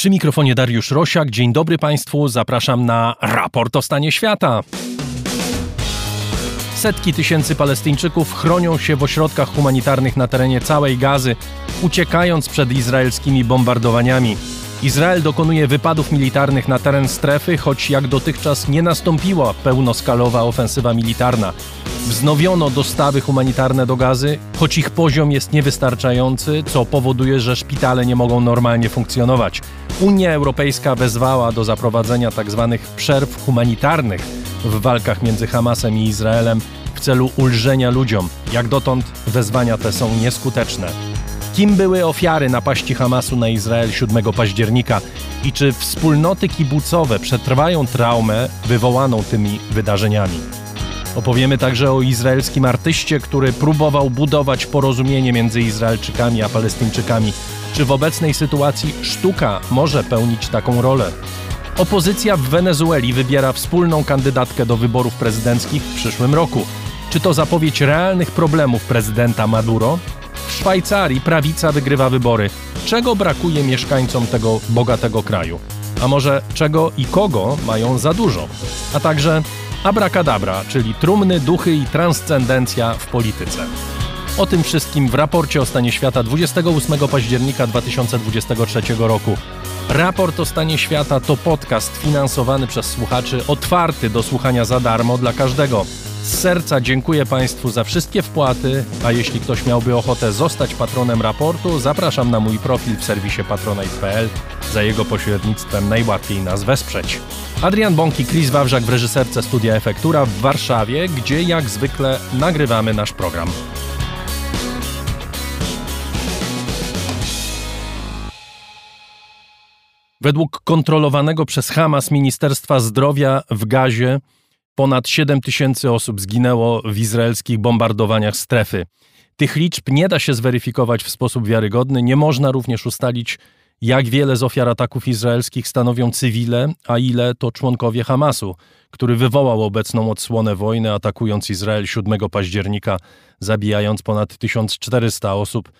Przy mikrofonie Dariusz Rosiak. Dzień dobry Państwu. Zapraszam na raport o stanie świata. Setki tysięcy Palestyńczyków chronią się w ośrodkach humanitarnych na terenie całej Gazy, uciekając przed izraelskimi bombardowaniami. Izrael dokonuje wypadów militarnych na teren strefy, choć jak dotychczas nie nastąpiła pełnoskalowa ofensywa militarna. Wznowiono dostawy humanitarne do gazy, choć ich poziom jest niewystarczający, co powoduje, że szpitale nie mogą normalnie funkcjonować. Unia Europejska wezwała do zaprowadzenia tzw. Tak przerw humanitarnych w walkach między Hamasem i Izraelem w celu ulżenia ludziom. Jak dotąd wezwania te są nieskuteczne. Kim były ofiary napaści Hamasu na Izrael 7 października i czy wspólnoty kibucowe przetrwają traumę wywołaną tymi wydarzeniami? Opowiemy także o izraelskim artyście, który próbował budować porozumienie między Izraelczykami a Palestyńczykami. Czy w obecnej sytuacji sztuka może pełnić taką rolę? Opozycja w Wenezueli wybiera wspólną kandydatkę do wyborów prezydenckich w przyszłym roku. Czy to zapowiedź realnych problemów prezydenta Maduro? Szwajcarii prawica wygrywa wybory. Czego brakuje mieszkańcom tego bogatego kraju? A może czego i kogo mają za dużo? A także abracadabra, czyli trumny, duchy i transcendencja w polityce. O tym wszystkim w raporcie o stanie świata 28 października 2023 roku. Raport o stanie świata to podcast finansowany przez słuchaczy, otwarty do słuchania za darmo dla każdego. Z serca dziękuję Państwu za wszystkie wpłaty, a jeśli ktoś miałby ochotę zostać patronem raportu, zapraszam na mój profil w serwisie patronite.pl. Za jego pośrednictwem najłatwiej nas wesprzeć. Adrian Bąk i Chris Wawrzak w reżyserce Studia Efektura w Warszawie, gdzie jak zwykle nagrywamy nasz program. Według kontrolowanego przez Hamas Ministerstwa Zdrowia w Gazie ponad 7 tysięcy osób zginęło w izraelskich bombardowaniach strefy. Tych liczb nie da się zweryfikować w sposób wiarygodny. Nie można również ustalić, jak wiele z ofiar ataków izraelskich stanowią cywile, a ile to członkowie Hamasu, który wywołał obecną odsłonę wojny, atakując Izrael 7 października, zabijając ponad 1400 osób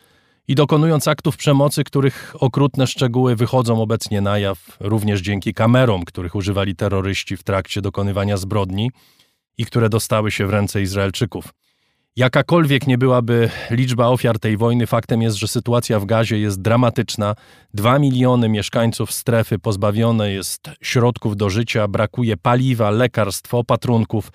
i dokonując aktów przemocy, których okrutne szczegóły wychodzą obecnie na jaw, również dzięki kamerom, których używali terroryści w trakcie dokonywania zbrodni i które dostały się w ręce Izraelczyków. Jakakolwiek nie byłaby liczba ofiar tej wojny, faktem jest, że sytuacja w Gazie jest dramatyczna. Dwa miliony mieszkańców strefy pozbawione jest środków do życia, brakuje paliwa, lekarstw, opatrunków.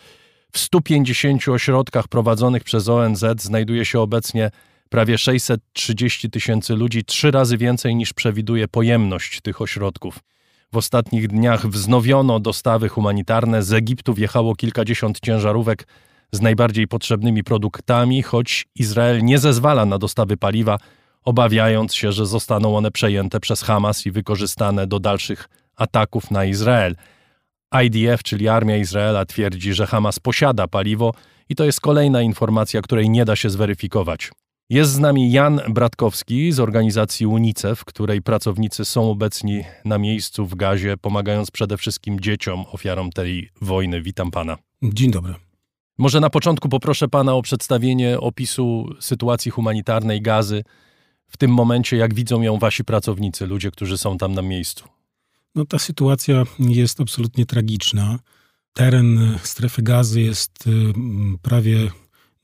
W 150 ośrodkach prowadzonych przez ONZ znajduje się obecnie prawie 630 tysięcy ludzi, trzy razy więcej niż przewiduje pojemność tych ośrodków. W ostatnich dniach wznowiono dostawy humanitarne. Z Egiptu wjechało kilkadziesiąt ciężarówek z najbardziej potrzebnymi produktami, choć Izrael nie zezwala na dostawy paliwa, obawiając się, że zostaną one przejęte przez Hamas i wykorzystane do dalszych ataków na Izrael. IDF, czyli Armia Izraela, twierdzi, że Hamas posiada paliwo i to jest kolejna informacja, której nie da się zweryfikować. Jest z nami Jan Bratkowski z organizacji UNICEF, której pracownicy są obecni na miejscu w gazie, pomagając przede wszystkim dzieciom, ofiarom tej wojny. Witam pana. Dzień dobry. Może na początku poproszę pana o przedstawienie opisu sytuacji humanitarnej gazy. W tym momencie, jak widzą ją wasi pracownicy, ludzie, którzy są tam na miejscu? No, ta sytuacja jest absolutnie tragiczna. Teren strefy gazy jest y, prawie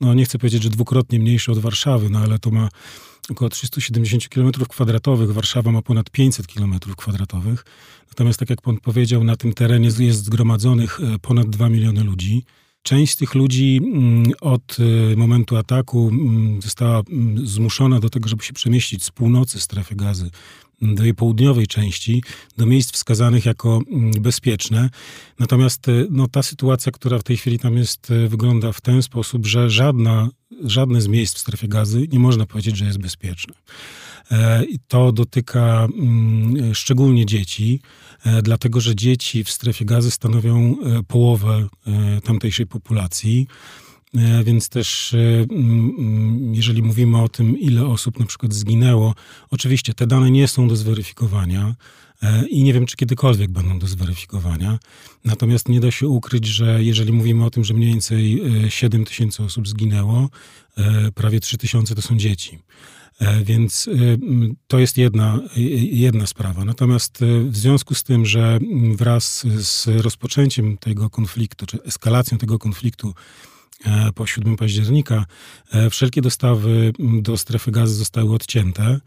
no nie chcę powiedzieć, że dwukrotnie mniejszy od Warszawy, no ale to ma około 370 km kwadratowych. Warszawa ma ponad 500 km kwadratowych. Natomiast, tak jak pan powiedział, na tym terenie jest zgromadzonych e, ponad 2 miliony ludzi. Część z tych ludzi mm, od e, momentu ataku mm, została mm, zmuszona do tego, żeby się przemieścić z północy strefy gazy do jej południowej części, do miejsc wskazanych jako bezpieczne. Natomiast e, no, ta sytuacja, która w tej chwili tam jest, e, wygląda w ten sposób, że żadna, żadne z miejsc w strefie gazy nie można powiedzieć, że jest bezpieczne. I to dotyka szczególnie dzieci, dlatego że dzieci w strefie gazy stanowią połowę tamtejszej populacji. Więc też, mm, jeżeli mówimy o tym, ile osób na przykład zginęło, oczywiście te dane nie są do zweryfikowania i nie wiem, czy kiedykolwiek będą do zweryfikowania. Natomiast nie da się ukryć, że jeżeli mówimy o tym, że mniej więcej 7 tysięcy osób zginęło, prawie 3 tysiące to są dzieci. E, więc e, to jest jedna, jedna sprawa. Natomiast e, w związku z tym, że wraz z rozpoczęciem tego konfliktu, czy eskalacją tego konfliktu po 7 października, wszelkie dostawy do strefy gazy zostały odcięte,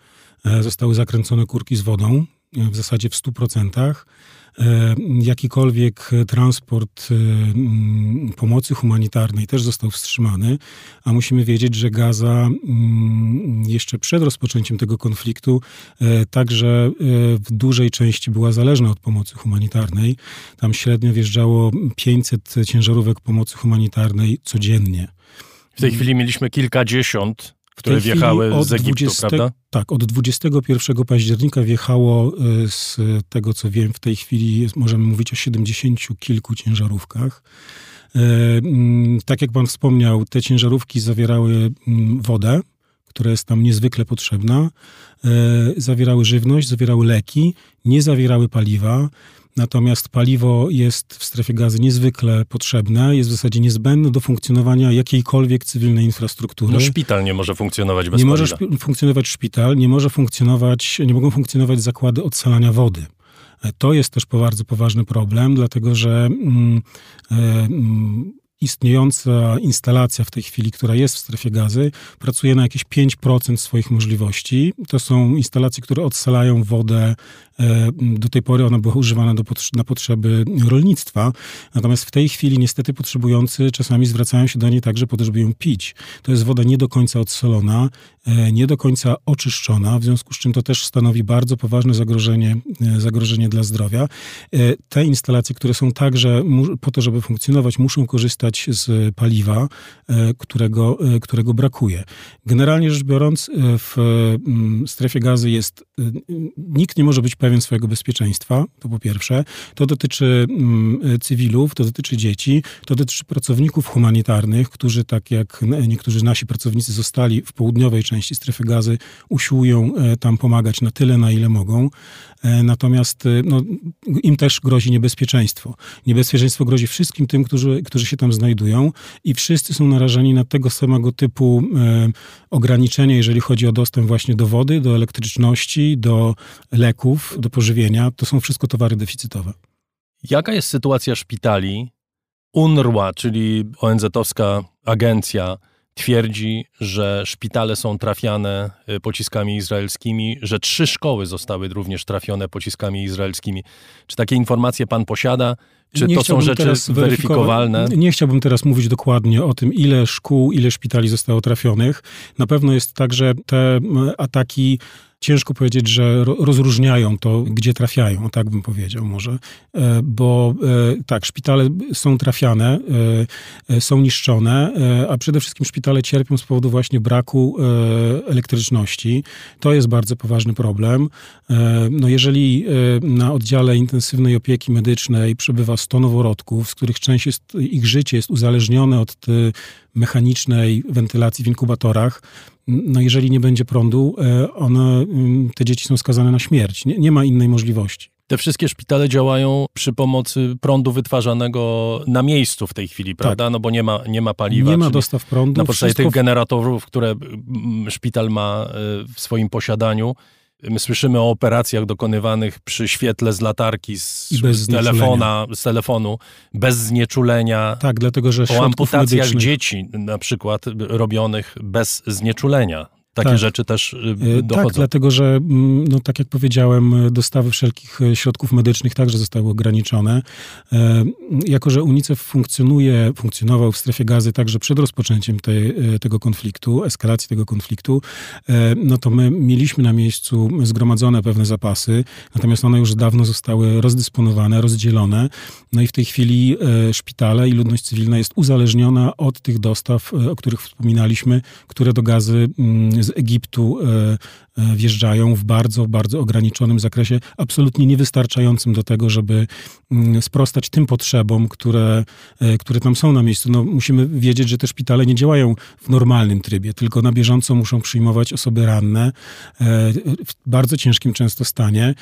zostały zakręcone kurki z wodą, w zasadzie w 100%. E, jakikolwiek transport e, pomocy humanitarnej też został wstrzymany, a musimy wiedzieć, że Gaza mm, jeszcze przed rozpoczęciem tego konfliktu e, także w dużej części była zależna od pomocy humanitarnej. Tam średnio wjeżdżało 500 ciężarówek pomocy humanitarnej codziennie. W tej chwili mieliśmy kilkadziesiąt które wjechały z Egiptu, 20, prawda? Tak, od 21 października wjechało y, z tego, co wiem, w tej chwili możemy mówić o 70 kilku ciężarówkach. Y, mm, tak jak pan wspomniał, te ciężarówki zawierały mm, wodę, która jest tam niezwykle potrzebna, y, zawierały żywność, zawierały leki, nie zawierały paliwa. Natomiast paliwo jest w strefie gazy niezwykle potrzebne, jest w zasadzie niezbędne do funkcjonowania jakiejkolwiek cywilnej infrastruktury. No szpital nie może funkcjonować bez nie paliwa. Nie może funkcjonować szpital, nie może funkcjonować, nie mogą funkcjonować zakłady odsalania wody. E, to jest też bardzo poważny problem, dlatego że mm, e, mm, istniejąca instalacja w tej chwili, która jest w strefie gazy, pracuje na jakieś 5% swoich możliwości. To są instalacje, które odsalają wodę E, do tej pory ona była używana do, na potrzeby rolnictwa, natomiast w tej chwili niestety potrzebujący czasami zwracają się do niej także po to, żeby ją pić. To jest woda nie do końca odsolona, nie do końca oczyszczona, w związku z czym to też stanowi bardzo poważne zagrożenie, e, zagrożenie dla zdrowia. Te instalacje, które są także po to, żeby funkcjonować, muszą korzystać z paliwa, którego, którego brakuje. Generalnie rzecz biorąc, w strefie gazy jest, nikt nie może być pewien swojego bezpieczeństwa, to po pierwsze. To dotyczy mm, cywilów, to dotyczy dzieci, to dotyczy pracowników humanitarnych, którzy tak jak niektórzy nasi pracownicy zostali w południowej części strefy gazy, usiłują e, tam pomagać na tyle, na ile mogą. E, natomiast e, no, im też grozi niebezpieczeństwo. Niebezpieczeństwo grozi wszystkim tym, którzy, którzy się tam znajdują i wszyscy są narażeni na tego samego typu e, ograniczenia, jeżeli chodzi o dostęp właśnie do wody, do elektryczności, do leków, do pożywienia. To są wszystko towary deficytowe. Jaka jest sytuacja szpitali? UNRWA, czyli ONZ-owska agencja, twierdzi, że szpitale są trafiane y, pociskami izraelskimi, że trzy szkoły zostały również trafione pociskami izraelskimi. Czy takie informacje pan posiada? Czy nie to są rzeczy weryfikowalne? Nie chciałbym teraz mówić dokładnie o tym, ile szkół, ile szpitali zostało trafionych. Na pewno jest tak, że te ataki ciężko powiedzieć, że rozróżniają to, gdzie trafiają, tak bym powiedział może. E, bo e, tak, szpitale są trafiane, e, są niszczone, a przede wszystkim szpitale cierpią z powodu właśnie braku elektryczności. To jest bardzo poważny problem. No jeżeli na oddziale intensywnej opieki medycznej przebywa 100 noworodków, z których część jest, ich życie jest uzależnione od mechanicznej wentylacji w inkubatorach, no jeżeli nie będzie prądu, e, one, mm, te dzieci są skazane na śmierć. Nie, nie ma innej możliwości. Te wszystkie szpitale działają przy pomocy prądu wytwarzanego na miejscu w tej chwili, prawda? Tak. No bo nie ma, nie ma paliwa. Nie ma dostaw prądu. Na podstawie tych generatorów, które mm, szpital ma e, w swoim posiadaniu, My słyszymy o operacjach dokonywanych przy świetle z latarki, z, z telefona, z telefonu, bez znieczulenia. Tak, dlatego że o amputacjach medycznych... dzieci na przykład robionych bez znieczulenia. Takie tak. rzeczy też y, e, dochodzą. Tak, dlatego że, mm, no, tak jak powiedziałem, dostawy wszelkich e, środków medycznych także zostały ograniczone. E, jako, że UNICEF funkcjonuje, funkcjonował w strefie gazy także przed rozpoczęciem tej, tego konfliktu, eskalacji tego konfliktu, no to my mieliśmy na miejscu zgromadzone pewne zapasy, natomiast one już dawno zostały rozdysponowane, rozdzielone. No i w tej chwili szpitale i ludność cywilna jest uzależniona od tych dostaw, o których wspominaliśmy, które do gazy mm, z Egiptu wjeżdżają w bardzo, bardzo ograniczonym zakresie, absolutnie niewystarczającym do tego, żeby mm, sprostać tym potrzebom, które, które tam są na miejscu. No, musimy wiedzieć, że te szpitale nie działają w normalnym trybie, tylko na bieżąco muszą przyjmować osoby ranne w bardzo ciężkim często stanie,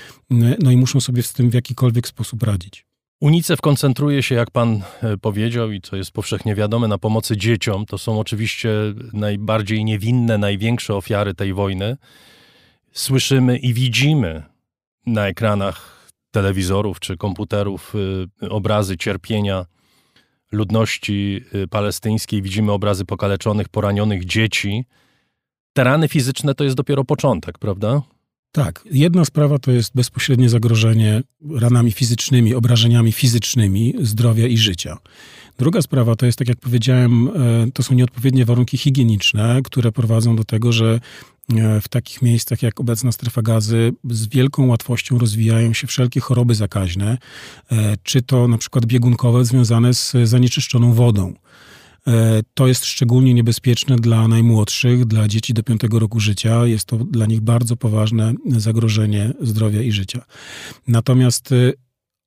no i muszą sobie z tym w jakikolwiek sposób radzić. UNICEF koncentruje się, jak pan e, powiedział, i co jest powszechnie wiadome, na pomocy dzieciom. To są oczywiście najbardziej niewinne, największe ofiary tej wojny. Słyszymy i widzimy na ekranach telewizorów czy komputerów e, obrazy cierpienia ludności e, palestyńskiej, widzimy obrazy pokaleczonych, poranionych dzieci. Te rany fizyczne to jest dopiero początek, prawda? Tak. Jedna sprawa to jest bezpośrednie zagrożenie ranami fizycznymi, obrażeniami fizycznymi zdrowia i życia. Druga sprawa to jest, tak jak powiedziałem, e, to są nieodpowiednie warunki higieniczne, które prowadzą do tego, że e, w takich miejscach jak obecna strefa gazy z wielką łatwością rozwijają się wszelkie choroby zakaźne, e, czy to na przykład biegunkowe związane z zanieczyszczoną wodą. E, to jest szczególnie niebezpieczne dla najmłodszych, dla dzieci do 5 roku życia. Jest to dla nich bardzo poważne zagrożenie zdrowia i życia. Natomiast e,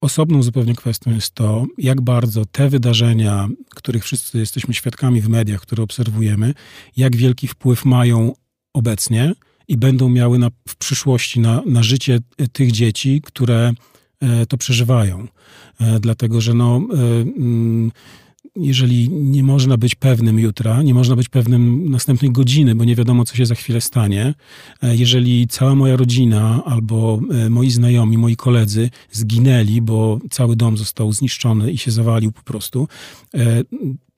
Osobną zupełnie kwestią jest to, jak bardzo te wydarzenia, których wszyscy jesteśmy świadkami w mediach, które obserwujemy, jak wielki wpływ mają obecnie i będą miały na, w przyszłości na, na życie tych dzieci, które e, to przeżywają. Dlatego, że no. Mm, jeżeli nie można być pewnym jutra, nie można być pewnym następnej godziny, bo nie wiadomo, co się za chwilę stanie, e, jeżeli cała moja rodzina albo e, moi znajomi, moi koledzy zginęli, bo cały dom został zniszczony i się zawalił po prostu, e,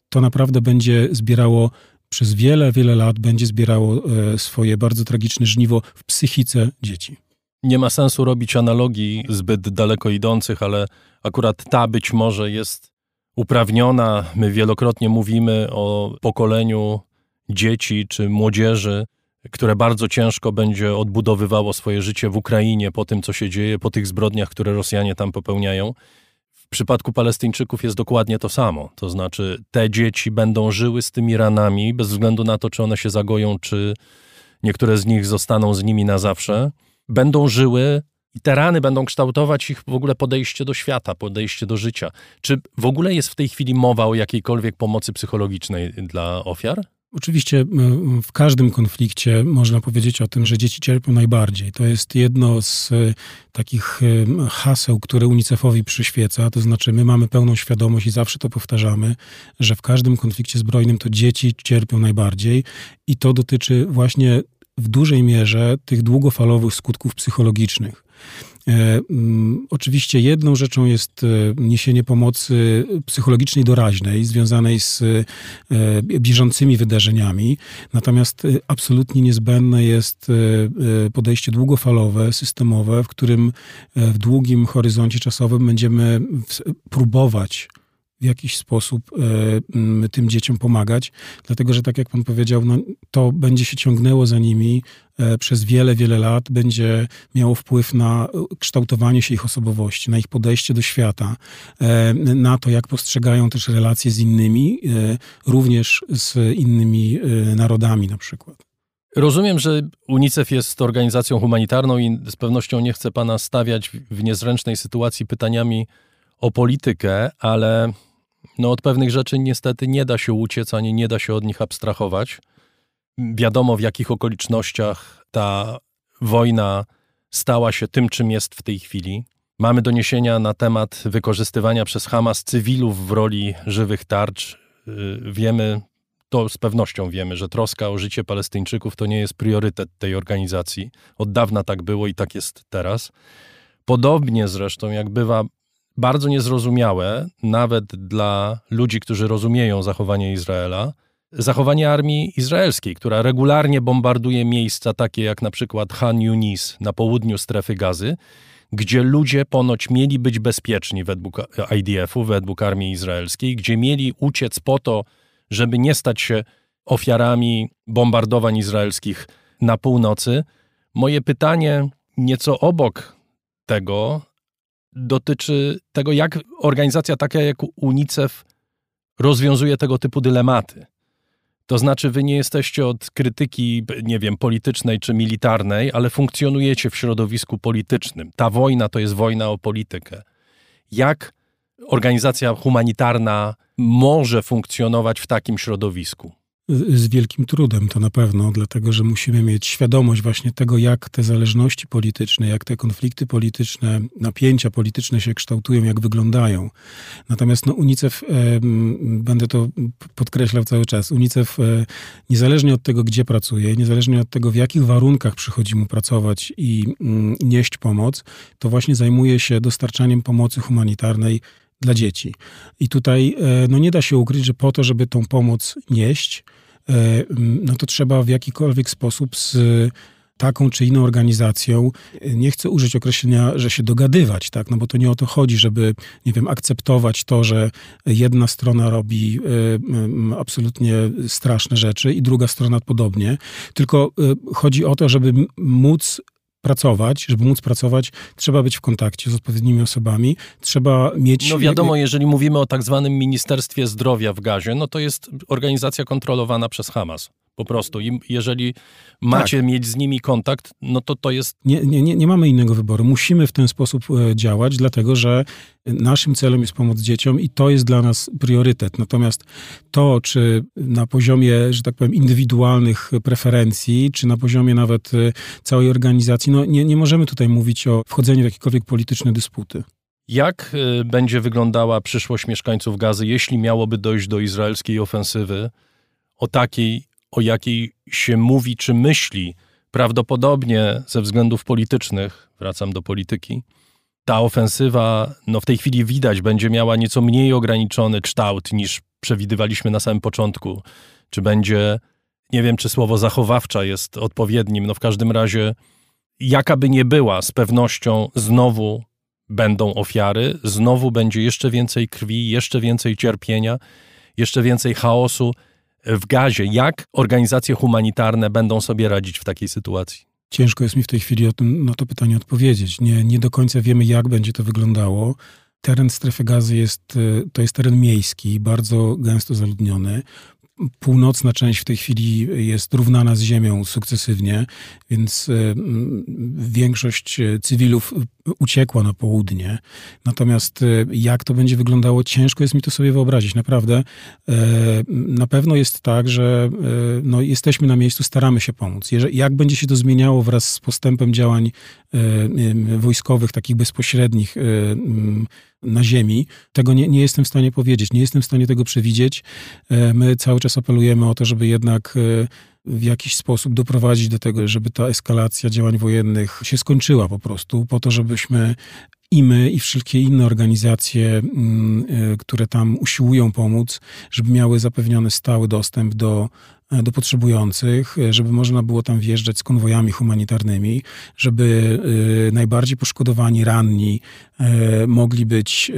to naprawdę będzie zbierało przez wiele, wiele lat będzie zbierało swoje bardzo tragiczne żniwo w psychice dzieci. Nie ma sensu robić analogii zbyt daleko idących, ale akurat ta być może jest uprawniona. My wielokrotnie mówimy o pokoleniu dzieci czy młodzieży, które bardzo ciężko będzie odbudowywało swoje życie w Ukrainie po tym, co się dzieje, po tych zbrodniach, które Rosjanie tam popełniają. W przypadku Palestyńczyków jest dokładnie to samo. To znaczy, te dzieci będą żyły z tymi ranami, bez względu na to, czy one się zagoją, czy niektóre z nich zostaną z nimi na zawsze. Będą żyły i te rany będą kształtować ich w ogóle podejście do świata, podejście do życia. Czy w ogóle jest w tej chwili mowa o jakiejkolwiek pomocy psychologicznej dla ofiar? Oczywiście w każdym konflikcie można powiedzieć o tym, że dzieci cierpią najbardziej. To jest jedno z e, takich haseł, które UNICEF-owi przyświeca. To znaczy, my mamy pełną świadomość i zawsze to powtarzamy, że w każdym konflikcie zbrojnym to dzieci cierpią najbardziej i to dotyczy właśnie w dużej mierze tych długofalowych skutków psychologicznych. E, mm, oczywiście jedną rzeczą jest e, niesienie pomocy psychologicznej doraźnej, związanej z e, bieżącymi wydarzeniami, natomiast absolutnie niezbędne jest podejście długofalowe, systemowe, w którym w długim horyzoncie czasowym będziemy próbować w jakiś sposób e, tym dzieciom pomagać, dlatego że tak jak pan powiedział, no, to będzie się ciągnęło za nimi e, przez wiele, wiele lat, będzie miało wpływ na kształtowanie się ich osobowości, na ich podejście do świata, e, na to, jak postrzegają też relacje z innymi, również z innymi narodami na przykład. Rozumiem, że UNICEF jest organizacją humanitarną i z pewnością nie chce pana stawiać w niezręcznej sytuacji pytaniami o politykę, ale no od pewnych rzeczy niestety nie da się uciec, ani nie da się od nich abstrahować. Wiadomo, w jakich okolicznościach ta wojna stała się tym, czym jest w tej chwili. Mamy doniesienia na temat wykorzystywania przez Hamas cywilów w roli żywych tarcz. Y, wiemy, to z pewnością wiemy, że troska o życie Palestyńczyków to nie jest priorytet tej organizacji. Od dawna tak było i tak jest teraz. Podobnie zresztą, jak bywa bardzo niezrozumiałe, nawet dla ludzi, którzy rozumieją zachowanie Izraela, zachowanie armii izraelskiej, która regularnie bombarduje miejsca takie jak na przykład Han Yunis na południu strefy gazy, gdzie ludzie ponoć mieli być bezpieczni według IDF-u, według armii izraelskiej, gdzie mieli uciec po to, żeby nie stać się ofiarami bombardowań izraelskich na północy. Moje pytanie nieco obok tego dotyczy tego, jak organizacja taka jak UNICEF rozwiązuje tego typu dylematy. To znaczy, wy nie jesteście od krytyki, nie wiem, politycznej czy militarnej, ale funkcjonujecie w środowisku politycznym. Ta wojna to jest wojna o politykę. Jak organizacja humanitarna może funkcjonować w takim środowisku? Z wielkim trudem, to na pewno, dlatego że musimy mieć świadomość właśnie tego, jak te zależności polityczne, jak te konflikty polityczne, napięcia polityczne się kształtują, jak wyglądają. Natomiast no, UNICEF, będę to podkreślał cały czas, UNICEF e, niezależnie od tego, gdzie pracuje, niezależnie od tego, w jakich warunkach przychodzi mu pracować i mm, nieść pomoc, to właśnie zajmuje się dostarczaniem pomocy humanitarnej dla dzieci. I tutaj e, no nie da się ukryć, że po to, żeby tą pomoc nieść, no to trzeba w jakikolwiek sposób z taką czy inną organizacją, nie chcę użyć określenia, że się dogadywać, tak, no bo to nie o to chodzi, żeby, nie wiem, akceptować to, że jedna strona robi y, absolutnie straszne rzeczy i druga strona podobnie, tylko chodzi o to, żeby móc pracować, żeby móc pracować, trzeba być w kontakcie z odpowiednimi osobami, trzeba mieć... No wiadomo, jeżeli mówimy o tak zwanym Ministerstwie Zdrowia w Gazie, no to jest organizacja kontrolowana przez Hamas. Po prostu. I jeżeli macie tak. mieć z nimi kontakt, no to to jest. Nie, nie, nie, nie mamy innego wyboru. Musimy w ten sposób e, działać, dlatego że naszym celem jest pomoc dzieciom i to jest dla nas priorytet. Natomiast to, czy na poziomie, że tak powiem, indywidualnych preferencji, czy na poziomie nawet e, całej organizacji, no nie, nie możemy tutaj mówić o wchodzeniu w jakiekolwiek polityczne dysputy. Jak e, będzie wyglądała przyszłość mieszkańców Gazy, jeśli miałoby dojść do izraelskiej ofensywy, o takiej, o jakiej się mówi czy myśli, prawdopodobnie ze względów politycznych, wracam do polityki, ta ofensywa, no w tej chwili widać, będzie miała nieco mniej ograniczony kształt niż przewidywaliśmy na samym początku. Czy będzie, nie wiem, czy słowo zachowawcza jest odpowiednim, no w każdym razie, jaka by nie była, z pewnością znowu będą ofiary, znowu będzie jeszcze więcej krwi, jeszcze więcej cierpienia, jeszcze więcej chaosu w gazie. Jak organizacje humanitarne będą sobie radzić w takiej sytuacji? Ciężko jest mi w tej chwili tym, na to pytanie odpowiedzieć. Nie, nie do końca wiemy, jak będzie to wyglądało. Teren strefy gazy jest, e, to jest teren miejski, bardzo gęsto zaludniony. Północna część w tej chwili jest równana z ziemią sukcesywnie, więc e, większość e, cywilów uciekła na południe. Natomiast e, jak to będzie wyglądało, ciężko jest mi to sobie wyobrazić. Naprawdę na pewno jest tak, że no, jesteśmy na miejscu, staramy się pomóc. Jak będzie się to zmieniało wraz z postępem działań wojskowych, takich bezpośrednich, na ziemi. Tego nie, nie jestem w stanie powiedzieć, nie jestem w stanie tego przewidzieć. E, my cały czas apelujemy o to, żeby jednak e, w jakiś sposób doprowadzić do tego, żeby ta eskalacja działań wojennych się skończyła po prostu, po to, żebyśmy i my, i wszelkie inne organizacje, mm, e, które tam usiłują pomóc, żeby miały zapewniony stały dostęp do do potrzebujących, e, żeby można było tam wjeżdżać z konwojami humanitarnymi, żeby e, najbardziej poszkodowani, ranni mogli być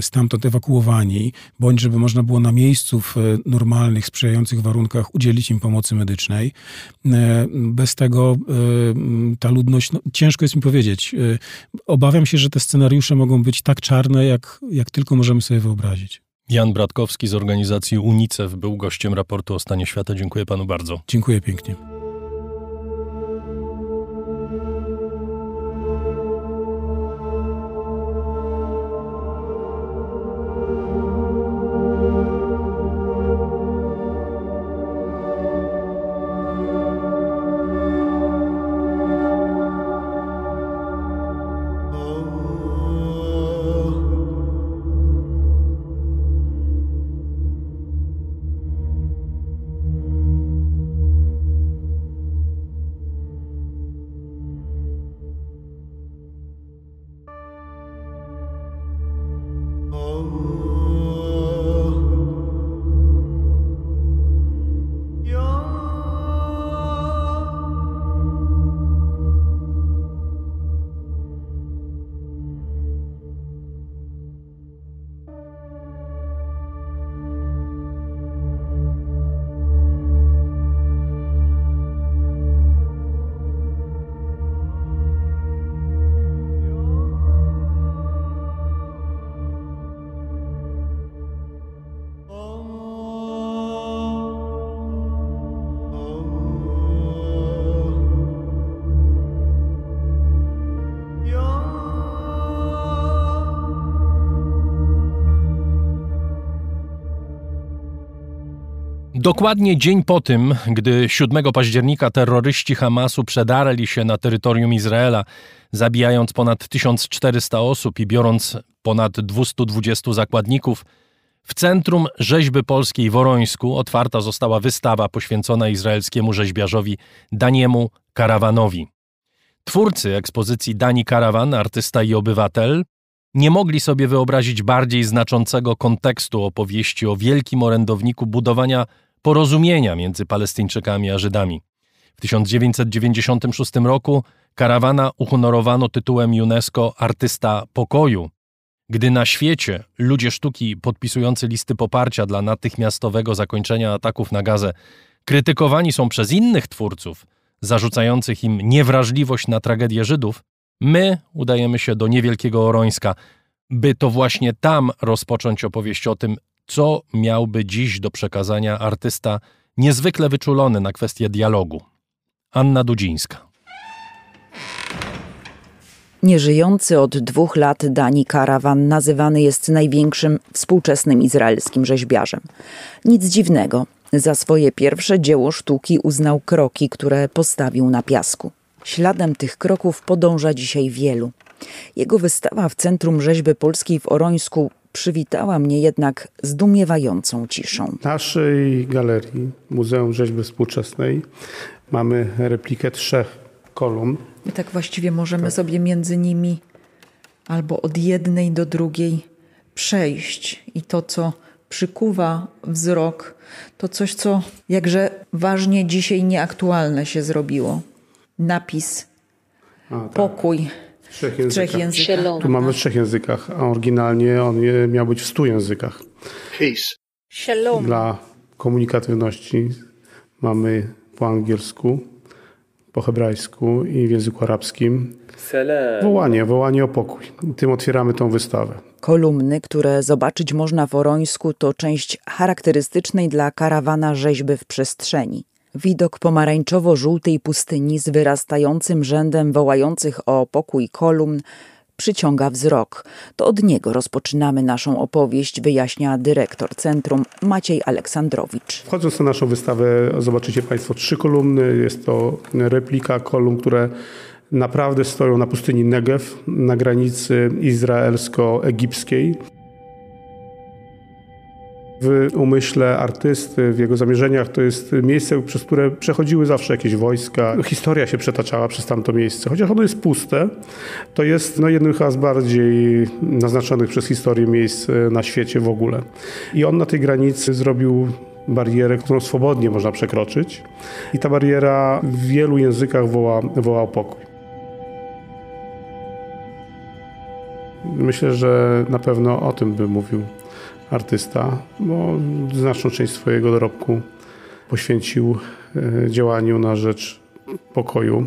stamtąd ewakuowani, bądź żeby można było na miejscu w normalnych, sprzyjających warunkach udzielić im pomocy medycznej. Bez tego ta ludność, no, ciężko jest mi powiedzieć. Obawiam się, że te scenariusze mogą być tak czarne, jak, jak tylko możemy sobie wyobrazić. Jan Bratkowski z organizacji UNICEF był gościem raportu o stanie świata. Dziękuję panu bardzo. Dziękuję pięknie. Dokładnie dzień po tym, gdy 7 października terroryści Hamasu przedarli się na terytorium Izraela, zabijając ponad 1400 osób i biorąc ponad 220 zakładników, w centrum rzeźby polskiej w Orońsku otwarta została wystawa poświęcona izraelskiemu rzeźbiarzowi Daniemu Karawanowi. Twórcy ekspozycji Dani Karawan, artysta i obywatel, nie mogli sobie wyobrazić bardziej znaczącego kontekstu opowieści o wielkim orędowniku budowania porozumienia między Palestyńczykami a Żydami. W 1996 roku Karawana uhonorowano tytułem UNESCO Artysta Pokoju, gdy na świecie ludzie sztuki podpisujący listy poparcia dla natychmiastowego zakończenia ataków na Gazę krytykowani są przez innych twórców, zarzucających im niewrażliwość na tragedię Żydów, my udajemy się do niewielkiego Orońska, by to właśnie tam rozpocząć opowieść o tym, co miałby dziś do przekazania artysta niezwykle wyczulony na kwestię dialogu. Anna Dudzińska. Nieżyjący od dwóch lat Dani Karawan nazywany jest największym współczesnym izraelskim rzeźbiarzem. Nic dziwnego, za swoje pierwsze dzieło sztuki uznał kroki, które postawił na piasku. Śladem tych kroków podąża dzisiaj wielu. Jego wystawa w Centrum Rzeźby Polskiej w Orońsku przywitała mnie jednak zdumiewającą ciszą. W naszej galerii Muzeum Rzeźby Współczesnej mamy replikę trzech kolumn. I tak właściwie możemy tak. sobie między nimi albo od jednej do drugiej przejść. I to, co przykuwa wzrok, to coś, co jakże ważnie dzisiaj nieaktualne się zrobiło. Napis, a, tak. pokój trzech językach. trzech językach. Tu mamy w trzech językach, a oryginalnie on miał być w stu językach. Peace. Shalom. Dla komunikatywności mamy po angielsku, po hebrajsku i w języku arabskim. Wołanie, wołanie o pokój. Tym otwieramy tą wystawę. Kolumny, które zobaczyć można w Orońsku, to część charakterystycznej dla karawana rzeźby w przestrzeni. Widok pomarańczowo-żółtej pustyni z wyrastającym rzędem wołających o pokój kolumn przyciąga wzrok. To od niego rozpoczynamy naszą opowieść, wyjaśnia dyrektor centrum Maciej Aleksandrowicz. Wchodząc na naszą wystawę zobaczycie Państwo trzy kolumny. Jest to replika kolumn, które naprawdę stoją na pustyni Negev, na granicy izraelsko-egipskiej. W umyśle artysty, w jego zamierzeniach to jest miejsce, przez które przechodziły zawsze jakieś wojska. Historia się przetaczała przez tamto miejsce. Chociaż ono jest puste, to jest no, jednym z bardziej naznaczonych przez historię miejsc e, na świecie w ogóle. I on na tej granicy zrobił barierę, którą swobodnie można przekroczyć. I ta bariera w wielu językach woła, woła o pokój. Myślę, że na pewno o tym by mówił artysta, bo znaczną część swojego dorobku poświęcił e, działaniu na rzecz pokoju.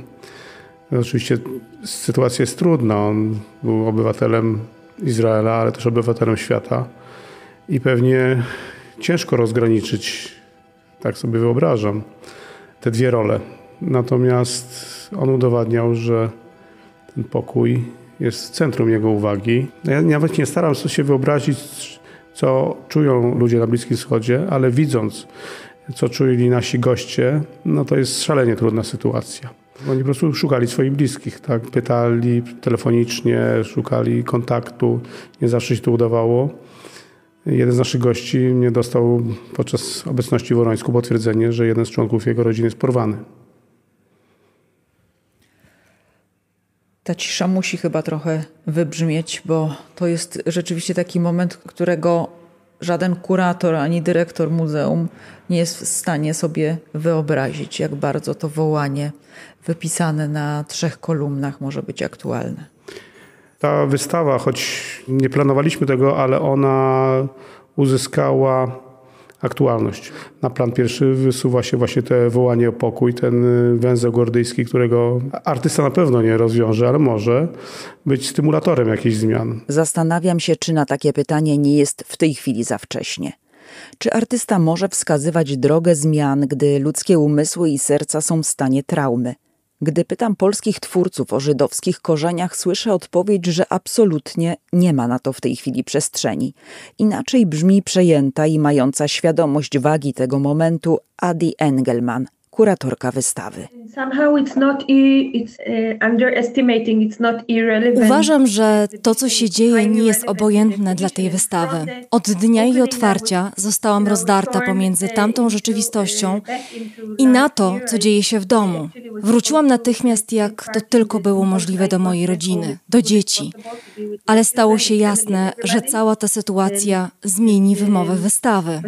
Oczywiście sytuacja jest trudna. On był obywatelem Izraela, ale też obywatelem świata i pewnie ciężko rozgraniczyć, tak sobie wyobrażam, te dwie role. Natomiast on udowadniał, że ten pokój jest w centrum jego uwagi. Ja nawet nie staram się wyobrazić, co czują ludzie na Bliskim Wschodzie, ale widząc, co czuli nasi goście, no to jest szalenie trudna sytuacja. Oni po prostu szukali swoich bliskich, tak? Pytali telefonicznie, szukali kontaktu. Nie zawsze się to udawało. Jeden z naszych gości nie dostał podczas obecności w Worońsku potwierdzenie, że jeden z członków jego rodziny jest porwany. Ta cisza musi chyba trochę wybrzmieć, bo to jest rzeczywiście taki moment, którego żaden kurator ani dyrektor muzeum nie jest w stanie sobie wyobrazić, jak bardzo to wołanie wypisane na trzech kolumnach może być aktualne. Ta wystawa, choć nie planowaliśmy tego, ale ona uzyskała aktualność. Na plan pierwszy wysuwa się właśnie te wołanie o pokój, ten węzeł gordyjski, którego artysta na pewno nie rozwiąże, ale może być stymulatorem jakichś zmian. Zastanawiam się, czy na takie pytanie nie jest w tej chwili za wcześnie. Czy artysta może wskazywać drogę zmian, gdy ludzkie umysły i serca są w stanie traumy? Gdy pytam polskich twórców o żydowskich korzeniach, słyszę odpowiedź, że absolutnie nie ma na to w tej chwili przestrzeni. Inaczej brzmi przejęta i mająca świadomość wagi tego momentu Adi Engelman, kuratorka wystawy. Uważam, że to, co się dzieje, nie jest obojętne dla tej wystawy. Od dnia jej otwarcia zostałam rozdarta pomiędzy tamtą rzeczywistością i na to, co dzieje się w domu. Wróciłam natychmiast, jak to tylko było możliwe do mojej rodziny, do dzieci. Ale stało się jasne, że cała ta sytuacja zmieni wymowę wystawy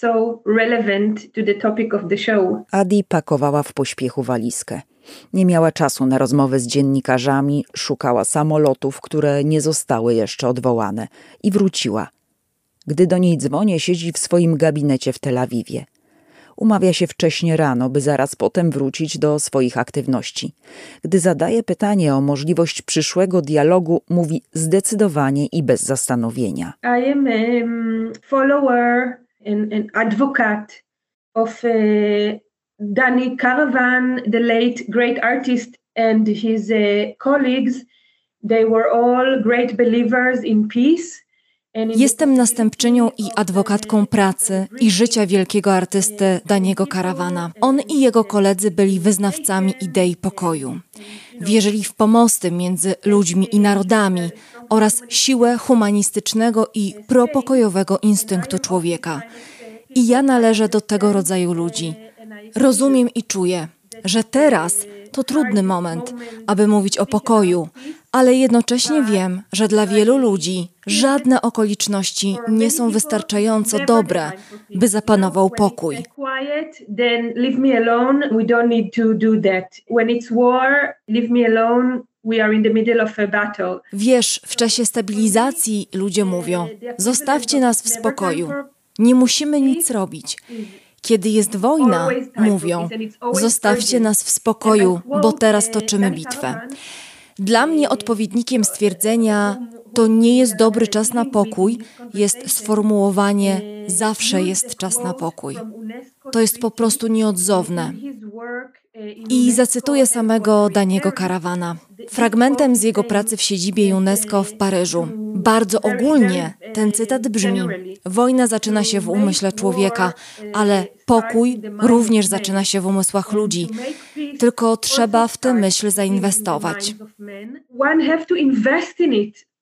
so relevant to the topic of the show. Adi pakowała w pośpiechu walizkę. Nie miała czasu na rozmowy z dziennikarzami, szukała samolotów, które nie zostały jeszcze odwołane i wróciła. Gdy do niej dzwonię, siedzi w swoim gabinecie w Tel Awiwie. Umawia się wcześnie rano, by zaraz potem wrócić do swoich aktywności. Gdy zadaje pytanie o możliwość przyszłego dialogu, mówi zdecydowanie i bez zastanowienia. I am a follower an, an advocate of uh, Danny Caravan, the late great artist, and his uh, colleagues. They were all great believers in peace. Jestem następczynią i adwokatką pracy i życia wielkiego artysty Daniego Karawana. On i jego koledzy byli wyznawcami idei pokoju. Wierzyli w pomosty między ludźmi i narodami oraz siłę humanistycznego i propokojowego instynktu człowieka. I ja należę do tego rodzaju ludzi. Rozumiem i czuję, że teraz to trudny moment, aby mówić o pokoju, ale jednocześnie wiem, że dla wielu ludzi żadne okoliczności nie są wystarczająco dobre, by zapanował pokój. Wiesz, w czasie stabilizacji ludzie mówią: zostawcie nas w spokoju. Nie musimy nic robić. Kiedy jest wojna, mówią: Zostawcie nas w spokoju, bo teraz toczymy bitwę. Dla mnie odpowiednikiem stwierdzenia to nie jest dobry czas na pokój, jest sformułowanie zawsze jest czas na pokój. To jest po prostu nieodzowne. I zacytuję samego Daniego Karawana. Fragmentem z jego pracy w siedzibie UNESCO w Paryżu. Bardzo ogólnie ten cytat brzmi: Wojna zaczyna się w umyśle człowieka, ale pokój również zaczyna się w umysłach ludzi. Tylko trzeba w tę myśl zainwestować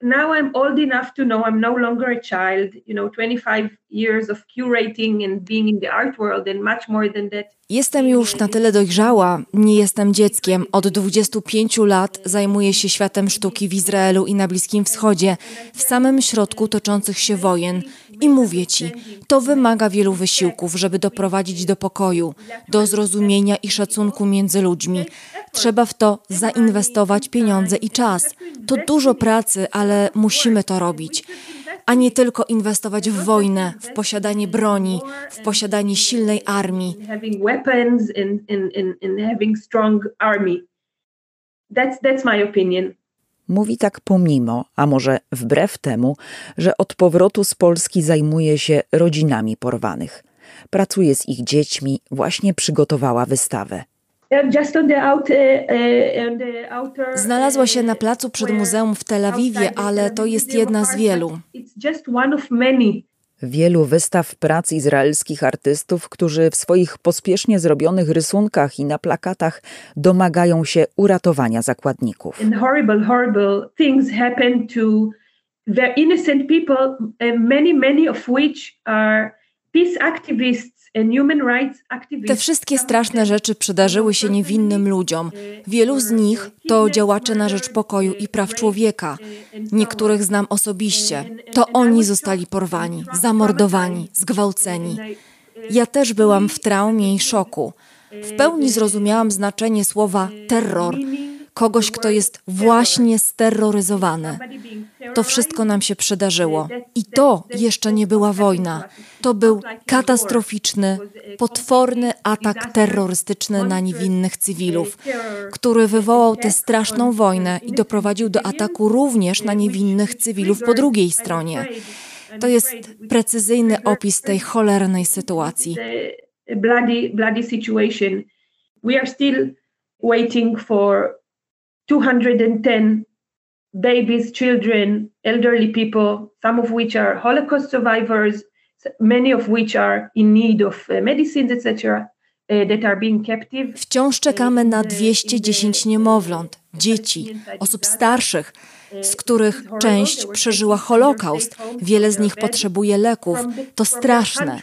now I'm old enough to know I'm no longer a child, you know, 25 years of curating and being in the art world and much more than that. Jestem już na tyle dojrzała, nie jestem dzieckiem. Od 25 lat zajmuję się światem sztuki w Izraelu i na Bliskim Wschodzie, w samym środku toczących się wojen. I mówię ci, to wymaga wielu wysiłków, żeby doprowadzić do pokoju, do zrozumienia i szacunku między ludźmi. Trzeba w to zainwestować pieniądze i czas. To dużo pracy, ale musimy to robić. A nie tylko inwestować w wojnę, w posiadanie broni, w posiadanie silnej armii. Mówi tak pomimo, a może wbrew temu, że od powrotu z Polski zajmuje się rodzinami porwanych. Pracuje z ich dziećmi, właśnie przygotowała wystawę. Znalazła się na placu przed muzeum w Tel Awiwie, ale to jest jedna z wielu. Wielu wystaw prac izraelskich artystów, którzy w swoich pospiesznie zrobionych rysunkach i na plakatach domagają się uratowania zakładników. horrible, horrible things happen to innocent people, many, many of which are peace activists te wszystkie straszne rzeczy przydarzyły się niewinnym ludziom. Wielu z nich to działacze na rzecz pokoju i praw człowieka. Niektórych znam osobiście. To oni zostali porwani, zamordowani, zgwałceni. Ja też byłam w traumie i szoku. W pełni zrozumiałam znaczenie słowa terror kogoś, kto jest właśnie steroryzowany. To wszystko nam się przydarzyło. I to jeszcze nie była wojna. To był katastroficzny, potworny atak terrorystyczny na niewinnych cywilów, który wywołał tę straszną wojnę i doprowadził do ataku również na niewinnych cywilów po drugiej stronie. To jest precyzyjny opis tej cholernej sytuacji. Bloody, bloody situation. We are still waiting for 210 babies, children, elderly people, some of which are Holocaust survivors, many of which are in need of uh, medicines, etc. Uh, Wciąż czekamy na 210 niemowląt, dzieci, osób starszych, z których część przeżyła Holokaust, wiele z nich potrzebuje leków. To straszne.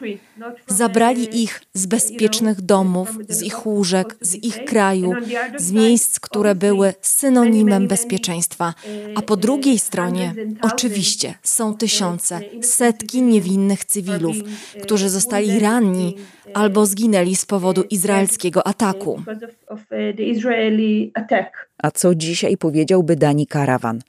Zabrali ich z bezpiecznych domów, z ich łóżek, z ich kraju, z miejsc, które były synonimem bezpieczeństwa. A po drugiej stronie, oczywiście, są tysiące, setki niewinnych cywilów, którzy zostali ranni albo zginęli z powodu izraelskiego ataku. A co dzisiaj powiedziałby Dani Karawan?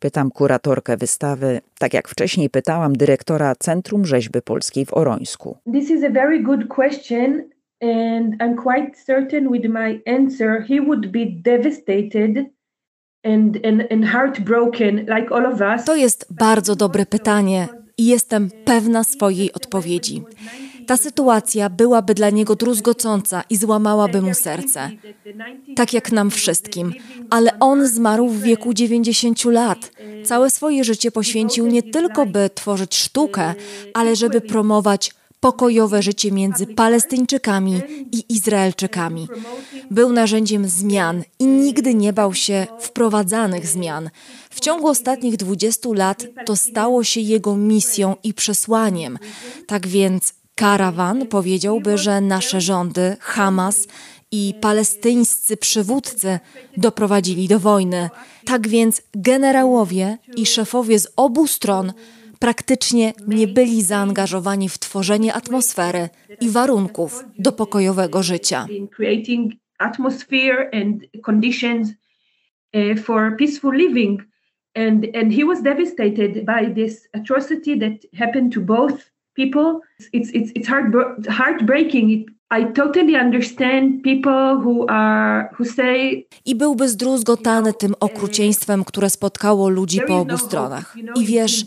Pytam kuratorkę wystawy, tak jak wcześniej pytałam dyrektora Centrum Rzeźby Polskiej w Orońsku. This is a very good question and I'm quite certain with my answer he would be devastated and, and, and heartbroken like all of us. To jest bardzo dobre pytanie i jestem pewna swojej odpowiedzi. Ta sytuacja byłaby dla niego druzgocąca i złamałaby mu serce. Tak jak nam wszystkim. Ale on zmarł w wieku 90 lat. Całe swoje życie poświęcił nie tylko, by tworzyć sztukę, ale żeby promować pokojowe życie między Palestyńczykami i Izraelczykami. Był narzędziem zmian i nigdy nie bał się wprowadzanych zmian. W ciągu ostatnich 20 lat to stało się jego misją i przesłaniem. Tak więc Karawan powiedziałby, że nasze rządy, Hamas i palestyńscy przywódcy doprowadzili do wojny. Tak więc generałowie i szefowie z obu stron praktycznie nie byli zaangażowani w tworzenie atmosfery i warunków do pokojowego życia. Living and and he was devastated by this atrocity that happened to both people. It's it's it's heart heartbreaking. It, I totally understand people who are who say I byłby zdruzgotany tym okrucieństwem, które spotkało ludzi po obu no stronach. I wiesz,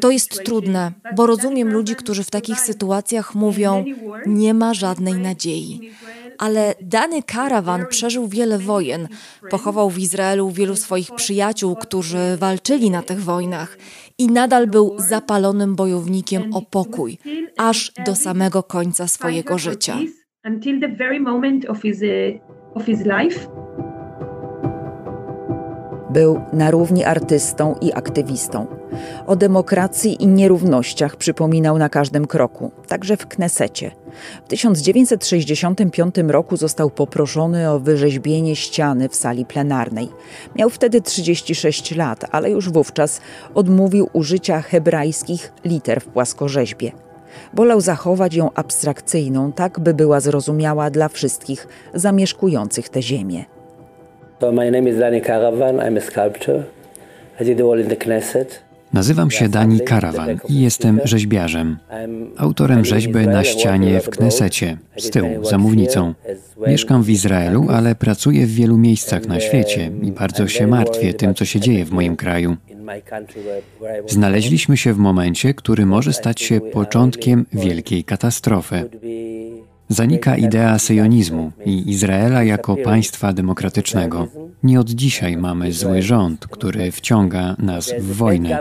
to jest trudne, bo rozumiem ludzi, którzy w takich sytuacjach mówią: Nie ma żadnej nadziei ale dany karawan przeżył wiele wojen. Pochował w Izraelu wielu swoich przyjaciół, którzy walczyli na tych wojnach i nadal był zapalonym bojownikiem o pokój, aż do samego końca swojego życia. Był na równi artystą i aktywistą. O demokracji i nierównościach przypominał na każdym kroku, także w Knesecie. W 1965 roku został poproszony o wyrzeźbienie ściany w sali plenarnej. Miał wtedy 36 lat, ale już wówczas odmówił użycia hebrajskich liter w płaskorzeźbie. Wolał zachować ją abstrakcyjną, tak by była zrozumiała dla wszystkich zamieszkujących tę ziemię. So my name is Danny Caravan. I'm a sculptor. I did all in the Knesset. Nazywam się Dani Karawan i jestem rzeźbiarzem. Autorem rzeźby na ścianie w Knesecie, z tyłu, za mównicą. Mieszkam w Izraelu, ale pracuję w wielu miejscach na świecie i bardzo się martwię tym, co się dzieje w moim kraju. Znaleźliśmy się w momencie, który może stać się początkiem wielkiej katastrofy. Zanika idea syjonizmu i Izraela jako państwa demokratycznego. Nie od dzisiaj mamy zły rząd, który wciąga nas w wojnę.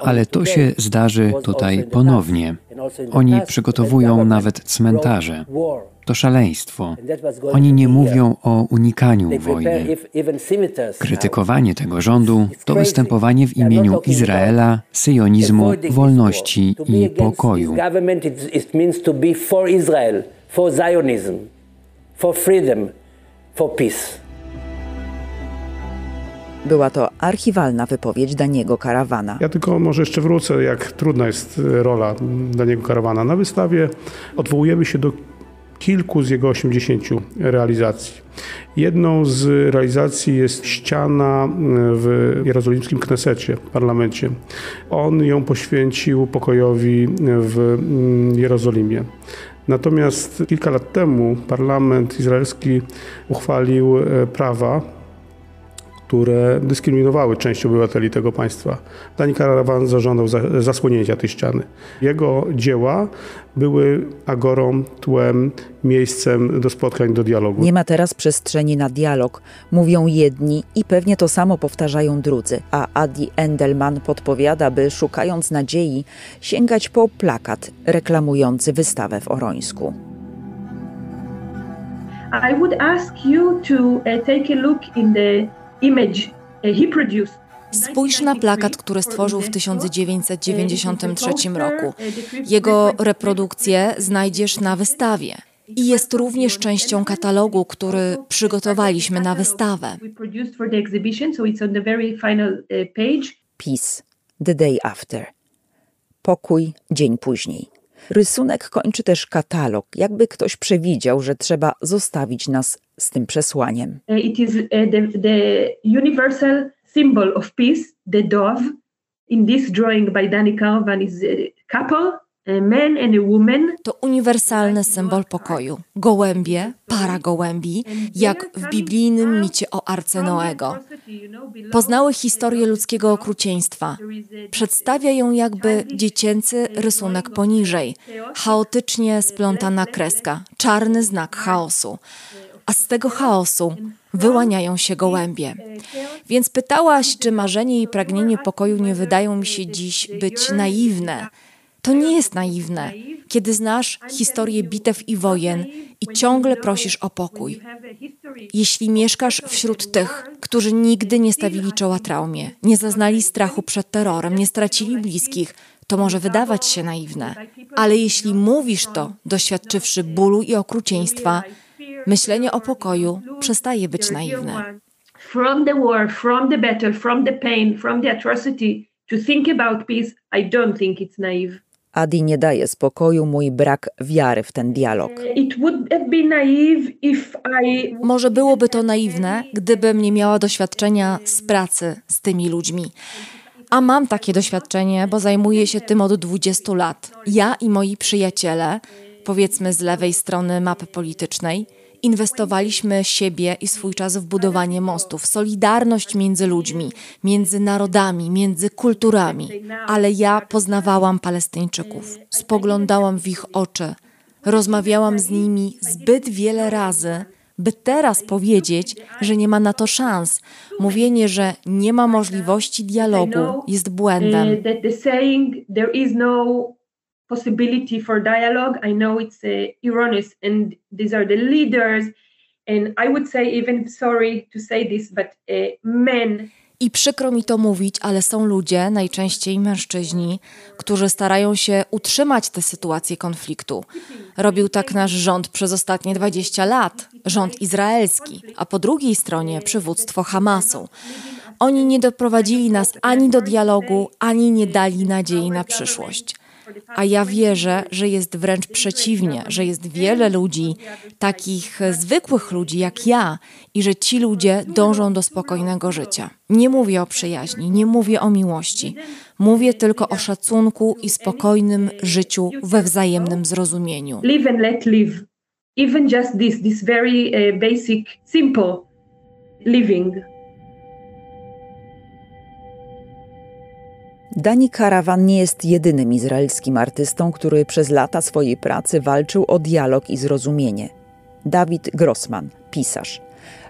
Ale to się zdarzy tutaj ponownie. Oni przygotowują nawet cmentarze. To szaleństwo. Oni nie mówią o unikaniu wojny. Krytykowanie tego rządu to występowanie w imieniu Izraela, syjonizmu, wolności i pokoju for Zionism, for freedom, for peace. Była to archiwalna wypowiedź Daniego Karawana. Ja tylko może jeszcze wrócę, jak trudna jest rola Daniego Karawana. Na wystawie odwołujemy się do kilku z jego 80 realizacji. Jedną z realizacji jest ściana w jerozolimskim Knesecie, parlamencie. On ją poświęcił pokojowi w Jerozolimie. Natomiast kilka lat temu parlament izraelski uchwalił e, prawa, które dyskryminowały część obywateli tego państwa. Dani Karawan zażądał zasłonięcia tej ściany. Jego dzieła były agorą, tłem, miejscem do spotkań, do dialogu. Nie ma teraz przestrzeni na dialog, mówią jedni i pewnie to samo powtarzają drudzy, a Adi Endelman podpowiada, by szukając nadziei sięgać po plakat reklamujący wystawę w Orońsku. I would ask you to uh, take a look in the image he produced. Spójrz na plakat, który stworzył w 1993 roku. Jego reprodukcję znajdziesz na wystawie. I jest również częścią katalogu, który przygotowaliśmy na wystawę. Peace, the day after. Pokój dzień później. Rysunek kończy też katalog, jakby ktoś przewidział, że trzeba zostawić nas z tym przesłaniem. It is uh, the, the universal symbol of peace, the dove. In this drawing by Danny Caravan is a couple to uniwersalny symbol pokoju. Gołębie, para gołębi, jak w biblijnym micie o Arce Noego. Poznały historię ludzkiego okrucieństwa. Przedstawia ją jakby dziecięcy rysunek poniżej, chaotycznie splątana kreska, czarny znak chaosu. A z tego chaosu wyłaniają się gołębie. Więc pytałaś, czy marzenie i pragnienie pokoju nie wydają mi się dziś być naiwne. To nie jest naiwne, kiedy znasz historię bitew i wojen i ciągle prosisz o pokój. Jeśli mieszkasz wśród tych, którzy nigdy nie stawili czoła traumie, nie zaznali strachu przed terrorem, nie stracili bliskich, to może wydawać się naiwne. Ale jeśli mówisz to, doświadczywszy bólu i okrucieństwa, myślenie o pokoju przestaje być naiwne. From the war, from the battle, from the pain, from the atrocity, to think about peace, I don't think it's naive. Adi nie daje spokoju mój brak wiary w ten dialog. Może byłoby to naiwne, gdybym nie miała doświadczenia z pracy z tymi ludźmi. A mam takie doświadczenie, bo zajmuję się tym od 20 lat. Ja i moi przyjaciele, powiedzmy z lewej strony mapy politycznej, Inwestowaliśmy siebie i swój czas w budowanie mostów, solidarność między ludźmi, między narodami, między kulturami. Ale ja poznawałam Palestyńczyków, spoglądałam w ich oczy, rozmawiałam z nimi zbyt wiele razy, by teraz powiedzieć, że nie ma na to szans. Mówienie, że nie ma możliwości dialogu jest błędem possibility for dialogue. I know it's uh, erroneous, and these are the leaders. And I would say, even sorry to say this, but uh, men. I przykro mi to mówić, ale są ludzie, najczęściej mężczyźni, którzy starają się utrzymać tę sytuację konfliktu. Robił tak nasz rząd przez ostatnie 20 lat, rząd izraelski, a po drugiej stronie przywództwo Hamasu. Oni nie doprowadzili nas ani do dialogu, ani nie dali nadziei na przyszłość. A ja wierzę, że jest wręcz przeciwnie, że jest wiele ludzi, takich zwykłych ludzi jak ja, i że ci ludzie dążą do spokojnego życia. Nie mówię o przyjaźni, nie mówię o miłości. Mówię tylko o szacunku i spokojnym życiu we wzajemnym zrozumieniu. Live and let live. Even just this, this very uh, basic, simple living. Dani Karawan nie jest jedynym izraelskim artystą, który przez lata swojej pracy walczył o dialog i zrozumienie. Dawid Grossman, pisarz,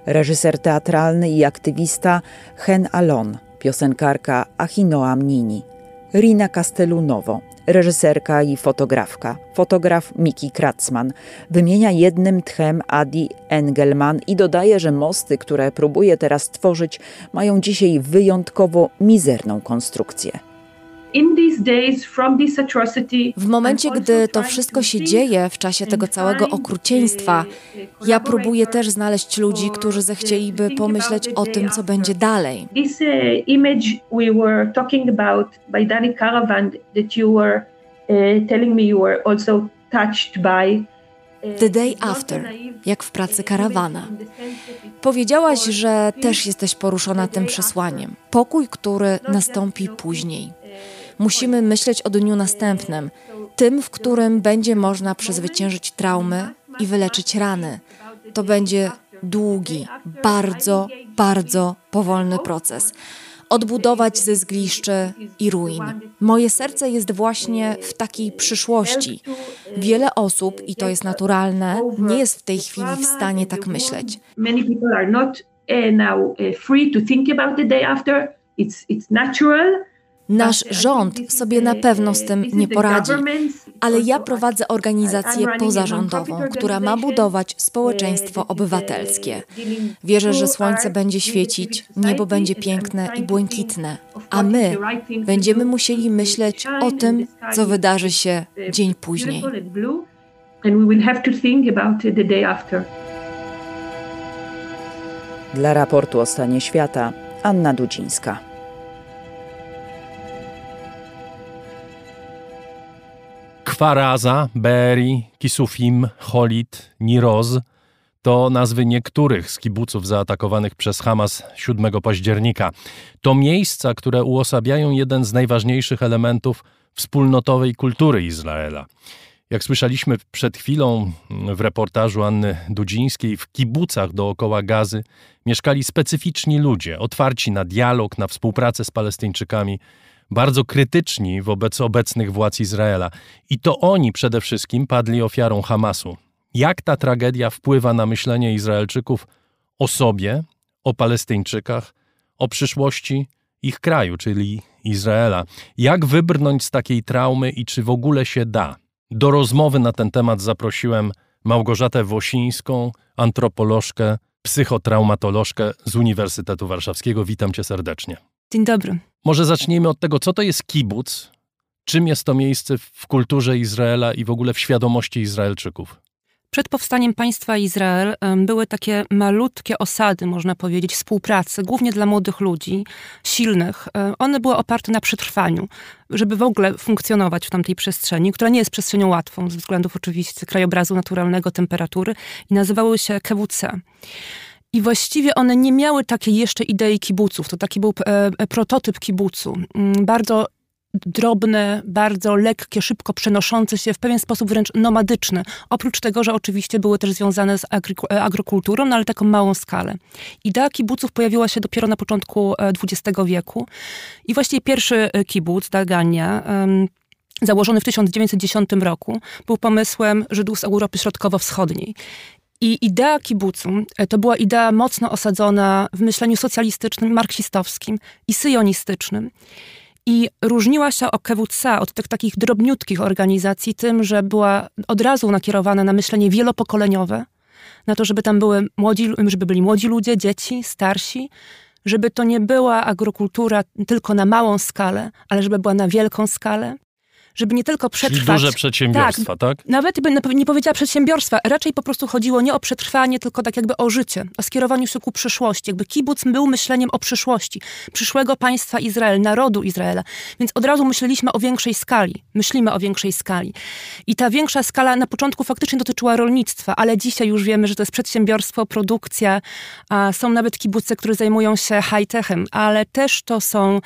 reżyser teatralny i aktywista Hen Alon, piosenkarka Achinoam Nini, Rina Castelunowo, reżyserka i fotografka, fotograf Miki Kratzman, wymienia jednym tchem Adi Engelman i dodaje, że mosty, które próbuje teraz tworzyć, mają dzisiaj wyjątkowo mizerną konstrukcję. W momencie, gdy to wszystko się dzieje, w czasie tego całego okrucieństwa, ja próbuję też znaleźć ludzi, którzy zechcieliby pomyśleć o tym, co będzie dalej. This uh, image we were talking about by Danny Caravan that you were uh, telling me you were also touched by The Day After, jak w pracy karawana. Powiedziałaś, że też jesteś poruszona tym przesłaniem. Pokój, który nastąpi później. Musimy myśleć o dniu następnym, tym, w którym będzie można przezwyciężyć traumy i wyleczyć rany. To będzie długi, bardzo, bardzo powolny proces odbudować ze zgliszczy i ruin. Moje serce jest właśnie w takiej przyszłości. Wiele osób, i to jest naturalne, nie jest w tej chwili w stanie tak myśleć. It's natural Nasz rząd sobie na pewno z tym nie poradzi, ale ja prowadzę organizację pozarządową, która ma budować społeczeństwo obywatelskie. Wierzę, że słońce będzie świecić, niebo będzie piękne i błękitne, a my będziemy musieli myśleć o tym, co wydarzy się dzień później. Dla raportu o stanie świata Anna Dudzińska. Kwaraza, Beri, Kisufim, Cholit, Niroz to nazwy niektórych z kibuców zaatakowanych przez Hamas 7 października. To miejsca, które uosabiają jeden z najważniejszych elementów wspólnotowej kultury Izraela. Jak słyszeliśmy przed chwilą w reportażu Anny Dudzińskiej, w kibucach dookoła gazy mieszkali specyficzni ludzie, otwarci na dialog, na współpracę z Palestyńczykami bardzo krytyczni wobec obecnych władz Izraela. I to oni przede wszystkim padli ofiarą Hamasu. Jak ta tragedia wpływa na myślenie Izraelczyków o sobie, o Palestyńczykach, o przyszłości ich kraju, czyli Izraela? Jak wybrnąć z takiej traumy i czy w ogóle się da? Do rozmowy na ten temat zaprosiłem Małgorzatę Wosińską, antropolożkę, psychotraumatolożkę z Uniwersytetu Warszawskiego. Witam cię serdecznie. Dzień dobry. Może zacznijmy od tego, co to jest kibuc, czym jest to miejsce w kulturze Izraela i w ogóle w świadomości Izraelczyków. Przed powstaniem państwa Izrael były takie malutkie osady, można powiedzieć, współpracy, głównie dla młodych ludzi, silnych. One były oparte na przetrwaniu, żeby w ogóle funkcjonować w tamtej przestrzeni, która nie jest przestrzenią łatwą, ze względów oczywiście krajobrazu naturalnego, temperatury, i nazywały się KWC. I właściwie one nie miały takiej jeszcze idei kibuców. To taki był e, e, prototyp kibucu. Mm, bardzo drobne, bardzo lekkie, szybko przenoszące się, w pewien sposób wręcz nomadyczne. Oprócz tego, że oczywiście były też związane z e, agrokulturą, no ale taką małą skalę. Idea kibuców pojawiła się dopiero na początku XX wieku i właściwie pierwszy kibuc, Dagania, założony w 1910 roku, był pomysłem Żydów z Europy Środkowo-Wschodniej. I idea kibucu e, to była idea mocno osadzona w myśleniu socjalistycznym, marksistowskim i syjonistycznym. I różniła się OKWC od tych takich drobniutkich organizacji tym, że była od razu nakierowana na myślenie wielopokoleniowe, na to, żeby tam były młodzi, żeby byli młodzi ludzie, dzieci, starsi, żeby to nie była agrokultura tylko na małą skalę, ale żeby była na wielką skalę, żeby nie tylko przetrwać. Czyli duże przedsiębiorstwa, tak? tak? Nawet bym nie powiedziała przedsiębiorstwa, raczej po prostu chodziło nie o przetrwanie, tylko tak jakby o życie, o skierowaniu się ku przyszłości. Jakby kibuc był myśleniem o przyszłości, przyszłego państwa Izrael, narodu Izraela. Więc od razu myśleliśmy o większej skali. Myślimy o większej skali. I ta większa skala na początku faktycznie dotyczyła rolnictwa, ale dzisiaj już wiemy, że to jest przedsiębiorstwo, produkcja. A są nawet kibuce, które zajmują się high-techem, ale też to są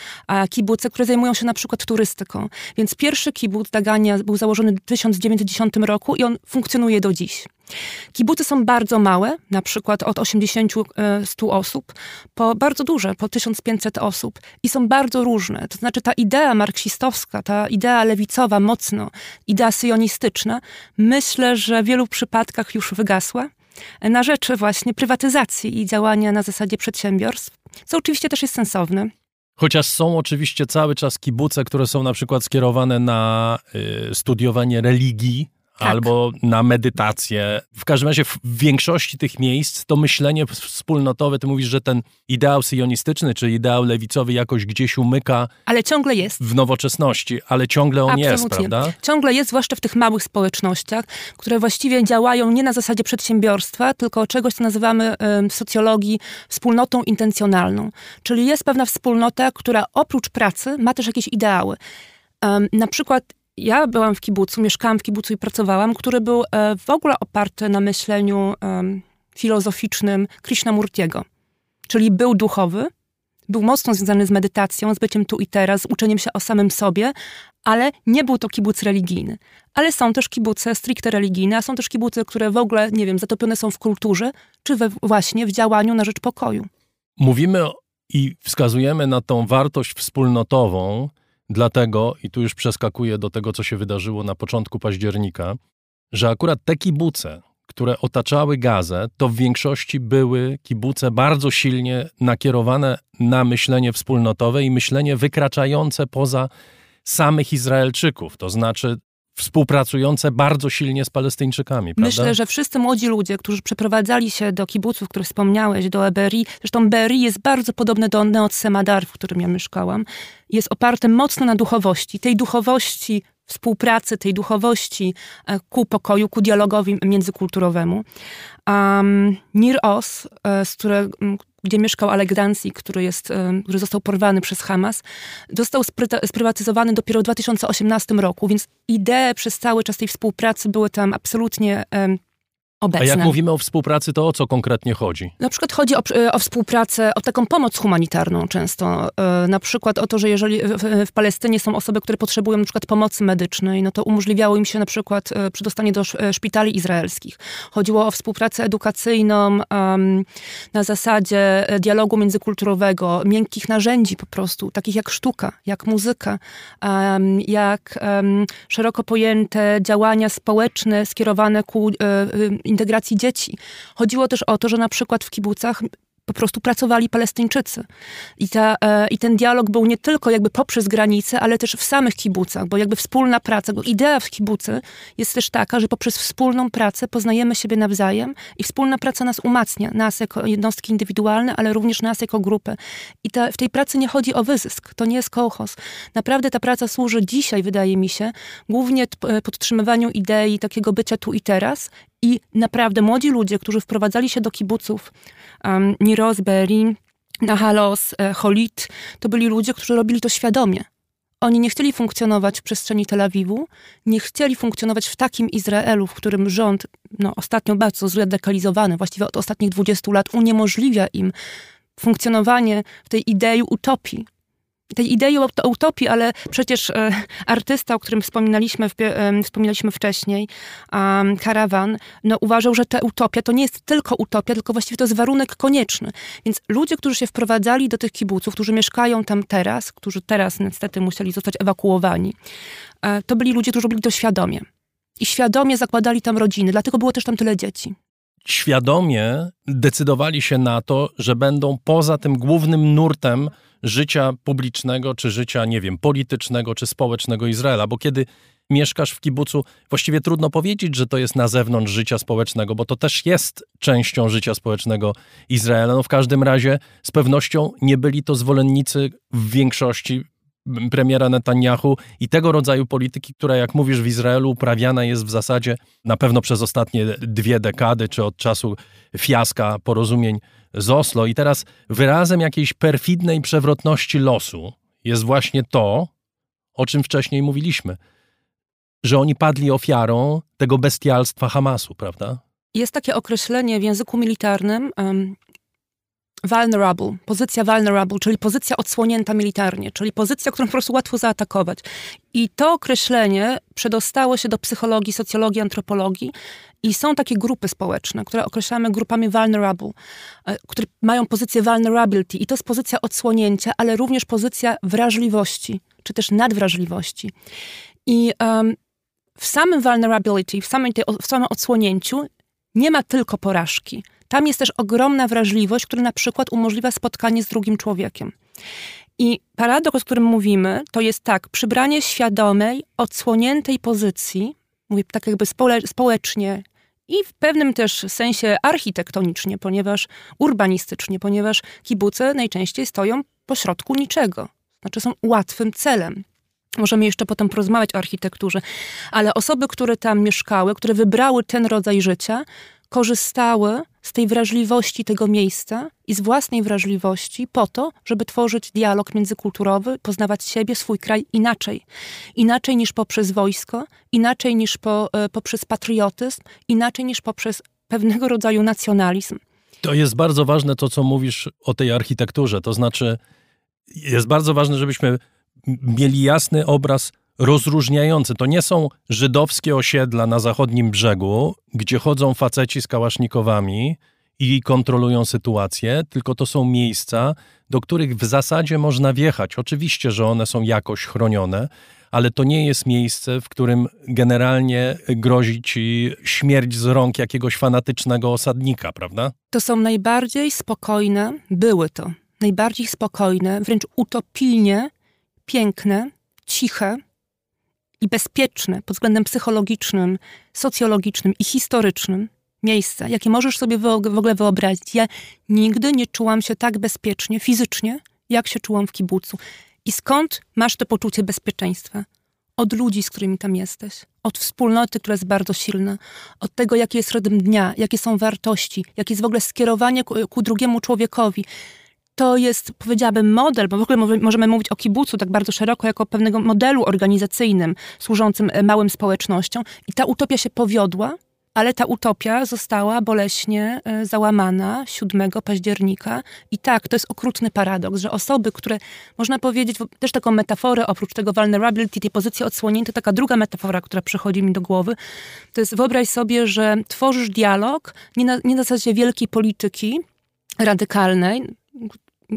kibuce, które zajmują się na przykład turystyką. Więc pierwszy kibuc Dagania był założony w 1910 roku i on funkcjonuje do dziś. Kibuty są bardzo małe, na przykład od 80-100 e, osób, po bardzo duże, po 1500 osób i są bardzo różne. To znaczy ta idea marksistowska, ta idea lewicowa mocno, idea syjonistyczna, myślę, że w wielu przypadkach już wygasła na rzecz właśnie prywatyzacji i działania na zasadzie przedsiębiorstw, co oczywiście też jest sensowne. Chociaż są oczywiście cały czas kibuce, które są na przykład skierowane na y, studiowanie religii, tak. albo na medytację. W każdym razie w większości tych miejsc to myślenie wspólnotowe, ty mówisz, że ten ideał syjonistyczny, czy ideał lewicowy jakoś gdzieś umyka. Ale ciągle jest. W nowoczesności, ale ciągle on Absolutnie. jest, prawda? Ciągle jest, zwłaszcza w tych małych społecznościach, które właściwie działają nie na zasadzie przedsiębiorstwa, tylko czegoś, co nazywamy w socjologii wspólnotą intencjonalną. Czyli jest pewna wspólnota, która oprócz pracy ma też jakieś ideały. Um, na przykład ja byłam w kibucu, mieszkałam w kibucu i pracowałam, który był e, w ogóle oparty na myśleniu filozoficznym Krishnamurtiego. Czyli był duchowy, był mocno związany z medytacją, z byciem tu i teraz, z uczeniem się o samym sobie, ale nie był to kibuc religijny. Ale są też kibuce stricte religijne, a są też kibuce, które w ogóle, nie wiem, zatopione są w kulturze, czy we, właśnie w działaniu na rzecz pokoju. Mówimy i wskazujemy na tą wartość wspólnotową, dlatego, i tu już przeskakuję do tego, co się wydarzyło na początku października, że akurat te kibuce, które otaczały Gazę, to w większości były kibuce bardzo silnie nakierowane na myślenie wspólnotowe i myślenie wykraczające poza samych Izraelczyków, to znaczy współpracujące bardzo silnie z Palestyńczykami. Prawda? Myślę, że wszyscy młodzi ludzie, którzy przeprowadzali się do kibuców, których wspomniałeś, do Eberi, zresztą Beri jest bardzo podobne do Neot Semadar, w którym ja mieszkałam, jest oparte mocno na duchowości. Tej duchowości współpracy, tej duchowości e, ku pokoju, ku dialogowi międzykulturowemu. Um, Nir Os, e, z które, gdzie mieszkał Alek Danzi, który, jest, e, który został porwany przez Hamas, został sprywatyzowany dopiero w 2018 roku, więc idee przez cały czas tej współpracy były tam absolutnie obecne. A jak mówimy o współpracy, to o co konkretnie chodzi? Na przykład chodzi o, o współpracę, o taką pomoc humanitarną często. E, na przykład o to, że jeżeli w, w, Palestynie są osoby, które potrzebują na przykład pomocy medycznej, no to umożliwiało im się na przykład e, przedostanie do e, szpitali izraelskich. Chodziło o współpracę edukacyjną um, na zasadzie dialogu międzykulturowego, miękkich narzędzi po prostu, takich jak sztuka, jak muzyka, um, jak um, szeroko pojęte działania społeczne skierowane ku integracji dzieci. Chodziło też o to, że na przykład w kibucach po prostu pracowali Palestyńczycy. I, ta, e, I ten dialog był nie tylko jakby poprzez granice, ale też w samych kibucach, bo jakby wspólna praca, bo idea w kibucy jest też taka, że poprzez wspólną pracę poznajemy siebie nawzajem i wspólna praca nas umacnia, nas jako jednostki indywidualne, ale również nas jako grupę. I ta, w tej pracy nie chodzi o wyzysk, to nie jest kołchos. Naprawdę ta praca służy dzisiaj, wydaje mi się, głównie podtrzymywaniu idei takiego bycia tu i teraz i naprawdę młodzi ludzie, którzy wprowadzali się do kibuców, um, Niroz, Berin, Nahalos, e, Holit, to byli ludzie, którzy robili to świadomie. Oni nie chcieli funkcjonować w przestrzeni Tel Awiwu, nie chcieli funkcjonować w takim Izraelu, w którym rząd, no, ostatnio bardzo zradykalizowany, właściwie od ostatnich 20 lat, uniemożliwia im funkcjonowanie w tej idei utopii, tej idei utopii, ale przecież e, artysta, o którym wspominaliśmy, w, e, wspominaliśmy wcześniej, um, Karawan, no, uważał, że ta utopia to nie jest tylko utopia, tylko właściwie to jest warunek konieczny. Więc ludzie, którzy się wprowadzali do tych kibuców, którzy mieszkają tam teraz, którzy teraz niestety musieli zostać ewakuowani, e, to byli ludzie, którzy robili to świadomie. I świadomie zakładali tam rodziny, dlatego było też tam tyle dzieci świadomie decydowali się na to, że będą poza tym głównym nurtem życia publicznego, czy życia, nie wiem, politycznego, czy społecznego Izraela, bo kiedy mieszkasz w kibucu, właściwie trudno powiedzieć, że to jest na zewnątrz życia społecznego, bo to też jest częścią życia społecznego Izraela. No w każdym razie z pewnością nie byli to zwolennicy w większości premiera Netanyahu i tego rodzaju polityki, która, jak mówisz, w Izraelu uprawiana jest w zasadzie na pewno przez ostatnie dwie dekady, czy od czasu fiaska porozumień z Oslo. I teraz wyrazem jakiejś perfidnej przewrotności losu jest właśnie to, o czym wcześniej mówiliśmy, że oni padli ofiarą tego bestialstwa Hamasu, prawda? Jest takie określenie w języku militarnym, vulnerable, pozycja vulnerable, czyli pozycja odsłonięta militarnie, czyli pozycja, którą po prostu łatwo zaatakować. I to określenie przedostało się do psychologii, socjologii, antropologii i są takie grupy społeczne, które określamy grupami vulnerable, e, które mają pozycję vulnerability i to jest pozycja odsłonięcia, ale również pozycja wrażliwości, czy też nadwrażliwości. I um, w samym vulnerability, w samym, tej, w samym odsłonięciu nie ma tylko porażki. Tam jest też ogromna wrażliwość, która na przykład umożliwia spotkanie z drugim człowiekiem. I paradoks, o którym mówimy, to jest tak, przybranie świadomej, odsłoniętej pozycji, mówię tak jakby społecznie i w pewnym też sensie architektonicznie, ponieważ urbanistycznie, ponieważ kibuce najczęściej stoją pośrodku niczego. Znaczy są łatwym celem. Możemy jeszcze potem porozmawiać o architekturze, ale osoby, które tam mieszkały, które wybrały ten rodzaj życia, korzystały z tej wrażliwości tego miejsca i z własnej wrażliwości po to, żeby tworzyć dialog międzykulturowy, poznawać siebie, swój kraj inaczej. Inaczej niż poprzez wojsko, inaczej niż po, e, poprzez patriotyzm, inaczej niż poprzez pewnego rodzaju nacjonalizm. To jest bardzo ważne to, co mówisz o tej architekturze. To znaczy, jest bardzo ważne, żebyśmy mieli jasny obraz rozróżniające. To nie są żydowskie osiedla na zachodnim brzegu, gdzie chodzą faceci z kałasznikowami i kontrolują sytuację, tylko to są miejsca, do których w zasadzie można wjechać. Oczywiście, że one są jakoś chronione, ale to nie jest miejsce, w którym generalnie grozi ci śmierć z rąk jakiegoś fanatycznego osadnika, prawda? To są najbardziej spokojne, były to najbardziej spokojne, wręcz utopilnie piękne, ciche i bezpieczne pod względem psychologicznym, socjologicznym i historycznym miejsca, jakie możesz sobie w ogóle wyobrazić. Ja nigdy nie czułam się tak bezpiecznie fizycznie, jak się czułam w kibucu. I skąd masz to poczucie bezpieczeństwa? Od ludzi, z którymi tam jesteś, od wspólnoty, która jest bardzo silna, od tego, jaki jest rytm dnia, jakie są wartości, jakie jest w ogóle skierowanie ku, ku drugiemu człowiekowi. To jest, powiedziałabym, model, bo w ogóle możemy mówić o kibucu tak bardzo szeroko, jako pewnego modelu organizacyjnym służącym e, małym społecznościom. I ta utopia się powiodła, ale ta utopia została boleśnie e, załamana 7 października. I tak, to jest okrutny paradoks, że osoby, które, można powiedzieć, też taką metaforę, oprócz tego vulnerability, tej pozycji odsłoniętej, taka druga metafora, która przychodzi mi do głowy, to jest wyobraź sobie, że tworzysz dialog nie na, nie na zasadzie wielkiej polityki, radykalnej,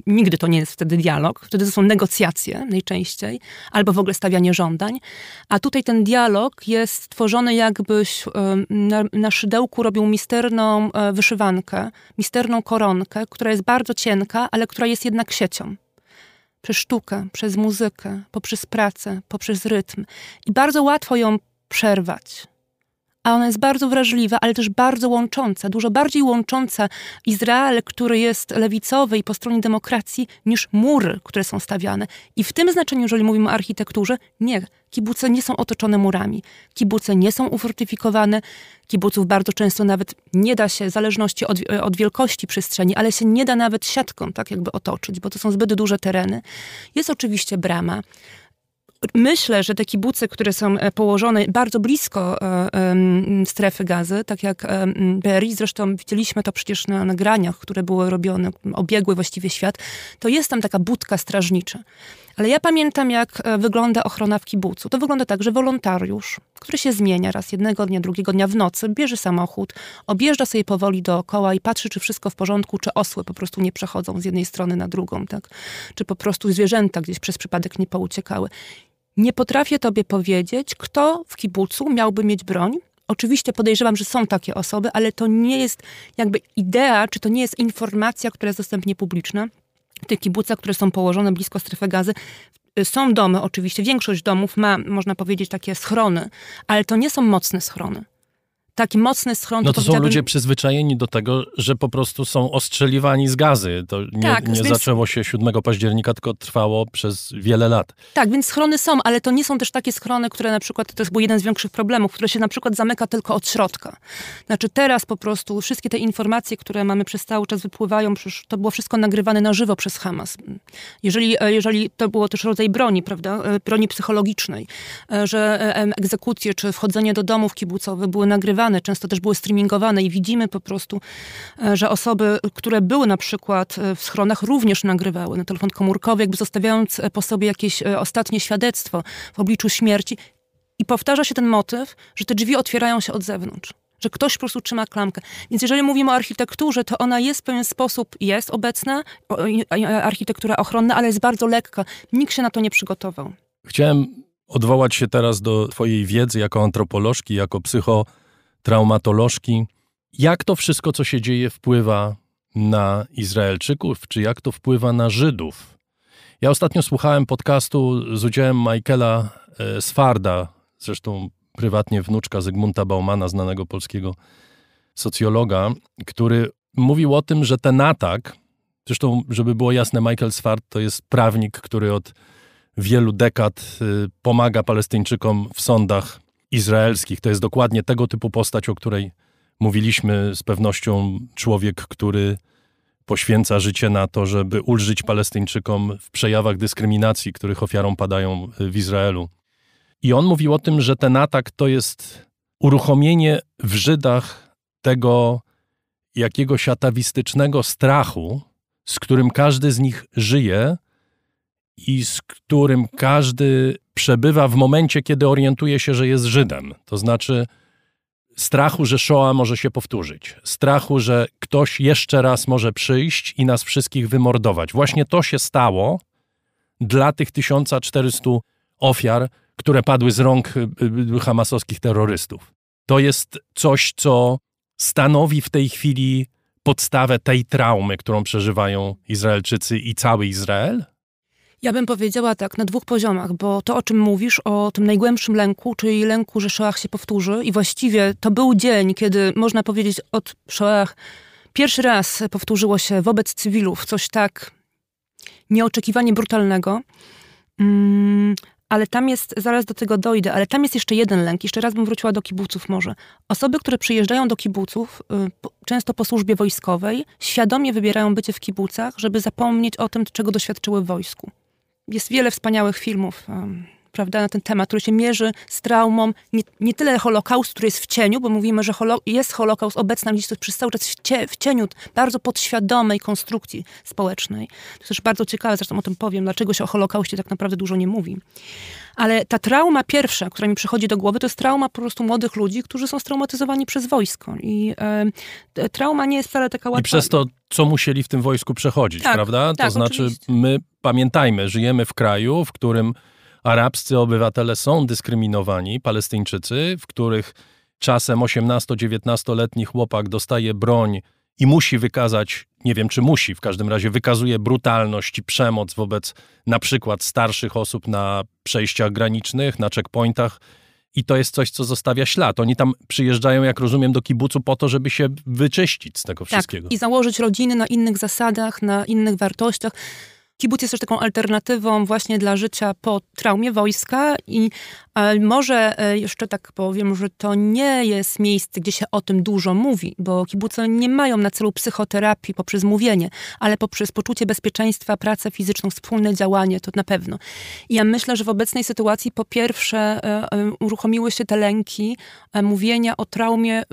nigdy to nie jest wtedy dialog, wtedy to są negocjacje najczęściej, albo w ogóle stawianie żądań. A tutaj ten dialog jest tworzony jakbyś na, na szydełku robił misterną e, wyszywankę, misterną koronkę, która jest bardzo cienka, ale która jest jednak siecią. Przez sztukę, przez muzykę, poprzez pracę, poprzez rytm. I bardzo łatwo ją przerwać a ona jest bardzo wrażliwa, ale też bardzo łącząca, dużo bardziej łącząca Izrael, który jest lewicowy i po stronie demokracji, niż mury, które są stawiane. I w tym znaczeniu, jeżeli mówimy o architekturze, nie. Kibuce nie są otoczone murami. Kibuce nie są ufortyfikowane. Kibuców bardzo często nawet nie da się, w zależności od, od wielkości przestrzeni, ale się nie da nawet siatką tak jakby otoczyć, bo to są zbyt duże tereny. Jest oczywiście brama myślę, że te kibuce, które są e, położone bardzo blisko e, strefy gazy, tak jak Be'eri, zresztą widzieliśmy to przecież na nagraniach, które były robione, obiegły właściwie świat, to jest tam taka budka strażnicza. Ale ja pamiętam, jak e, wygląda ochrona w kibucu. To wygląda tak, że wolontariusz, który się zmienia raz jednego dnia, drugiego dnia w nocy, bierze samochód, objeżdża sobie powoli dookoła i patrzy, czy wszystko w porządku, czy osły po prostu nie przechodzą z jednej strony na drugą, tak? Czy po prostu zwierzęta gdzieś przez przypadek nie pouciekały. Nie potrafię tobie powiedzieć, kto w kibucu miałby mieć broń. Oczywiście podejrzewam, że są takie osoby, ale to nie jest jakby idea, czy to nie jest informacja, która jest dostępnie publiczna. Te kibuce, które są położone blisko strefy gazy, są domy oczywiście, większość domów ma, można powiedzieć, takie schrony, ale to nie są mocne schrony taki mocny schron. No to, są ludzie przyzwyczajeni do tego, że po prostu są ostrzeliwani z gazy. To nie, tak, nie więc... zaczęło się 7 października, tylko trwało przez wiele lat. Tak, więc schrony są, ale to nie są też takie schrony, które na przykład, to jest był jeden z większych problemów, które się na przykład zamyka tylko od środka. Znaczy teraz po prostu wszystkie te informacje, które mamy przez cały czas wypływają, to było wszystko nagrywane na żywo przez Hamas. Jeżeli, e, jeżeli to było też rodzaj broni, prawda, e, broni psychologicznej, e, że egzekucje czy wchodzenie do domów kibucowych były nagrywane często też były streamingowane i widzimy po prostu, e, że osoby, które były na przykład e, w schronach również nagrywały na telefon komórkowy, jakby zostawiając e, po sobie jakieś ostatnie świadectwo w obliczu śmierci. I powtarza się ten motyw, że te drzwi otwierają się od zewnątrz że ktoś po prostu trzyma klamkę. Więc jeżeli mówimy o architekturze, to ona jest w pewien sposób, jest obecna, architektura ochronna, ale jest bardzo lekka. Nikt się na to nie przygotował. Chciałem odwołać się teraz do twojej wiedzy jako antropolożki, jako psycho traumatolożki. Jak to wszystko, co się dzieje, wpływa na Izraelczyków, czy jak to wpływa na Żydów? Ja ostatnio słuchałem podcastu z udziałem Michaela e, Sfarda, zresztą prywatnie wnuczka Zygmunta Baumana, znanego polskiego socjologa, który mówił o tym, że ten atak, zresztą, żeby było jasne, Michael Sward to jest prawnik, który od wielu dekad y, pomaga Palestyńczykom w sądach izraelskich. To jest dokładnie tego typu postać, o której mówiliśmy z pewnością człowiek, który poświęca życie na to, żeby ulżyć Palestyńczykom w przejawach dyskryminacji, których ofiarą padają w Izraelu. I on mówił o tym, że ten atak to jest uruchomienie w Żydach tego jakiegoś atawistycznego strachu, z którym każdy z nich żyje i z którym każdy przebywa w momencie, kiedy orientuje się, że jest Żydem. To znaczy strachu, że Shoah może się powtórzyć, strachu, że ktoś jeszcze raz może przyjść i nas wszystkich wymordować. Właśnie to się stało dla tych 1400 ofiar, które padły z rąk y, y, hamasowskich terrorystów. To jest coś, co stanowi w tej chwili podstawę tej traumy, którą przeżywają Izraelczycy i cały Izrael? Ja bym powiedziała tak, na dwóch poziomach, bo to, o czym mówisz, o tym najgłębszym lęku, czyli lęku, że Shoah się powtórzy i właściwie to był dzień, kiedy można powiedzieć od Shoah pierwszy raz powtórzyło się wobec cywilów coś tak nieoczekiwanie brutalnego. Mm, ale tam jest, zaraz do tego dojdę, ale tam jest jeszcze jeden lęk. Jeszcze raz bym wróciła do kibuców może. Osoby, które przyjeżdżają do kibuców, y, często po służbie wojskowej, świadomie wybierają bycie w kibucach, żeby zapomnieć o tym, czego doświadczyły w wojsku. Jest wiele wspaniałych filmów prawda, na ten temat, który się mierzy z traumą nie, nie tyle Holokaustu, który jest w cieniu, bo mówimy, że holo, jest Holokaust obecny gdzieś to jest przez cały czas w, cie, w cieniu bardzo podświadomej konstrukcji społecznej. To jest też bardzo ciekawe, zresztą o tym powiem, dlaczego się o Holokauście tak naprawdę dużo nie mówi. Ale ta trauma pierwsza, która mi przychodzi do głowy, to jest trauma po prostu młodych ludzi, którzy są straumatyzowani przez wojsko. I e, trauma nie jest wcale taka łatwa. I przez to, co musieli w tym wojsku przechodzić, tak, prawda? Tak, to znaczy, oczywiście. my pamiętajmy, żyjemy w kraju, w którym arabscy obywatele są dyskryminowani, Palestyńczycy, w których czasem 18-19-letni chłopak dostaje broń i musi wykazać, nie wiem czy musi, w każdym razie wykazuje brutalność i przemoc wobec na przykład starszych osób na przejściach granicznych, na checkpointach. I to jest coś, co zostawia ślad. Oni tam przyjeżdżają, jak rozumiem, do kibucu po to, żeby się wyczyścić z tego tak, wszystkiego. I założyć rodziny na innych zasadach, na innych wartościach. Kibuc jest też taką alternatywą właśnie dla życia po traumie wojska i e, może e, jeszcze tak powiem, że to nie jest miejsce, gdzie się o tym dużo mówi, bo kibuce nie mają na celu psychoterapii poprzez mówienie, ale poprzez poczucie bezpieczeństwa, pracę fizyczną, wspólne działanie, to na pewno. I ja myślę, że w obecnej sytuacji po pierwsze e, uruchomiły się te lęki mówienia o traumie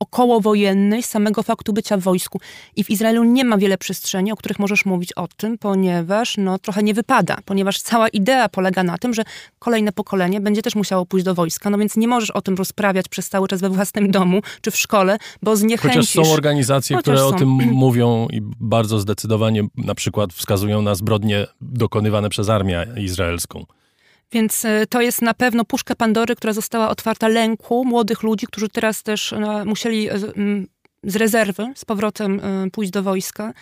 okołowojennej samego faktu bycia w wojsku. I w Izraelu nie ma wiele przestrzeni, o których możesz mówić o tym, ponieważ no, trochę nie wypada, ponieważ cała idea polega na tym, że kolejne pokolenie będzie też musiało pójść do wojska, no więc nie możesz o tym rozprawiać przez cały czas we własnym domu czy w szkole, bo zniechęcisz... Chociaż są organizacje, Chociaż które są. o tym mówią i bardzo zdecydowanie na przykład wskazują na zbrodnie dokonywane przez armię izraelską. Więc e, to jest na pewno puszka Pandory, która została otwarta lęku młodych ludzi, którzy teraz też no, musieli e, z rezerwy z powrotem e, pójść do wojska.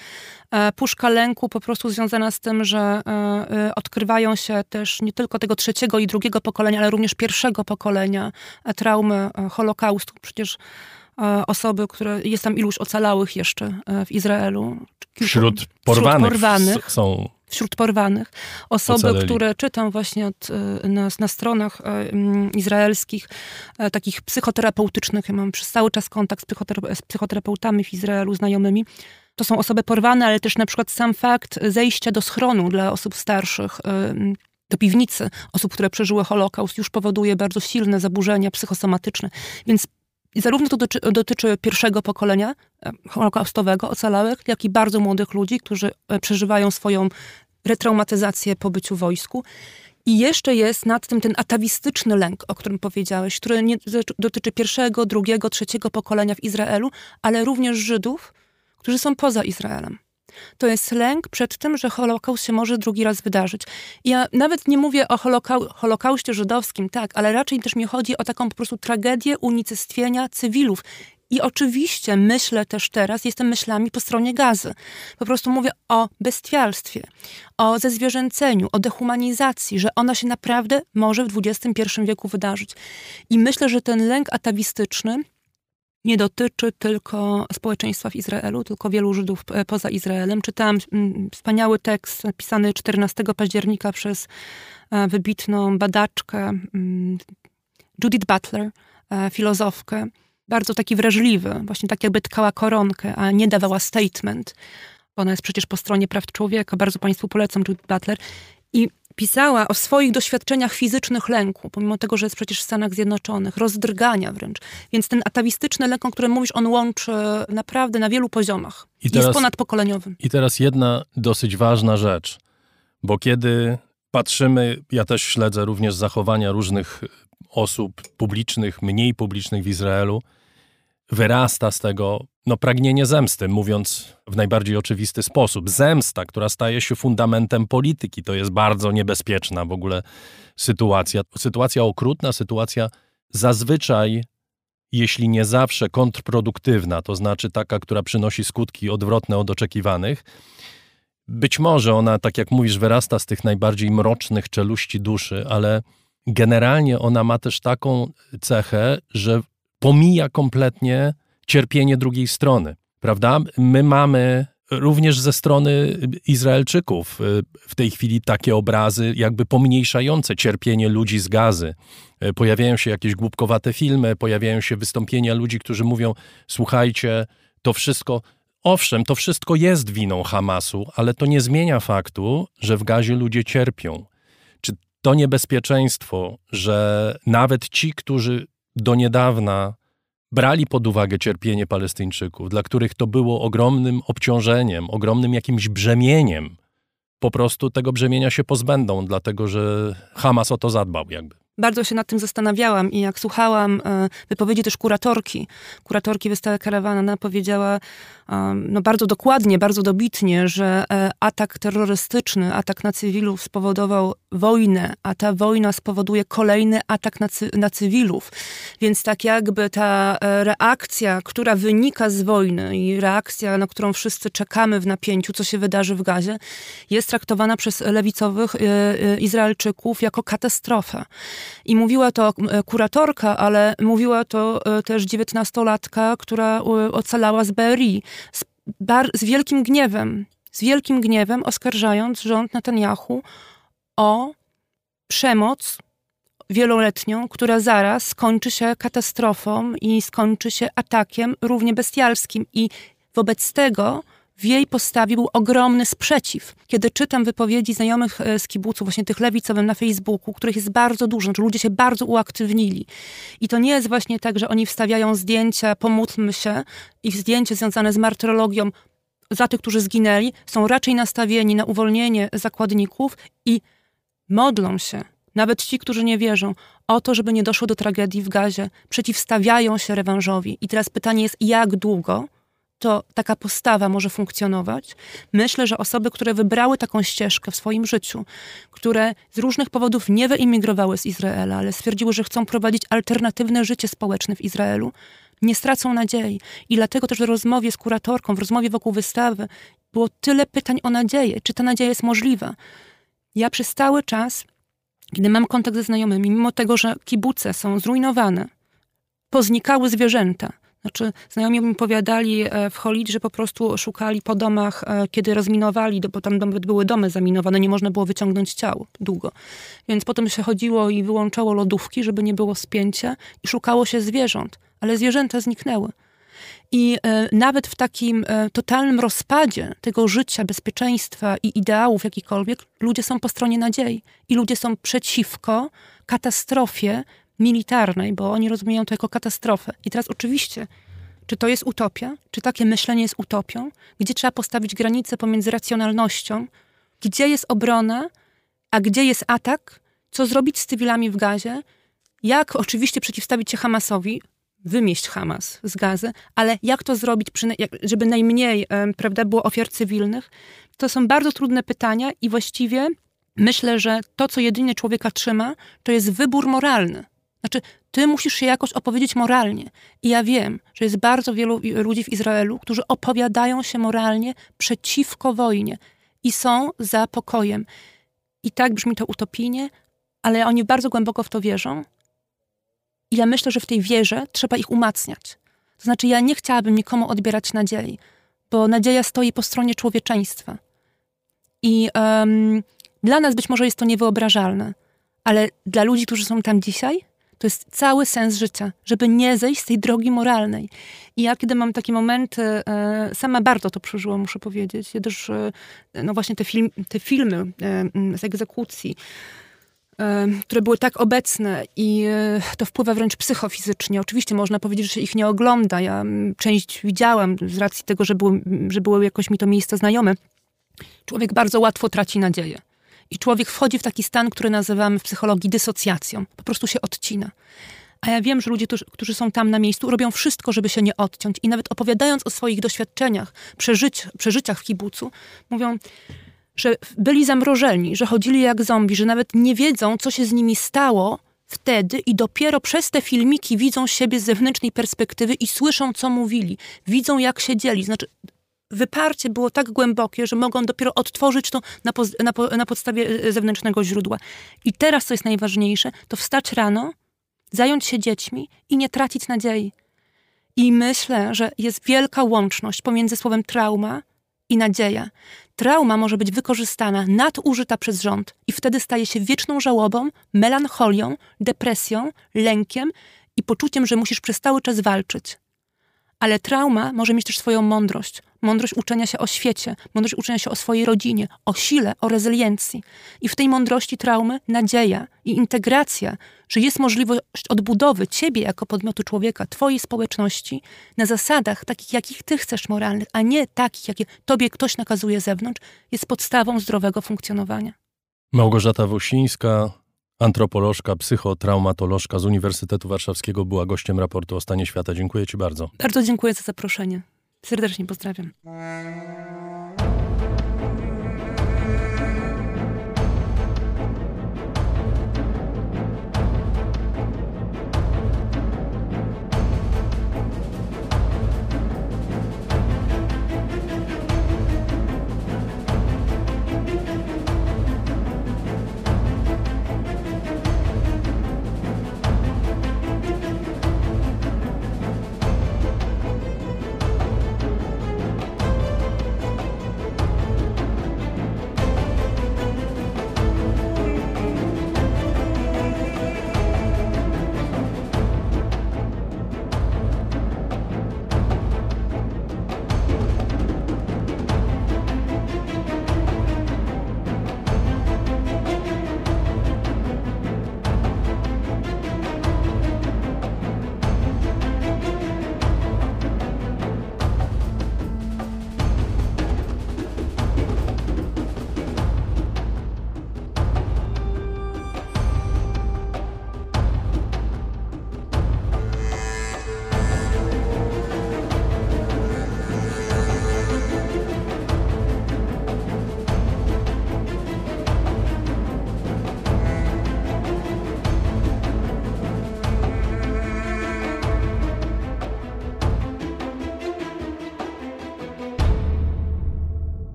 Puszka lęku po prostu związana z tym, że odkrywają się też nie tylko tego trzeciego i drugiego pokolenia, ale również pierwszego pokolenia traumy Holokaustu. Przecież osoby, które jest tam iluś ocalałych jeszcze w Izraelu. Wśród porwanych, wśród porwanych są wśród porwanych. Osoby, które czytam właśnie od, y, na, na stronach mm, izraelskich, e, takich psychoterapeutycznych, ja mam przez cały czas kontakt z, z psychoterapeutami w Izraelu, znajomymi, to są osoby porwane, ale też na przykład sam fakt zejścia do schronu dla osób starszych, e, do piwnicy osób, które przeżyły Holokaust, już powoduje bardzo silne zaburzenia psychosomatyczne. Więc zarówno to dotyczy, dotyczy, pierwszego pokolenia holokaustowego, ocalałych, jak i bardzo młodych ludzi, którzy przeżywają swoją retraumatyzację po byciu w wojsku. I jeszcze jest nad tym ten atawistyczny lęk, o którym powiedziałeś, który nie dotyczy pierwszego, drugiego, trzeciego pokolenia w Izraelu, ale również Żydów, którzy są poza Izraelem. To jest lęk przed tym, że Holokaust się może drugi raz wydarzyć. Ja nawet nie mówię o holokau Holokauście żydowskim, tak, ale raczej też mi chodzi o taką po prostu tragedię unicestwienia cywilów. I oczywiście myślę też teraz, jestem myślami po stronie gazy. Po prostu mówię o bestialstwie, o zezwierzęceniu, o dehumanizacji, że ona się naprawdę może w XXI wieku wydarzyć. I myślę, że ten lęk atawistyczny nie dotyczy tylko społeczeństwa w Izraelu, tylko wielu Żydów e, poza Izraelem. Czytałam mm, wspaniały tekst napisany 14 października przez e, wybitną badaczkę mm, Judith Butler, e, filozofkę, bardzo taki wrażliwy, właśnie tak jakby tkała koronkę, a nie dawała statement. Ona jest przecież po stronie praw człowieka, bardzo Państwu polecam Judith Butler. I pisała o swoich doświadczeniach fizycznych lęku, pomimo tego, że jest przecież w Stanach Zjednoczonych, rozdrgania wręcz. Więc ten atawistyczny lęk, o którym mówisz, on łączy naprawdę na wielu poziomach. I teraz, jest ponadpokoleniowym. I teraz jedna dosyć ważna rzecz, bo kiedy patrzymy, ja też śledzę również zachowania różnych osób publicznych, mniej publicznych w Izraelu, wyrasta z tego no, pragnienie zemsty, mówiąc w najbardziej oczywisty sposób. Zemsta, która staje się fundamentem polityki, to jest bardzo niebezpieczna w ogóle sytuacja. Sytuacja okrutna, sytuacja zazwyczaj, jeśli nie zawsze kontrproduktywna, to znaczy taka, która przynosi skutki odwrotne od oczekiwanych. Być może ona, tak jak mówisz, wyrasta z tych najbardziej mrocznych czeluści duszy, ale generalnie ona ma też taką cechę, że pomija kompletnie cierpienie drugiej strony, prawda? My mamy również ze strony Izraelczyków y, w tej chwili takie obrazy, jakby pomniejszające cierpienie ludzi z gazy. Y, pojawiają się jakieś głupkowate filmy, pojawiają się wystąpienia ludzi, którzy mówią: Słuchajcie, to wszystko. Owszem, to wszystko jest winą Hamasu, ale to nie zmienia faktu, że w gazie ludzie cierpią. Czy to niebezpieczeństwo, że nawet ci, którzy do niedawna brali pod uwagę cierpienie Palestyńczyków, dla których to było ogromnym obciążeniem, ogromnym jakimś brzemieniem, po prostu tego brzemienia się pozbędą, dlatego że Hamas o to zadbał jakby. Bardzo się nad tym zastanawiałam i jak słuchałam e, wypowiedzi też kuratorki, kuratorki wystawy Karawana, ona powiedziała no bardzo dokładnie, bardzo dobitnie, że e, atak terrorystyczny, atak na cywilów spowodował wojnę, a ta wojna spowoduje kolejny atak na, cy na cywilów. Więc tak jakby ta e, reakcja, która wynika z wojny i reakcja, na którą wszyscy czekamy w napięciu, co się wydarzy w Gazie, jest traktowana przez lewicowych Izraelczyków jako katastrofę. I mówiła to kuratorka, ale mówiła to też dziewiętnastolatka, która ocalała z Berii, z, z wielkim gniewem, z wielkim gniewem oskarżając rząd Netanyahu o przemoc wieloletnią, która zaraz skończy się katastrofą i skończy się atakiem równie bestialskim. I wobec tego w jej postawie był ogromny sprzeciw. Kiedy czytam wypowiedzi znajomych e, z kibuców, właśnie tych lewicowych na Facebooku, których jest bardzo dużo, że ludzie się bardzo uaktywnili. I to nie jest właśnie tak, że oni wstawiają zdjęcia, pomódlmy się, i zdjęcia związane z martyrologią za tych, którzy zginęli, są raczej nastawieni na uwolnienie zakładników i modlą się, nawet ci, którzy nie wierzą, o to, żeby nie doszło do tragedii w gazie, przeciwstawiają się rewanżowi. I teraz pytanie jest, jak długo to taka postawa może funkcjonować. Myślę, że osoby, które wybrały taką ścieżkę w swoim życiu, które z różnych powodów nie wyimigrowały z Izraela, ale stwierdziły, że chcą prowadzić alternatywne życie społeczne w Izraelu, nie stracą nadziei. I dlatego też w rozmowie z kuratorką, w rozmowie wokół wystawy było tyle pytań o nadzieję. Czy ta nadzieja jest możliwa? Ja przez cały czas, kiedy mam kontakt ze znajomymi, mimo tego, że kibuce są zrujnowane, poznikały zwierzęta, znaczy, znajomi mi powiadali e, w Holid, że po prostu szukali po domach, e, kiedy rozminowali, bo tam były domy zaminowane, nie można było wyciągnąć ciał długo. Więc potem się chodziło i wyłączało lodówki, żeby nie było spięcia i szukało się zwierząt, ale zwierzęta zniknęły. I e, nawet w takim e, totalnym rozpadzie tego życia, bezpieczeństwa i ideałów jakichkolwiek, ludzie są po stronie nadziei i ludzie są przeciwko katastrofie militarnej, bo oni rozumieją to jako katastrofę. I teraz oczywiście, czy to jest utopia? Czy takie myślenie jest utopią? Gdzie trzeba postawić granicę pomiędzy racjonalnością? Gdzie jest obrona, a gdzie jest atak? Co zrobić z cywilami w gazie? Jak oczywiście przeciwstawić się Hamasowi? Wymieść Hamas z gazy, ale jak to zrobić, żeby najmniej prawda, było ofiar cywilnych? To są bardzo trudne pytania i właściwie myślę, że to, co jedynie człowieka trzyma, to jest wybór moralny. Znaczy, ty musisz się jakoś opowiedzieć moralnie. I ja wiem, że jest bardzo wielu ludzi w Izraelu, którzy opowiadają się moralnie przeciwko wojnie i są za pokojem. I tak brzmi to utopijnie, ale oni bardzo głęboko w to wierzą. I ja myślę, że w tej wierze trzeba ich umacniać. To znaczy, ja nie chciałabym nikomu odbierać nadziei, bo nadzieja stoi po stronie człowieczeństwa. I um, dla nas być może jest to niewyobrażalne, ale dla ludzi, którzy są tam dzisiaj, to jest cały sens życia, żeby nie zejść z tej drogi moralnej. I ja, kiedy mam takie momenty, e, sama bardzo to przeżyłam, muszę powiedzieć. Ja też, e, no właśnie te, film, te filmy e, z egzekucji, które były tak obecne i to wpływa wręcz psychofizycznie. Oczywiście można powiedzieć, że się ich nie ogląda. Ja część widziałam z racji tego, że były, że były jakoś mi to miejsca znajome. Człowiek bardzo łatwo traci nadzieję. I człowiek wchodzi w taki stan, który nazywamy w psychologii dysocjacją. Po prostu się odcina. A ja wiem, że ludzie, którzy są tam na miejscu, robią wszystko, żeby się nie odciąć. I nawet opowiadając o swoich doświadczeniach, przeżyć, przeżyciach w kibucu, mówią, że byli zamrożeni, że chodzili jak zombie, że nawet nie wiedzą, co się z nimi stało wtedy i dopiero przez te filmiki widzą siebie z zewnętrznej perspektywy i słyszą, co mówili. Widzą, jak siedzieli. Znaczy, wyparcie było tak głębokie, że mogą dopiero odtworzyć to na, na, na podstawie e, zewnętrznego źródła. I teraz, co jest najważniejsze, to wstać rano, zająć się dziećmi i nie tracić nadziei. I myślę, że jest wielka łączność pomiędzy słowem trauma i nadzieja. Trauma może być wykorzystana, nadużyta przez rząd i wtedy staje się wieczną żałobą, melancholią, depresją, lękiem i poczuciem, że musisz przez cały czas walczyć. Ale trauma może mieć też swoją mądrość. Mądrość uczenia się o świecie, mądrość uczenia się o swojej rodzinie, o sile, o rezyliencji. I w tej mądrości traumy nadzieja i integracja, że jest możliwość odbudowy ciebie jako podmiotu człowieka, twojej społeczności na zasadach takich, jakich ty chcesz moralnych, a nie takich, jakie tobie ktoś nakazuje z zewnątrz, jest podstawą zdrowego funkcjonowania. Małgorzata Wosińska, antropolożka, psychotraumatolożka z Uniwersytetu Warszawskiego była gościem raportu o stanie świata. Dziękuję Ci bardzo. Bardzo dziękuję za zaproszenie. Serdecznie pozdrawiam.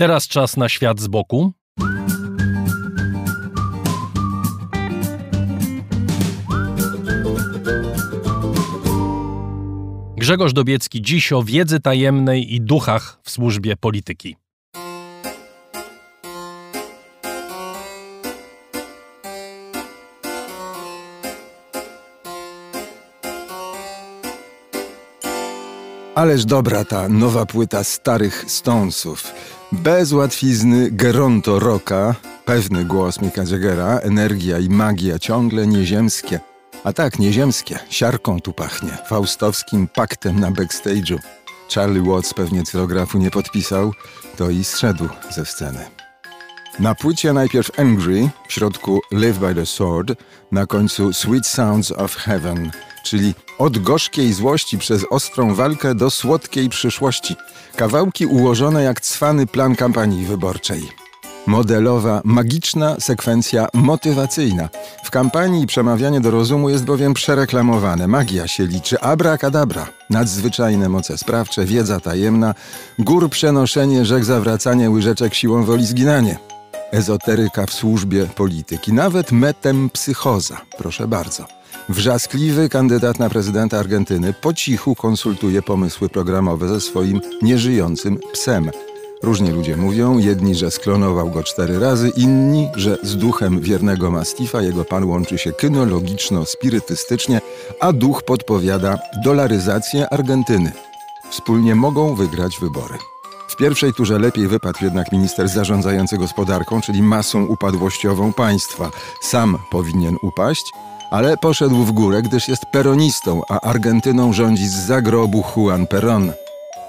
Teraz czas na świat z boku. Grzegorz Dobiecki dziś o wiedzy tajemnej i duchach w służbie polityki. Ależ dobra ta nowa płyta starych Stonesów. Bez łatwizny Geronto Rocka, pewny głos Mika Jaggera, energia i magia ciągle nieziemskie. A tak, nieziemskie, siarką tu pachnie, faustowskim paktem na backstage'u. Charlie Watts pewnie cylografu nie podpisał, to i zszedł ze sceny. Na płycie najpierw Angry, w środku Live by the Sword, na końcu Sweet Sounds of Heaven, czyli od gorzkiej złości przez ostrą walkę do słodkiej przyszłości. Kawałki ułożone jak cwany plan kampanii wyborczej. Modelowa, magiczna sekwencja motywacyjna. W kampanii przemawianie do rozumu jest bowiem przereklamowane. Magia się liczy, abracadabra. Nadzwyczajne moce sprawcze, wiedza tajemna, gór przenoszenie, rzek zawracanie, łyżeczek siłą woli zginanie. Ezoteryka w służbie polityki, nawet metempsychoza, proszę bardzo. Wrzaskliwy kandydat na prezydenta Argentyny po cichu konsultuje pomysły programowe ze swoim nieżyjącym psem. Różnie ludzie mówią, jedni, że sklonował go cztery razy, inni, że z duchem wiernego mastifa jego pan łączy się kynologiczno-spirytystycznie, a duch podpowiada dolaryzację Argentyny. Wspólnie mogą wygrać wybory. W pierwszej turze lepiej wypadł jednak minister zarządzający gospodarką, czyli masą upadłościową państwa. Sam powinien upaść, ale poszedł w górę, gdyż jest peronistą, a Argentyną rządzi z zagrobu Juan Perón.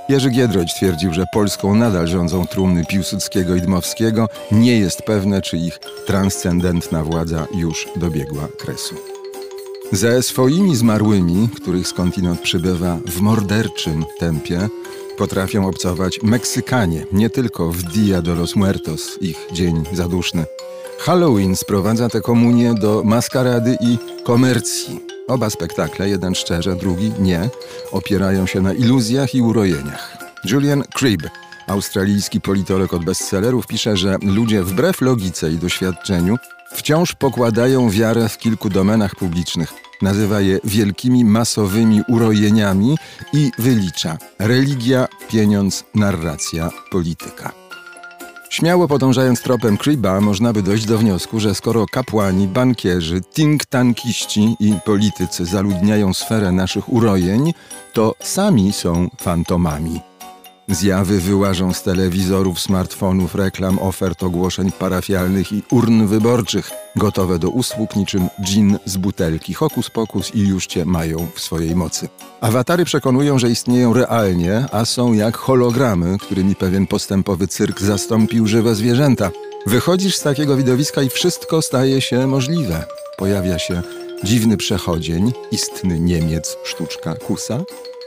Jerzy Giedroć twierdził, że Polską nadal rządzą trumny Piłsudskiego i Dmowskiego. Nie jest pewne, czy ich transcendentna władza już dobiegła kresu. Ze swoimi zmarłymi, których skądinąd przybywa w morderczym tempie, potrafią obcować Meksykanie, nie tylko w Dia de los Muertos, ich dzień zaduszny. Halloween sprowadza tę komunię do maskarady i komercji. Oba spektakle, jeden szczerze, drugi nie, opierają się na iluzjach i urojeniach. Julian Cribb, australijski politolog od bestsellerów, pisze, że ludzie wbrew logice i doświadczeniu wciąż pokładają wiarę w kilku domenach publicznych. Nazywa je wielkimi masowymi urojeniami i wylicza religia, pieniądz, narracja, polityka. Śmiało podążając tropem Criba, można by dojść do wniosku, że skoro kapłani, bankierzy, think tankiści i politycy zaludniają sferę naszych urojeń, to sami są fantomami. Zjawy wyłażą z telewizorów, smartfonów, reklam, ofert, ogłoszeń parafialnych i urn wyborczych, gotowe do usług niczym dżin z butelki. Hokus pokus i już cię mają w swojej mocy. Awatary przekonują, że istnieją realnie, a są jak hologramy, którymi pewien postępowy cyrk zastąpił żywe zwierzęta. Wychodzisz z takiego widowiska i wszystko staje się możliwe. Pojawia się dziwny przechodzień, istny Niemiec, sztuczka Kusa,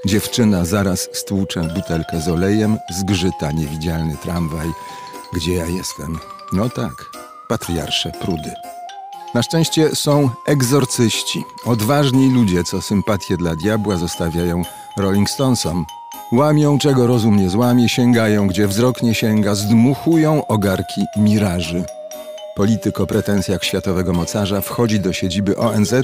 Dziewczyna zaraz stłucze butelkę z olejem, zgrzyta niewidzialny tramwaj. Gdzie ja jestem? No tak, patriarsze Prudy. Na szczęście są egzorcyści, odważni ludzie, co sympatię dla diabła zostawiają Rolling Stonesom. Łamią, czego rozum nie złamie, sięgają, gdzie wzrok nie sięga, zdmuchują ogarki miraży. Polityk o pretensjach światowego mocarza wchodzi do siedziby ONZ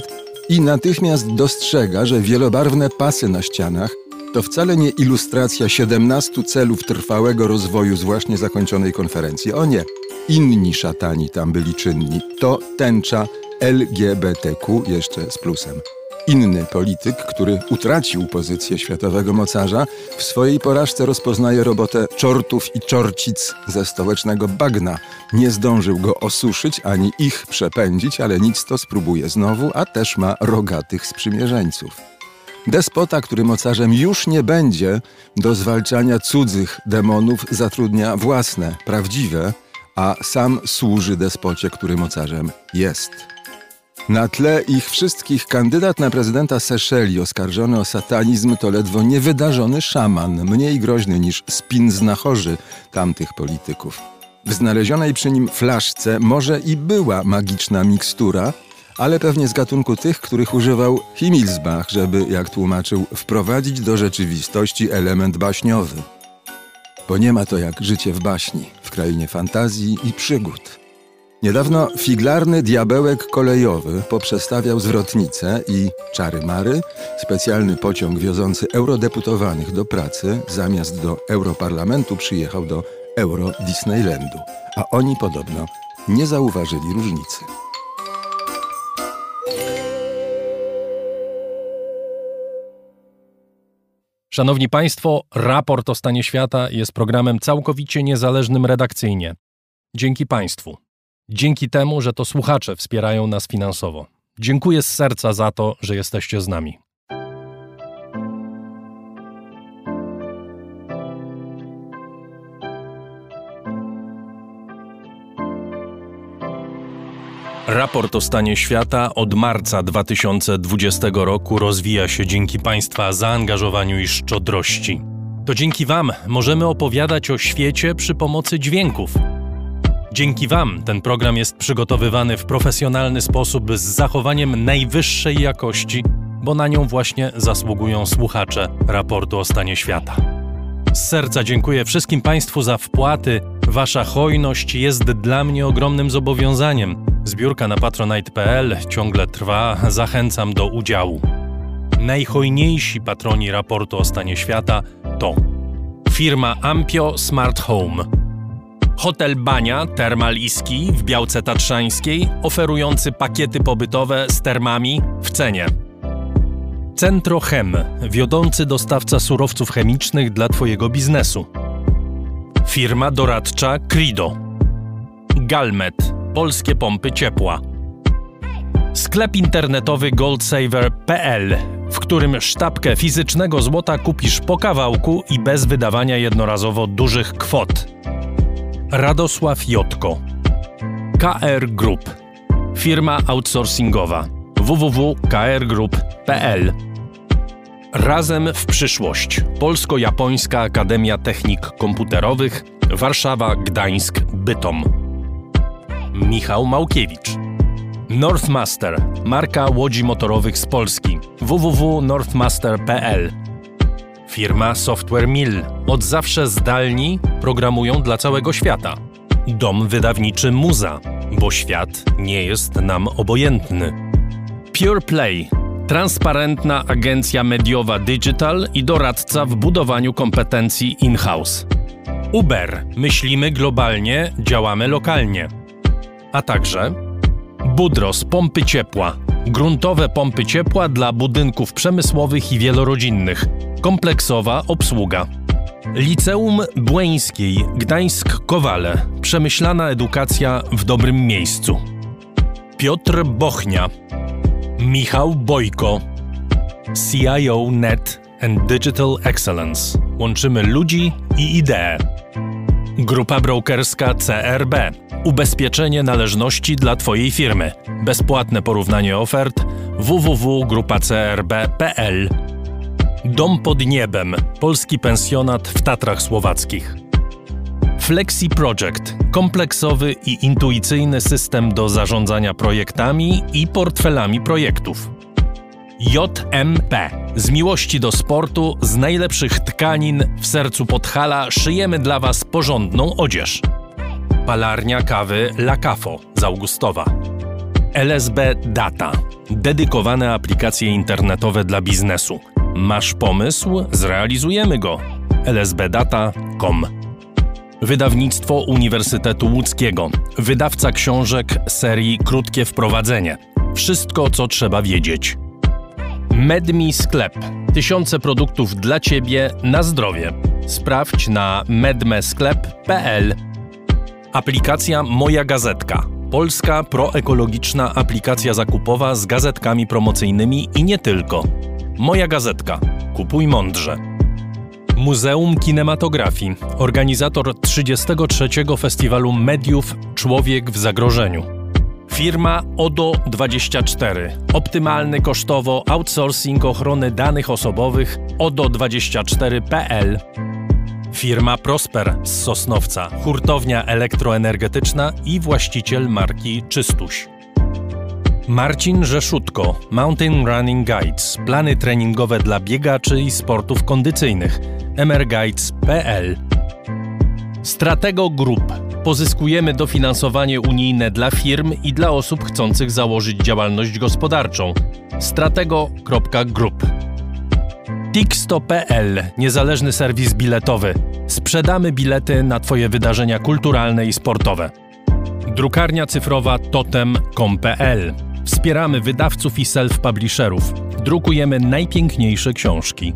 i natychmiast dostrzega, że wielobarwne pasy na ścianach to wcale nie ilustracja 17 celów trwałego rozwoju z właśnie zakończonej konferencji. O nie, inni szatani tam byli czynni. To tęcza LGBTQ jeszcze z plusem. Inny polityk, który utracił pozycję światowego mocarza, w swojej porażce rozpoznaje robotę czortów i czorcic ze stołecznego bagna. Nie zdążył go osuszyć ani ich przepędzić, ale nic to spróbuje znowu, a też ma rogatych sprzymierzeńców. Despota, który mocarzem już nie będzie, do zwalczania cudzych demonów zatrudnia własne, prawdziwe, a sam służy despocie, który mocarzem jest. Na tle ich wszystkich kandydat na prezydenta Seszeli oskarżony o satanizm to ledwo niewydarzony szaman, mniej groźny niż spin znachorzy tamtych polityków. W znalezionej przy nim flaszce może i była magiczna mikstura, ale pewnie z gatunku tych, których używał Himmelsbach, żeby, jak tłumaczył, wprowadzić do rzeczywistości element baśniowy. Bo nie ma to jak życie w baśni, w krainie fantazji i przygód. Niedawno figlarny diabełek kolejowy poprzestawiał zwrotnicę i czary mary, specjalny pociąg wiozący eurodeputowanych do pracy zamiast do Europarlamentu przyjechał do Euro Disneylandu, a oni podobno nie zauważyli różnicy. Szanowni Państwo, raport o stanie świata jest programem całkowicie niezależnym redakcyjnie. Dzięki Państwu. Dzięki temu, że to słuchacze wspierają nas finansowo. Dziękuję z serca za to, że jesteście z nami. Raport o stanie świata od marca 2020 roku rozwija się dzięki Państwa zaangażowaniu i szczodrości. To dzięki Wam możemy opowiadać o świecie przy pomocy dźwięków. Dzięki Wam ten program jest przygotowywany w profesjonalny sposób z zachowaniem najwyższej jakości, bo na nią właśnie zasługują słuchacze raportu o stanie świata. Z serca dziękuję wszystkim Państwu za wpłaty. Wasza hojność jest dla mnie ogromnym zobowiązaniem. Zbiórka na patronite.pl ciągle trwa, zachęcam do udziału. Najhojniejsi patroni raportu o stanie świata to firma Ampio Smart Home, hotel Bania Termal Iski w Białce Tatrzańskiej, oferujący pakiety pobytowe z termami w cenie. Centro Chem, wiodący dostawca surowców chemicznych dla Twojego biznesu. Firma doradcza Crido. Galmet, polskie pompy ciepła. Sklep internetowy goldsaver.pl w którym sztabkę fizycznego złota kupisz po kawałku i bez wydawania jednorazowo dużych kwot. Radosław Jotko KR Group Firma outsourcingowa www.krgroup.pl Razem w przyszłość. Polsko-Japońska Akademia Technik Komputerowych Warszawa, Gdańsk, Bytom. Michał Małkiewicz. Northmaster, marka łodzi motorowych z Polski. www.northmaster.pl Firma Software Mill. Od zawsze zdalni programują dla całego świata. Dom wydawniczy Muza, bo świat nie jest nam obojętny. Pure Play. Transparentna agencja mediowa digital i doradca w budowaniu kompetencji in-house. Uber. Myślimy globalnie, działamy lokalnie. A także Budros pompy ciepła. Gruntowe pompy ciepła dla budynków przemysłowych i wielorodzinnych. Kompleksowa obsługa. Liceum Błeńskiej Gdańsk-Kowale. Przemyślana edukacja w dobrym miejscu. Piotr Bochnia. Michał Bojko. CIO Net and Digital Excellence. Łączymy ludzi i idee. Grupa brokerska CRB. Ubezpieczenie należności dla Twojej firmy. Bezpłatne porównanie ofert www.grupacrb.pl Dom pod niebem. Polski pensjonat w Tatrach Słowackich. Flexi Project. Kompleksowy i intuicyjny system do zarządzania projektami i portfelami projektów. JMP. Z miłości do sportu, z najlepszych tkanin w sercu Podhala szyjemy dla Was porządną odzież. Palarnia kawy La Cafo z Augustowa. LSB Data. Dedykowane aplikacje internetowe dla biznesu. Masz pomysł? Zrealizujemy go. lsbdata.com Wydawnictwo Uniwersytetu Łódzkiego. Wydawca książek serii Krótkie Wprowadzenie. Wszystko, co trzeba wiedzieć. MedMi Sklep. Tysiące produktów dla Ciebie na zdrowie. Sprawdź na medmesklep.pl. Aplikacja Moja Gazetka. Polska proekologiczna aplikacja zakupowa z gazetkami promocyjnymi i nie tylko. Moja Gazetka. Kupuj mądrze. Muzeum Kinematografii. Organizator 33. Festiwalu Mediów Człowiek w Zagrożeniu. Firma ODO24. Optymalny kosztowo outsourcing ochrony danych osobowych ODO24.pl. Firma Prosper z Sosnowca, hurtownia elektroenergetyczna i właściciel marki Czystuś. Marcin Rzeszutko, Mountain Running Guides, plany treningowe dla biegaczy i sportów kondycyjnych, mrguides.pl. Stratego Group pozyskujemy dofinansowanie unijne dla firm i dla osób chcących założyć działalność gospodarczą. Stratego.group Tixto.pl niezależny serwis biletowy. Sprzedamy bilety na Twoje wydarzenia kulturalne i sportowe. Drukarnia cyfrowa totem.com.pl Wspieramy wydawców i self-publisherów. Drukujemy najpiękniejsze książki.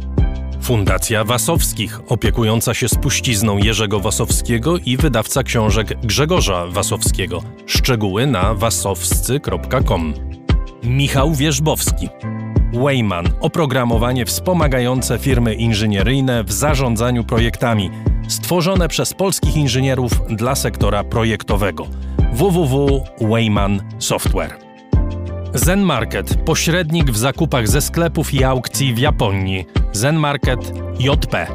Fundacja Wasowskich, opiekująca się spuścizną Jerzego Wasowskiego i wydawca książek Grzegorza Wasowskiego. Szczegóły na wasowscy.com. Michał Wierzbowski. Wayman oprogramowanie wspomagające firmy inżynieryjne w zarządzaniu projektami, stworzone przez polskich inżynierów dla sektora projektowego. www.wayman Software. Zen Market, pośrednik w zakupach ze sklepów i aukcji w Japonii. Zen Market JP.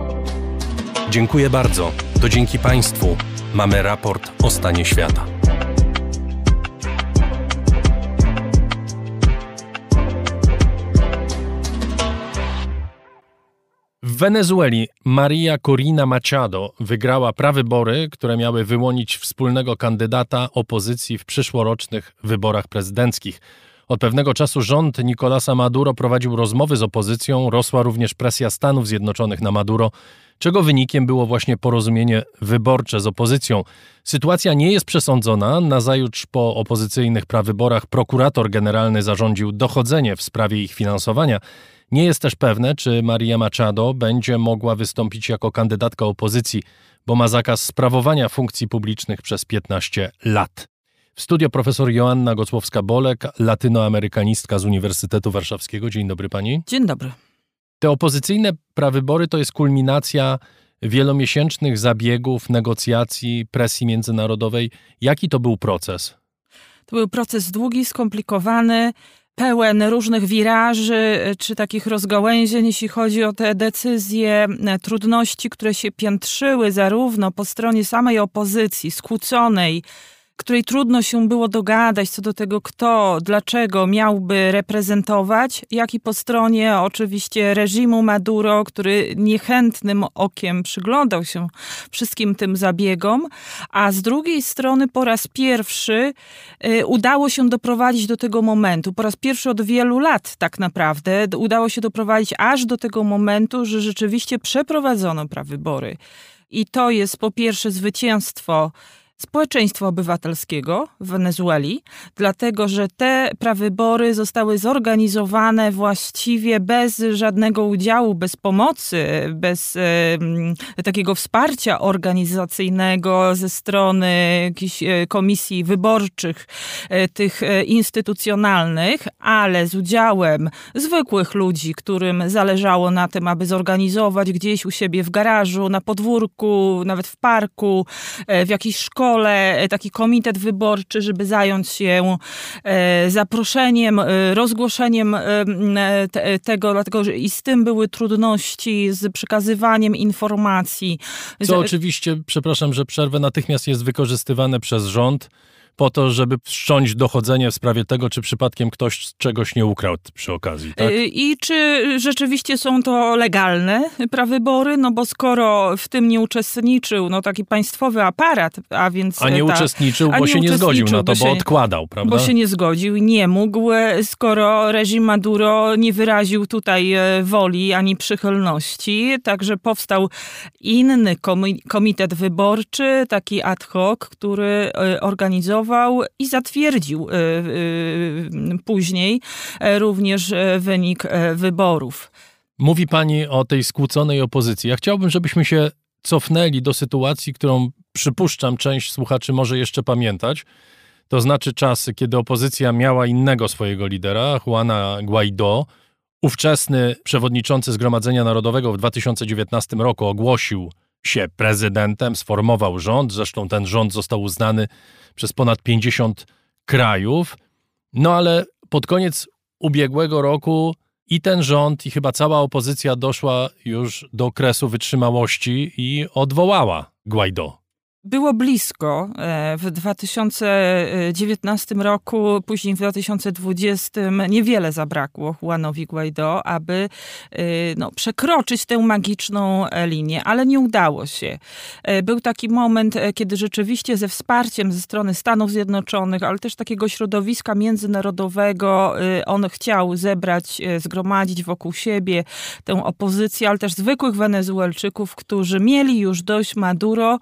Dziękuję bardzo. To dzięki Państwu mamy raport o stanie świata. W Wenezueli Maria Corina Machado wygrała prawybory, które miały wyłonić wspólnego kandydata opozycji w przyszłorocznych wyborach prezydenckich. Od pewnego czasu rząd Nicolasa Maduro prowadził rozmowy z opozycją, rosła również presja Stanów Zjednoczonych na Maduro, czego wynikiem było właśnie porozumienie wyborcze z opozycją. Sytuacja nie jest przesądzona. Nazajutrz po opozycyjnych prawyborach prokurator generalny zarządził dochodzenie w sprawie ich finansowania. Nie jest też pewne, czy Maria Machado będzie mogła wystąpić jako kandydatka opozycji, bo ma zakaz sprawowania funkcji publicznych przez 15 lat. W studio profesor Joanna Gocłowska-Bolek, latynoamerykanistka z Uniwersytetu Warszawskiego. Dzień dobry pani. Dzień dobry. Te opozycyjne prawybory to jest kulminacja wielomiesięcznych zabiegów, negocjacji, presji międzynarodowej. Jaki to był proces? To był proces długi, skomplikowany, pełen różnych wiraży czy takich rozgałęzień, jeśli chodzi o te decyzje, trudności, które się piętrzyły zarówno po stronie samej opozycji, skłóconej, której trudno się było dogadać co do tego, kto, dlaczego miałby reprezentować, jak i po stronie oczywiście reżimu Maduro, który niechętnym okiem przyglądał się wszystkim tym zabiegom, a z drugiej strony po raz pierwszy y, udało się doprowadzić do tego momentu, po raz pierwszy od wielu lat tak naprawdę, udało się doprowadzić aż do tego momentu, że rzeczywiście przeprowadzono prawybory. I to jest po pierwsze zwycięstwo społeczeństwa obywatelskiego w Wenezueli, dlatego że te prawybory zostały zorganizowane właściwie bez żadnego udziału, bez pomocy, bez e, takiego wsparcia organizacyjnego ze strony jakichś e, komisji wyborczych, e, tych e, instytucjonalnych, ale z udziałem zwykłych ludzi, którym zależało na tym, aby zorganizować gdzieś u siebie w garażu, na podwórku, nawet w parku, e, w jakiejś szkole, szkole e, taki komitet wyborczy, żeby zająć się e, zaproszeniem, e, rozgłoszeniem tego, dlatego że i z tym były trudności, z przekazywaniem informacji. Co oczywiście, przepraszam, że przerwę, natychmiast jest wykorzystywane przez rząd po to, żeby wszcząć dochodzenie w sprawie tego, czy przypadkiem ktoś czegoś nie ukradł przy okazji. Tak? Y, I czy rzeczywiście są to legalne prawybory? No bo skoro w tym nie uczestniczył no taki państwowy aparat, a więc... A nie ta, uczestniczył, bo się nie zgodził na to, bo, bo odkładał, prawda? Bo się nie zgodził i nie mógł, skoro reżim Maduro nie wyraził tutaj e, woli ani przychylności. Także powstał inny komitet wyborczy, taki ad hoc, który e, i zatwierdził y, y, później e, również e, wynik e, wyborów. Mówi pani o tej skłóconej opozycji. Ja chciałbym, żebyśmy się cofnęli do sytuacji, którą przypuszczam część słuchaczy może jeszcze pamiętać. To znaczy czasy, kiedy opozycja miała innego swojego lidera, Juana Guaido. Ówczesny przewodniczący Zgromadzenia Narodowego w 2019 roku ogłosił się prezydentem, sformował rząd. Zresztą ten rząd został uznany przez ponad 50 krajów. No ale pod koniec ubiegłego roku i ten rząd, i chyba cała opozycja doszła już do kresu wytrzymałości i odwołała Guaido. Było blisko e, w 2019 roku, później w 2020 niewiele zabrakło Juanowi Guaido, aby e, no, przekroczyć tę magiczną e, linię, ale nie udało się. Był taki moment, kiedy rzeczywiście ze wsparciem ze strony Stanów Zjednoczonych, ale też takiego środowiska międzynarodowego, on chciał zebrać, zgromadzić wokół siebie tę opozycję, ale też zwykłych Wenezuelczyków, którzy mieli już dość Maduro,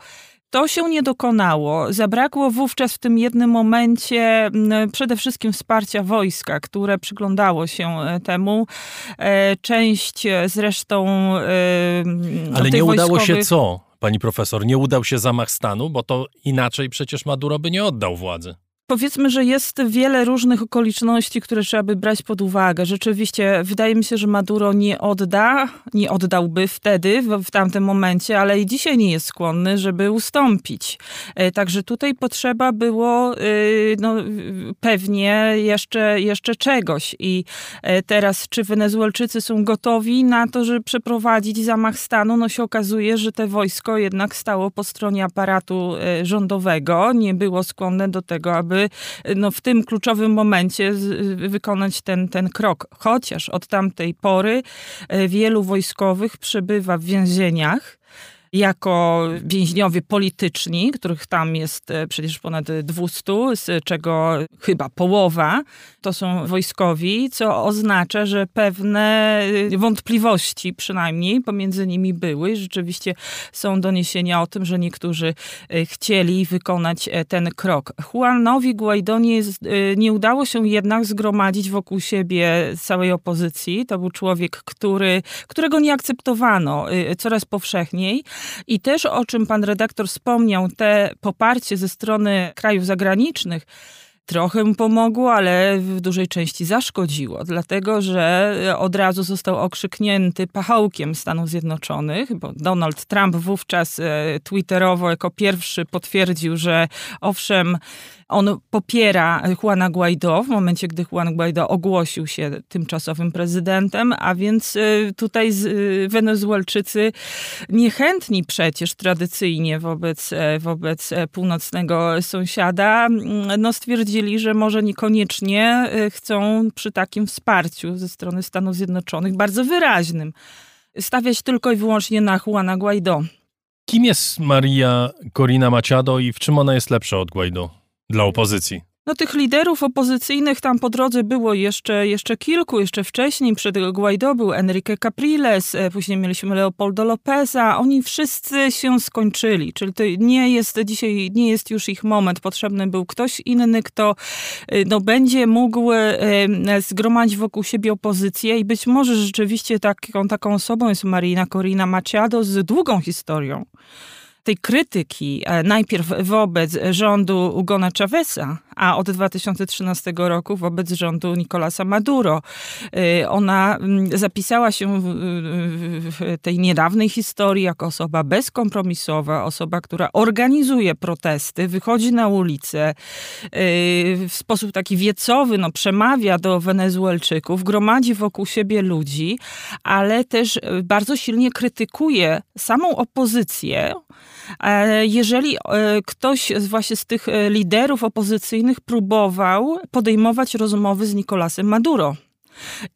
to się nie dokonało. Zabrakło wówczas w tym jednym momencie przede wszystkim wsparcia wojska, które przyglądało się e, temu. E, część e, zresztą. Ale nie udało wojskowych... się co, pani profesor? Nie udał się zamach stanu, bo to inaczej przecież Maduro by nie oddał władzy. Powiedzmy, że jest wiele różnych okoliczności, które trzeba by brać pod uwagę. Rzeczywiście, wydaje mi się, że Maduro nie odda, nie oddałby wtedy, w, w tamtym momencie, ale i dzisiaj nie jest skłonny, żeby ustąpić. E, także tutaj potrzeba było y, no, pewnie jeszcze, jeszcze czegoś. I e, teraz, czy Wenezuelczycy są gotowi na to, żeby przeprowadzić zamach stanu? No się okazuje, że te wojsko jednak stało po stronie aparatu e, rządowego, nie było skłonne do tego, aby aby no, w tym kluczowym momencie wykonać ten, ten krok. Chociaż od tamtej pory e, wielu wojskowych przebywa w więzieniach jako więźniowie polityczni, których tam jest e, przecież ponad 200, z czego chyba połowa to są wojskowi, co oznacza, że pewne e, wątpliwości przynajmniej pomiędzy nimi były. Rzeczywiście są doniesienia o tym, że niektórzy e, chcieli wykonać ten krok. Juanowi Guaido nie, nie udało się jednak zgromadzić wokół siebie całej opozycji. To był człowiek, który, którego nie akceptowano coraz powszechniej, I też o czym pan redaktor wspomniał, te poparcie ze strony krajów zagranicznych, trochę mu pomogło, ale w dużej części zaszkodziło, dlatego że od razu został okrzyknięty pachołkiem Stanów Zjednoczonych, bo Donald Trump wówczas e, twitterowo jako pierwszy potwierdził, że owszem, on popiera Juana Guaido w momencie, gdy Juan Guaido ogłosił się tymczasowym prezydentem, a więc y, tutaj y, Wenezuelczycy niechętni przecież tradycyjnie wobec, e, wobec e, północnego sąsiada, mm, no stwierdzili, że może niekoniecznie e, chcą przy takim wsparciu ze strony Stanów Zjednoczonych, bardzo wyraźnym, stawiać tylko i wyłącznie na Juana Guaido. Kim jest Maria Corina Machado i w czym ona jest lepsza od Guaido? Dla opozycji. No tych liderów opozycyjnych tam po drodze było jeszcze, jeszcze kilku, jeszcze wcześniej, przed Guaido był Enrique Capriles, e, później mieliśmy Leopoldo Lopeza, oni wszyscy się skończyli, czyli to nie jest dzisiaj, nie jest już ich moment, potrzebny był ktoś inny, kto e, no, będzie mógł e, zgromadzić wokół siebie opozycję i być może rzeczywiście taką, taką osobą jest Marina Corina Machado z długą historią tej krytyki najpierw wobec rządu Ugona Chaveza, a od 2013 roku wobec rządu Nicolasa Maduro. Y, ona mm, zapisała się w tej niedawnej historii jako osoba bezkompromisowa, osoba, która organizuje protesty, wychodzi na ulicę, y, w sposób taki wiecowy no, przemawia do Wenezuelczyków, gromadzi wokół siebie ludzi, ale też bardzo silnie krytykuje samą opozycję, e, jeżeli e, ktoś właśnie z tych e, liderów opozycyjnych próbował podejmować rozmowy z Nicolasem Maduro.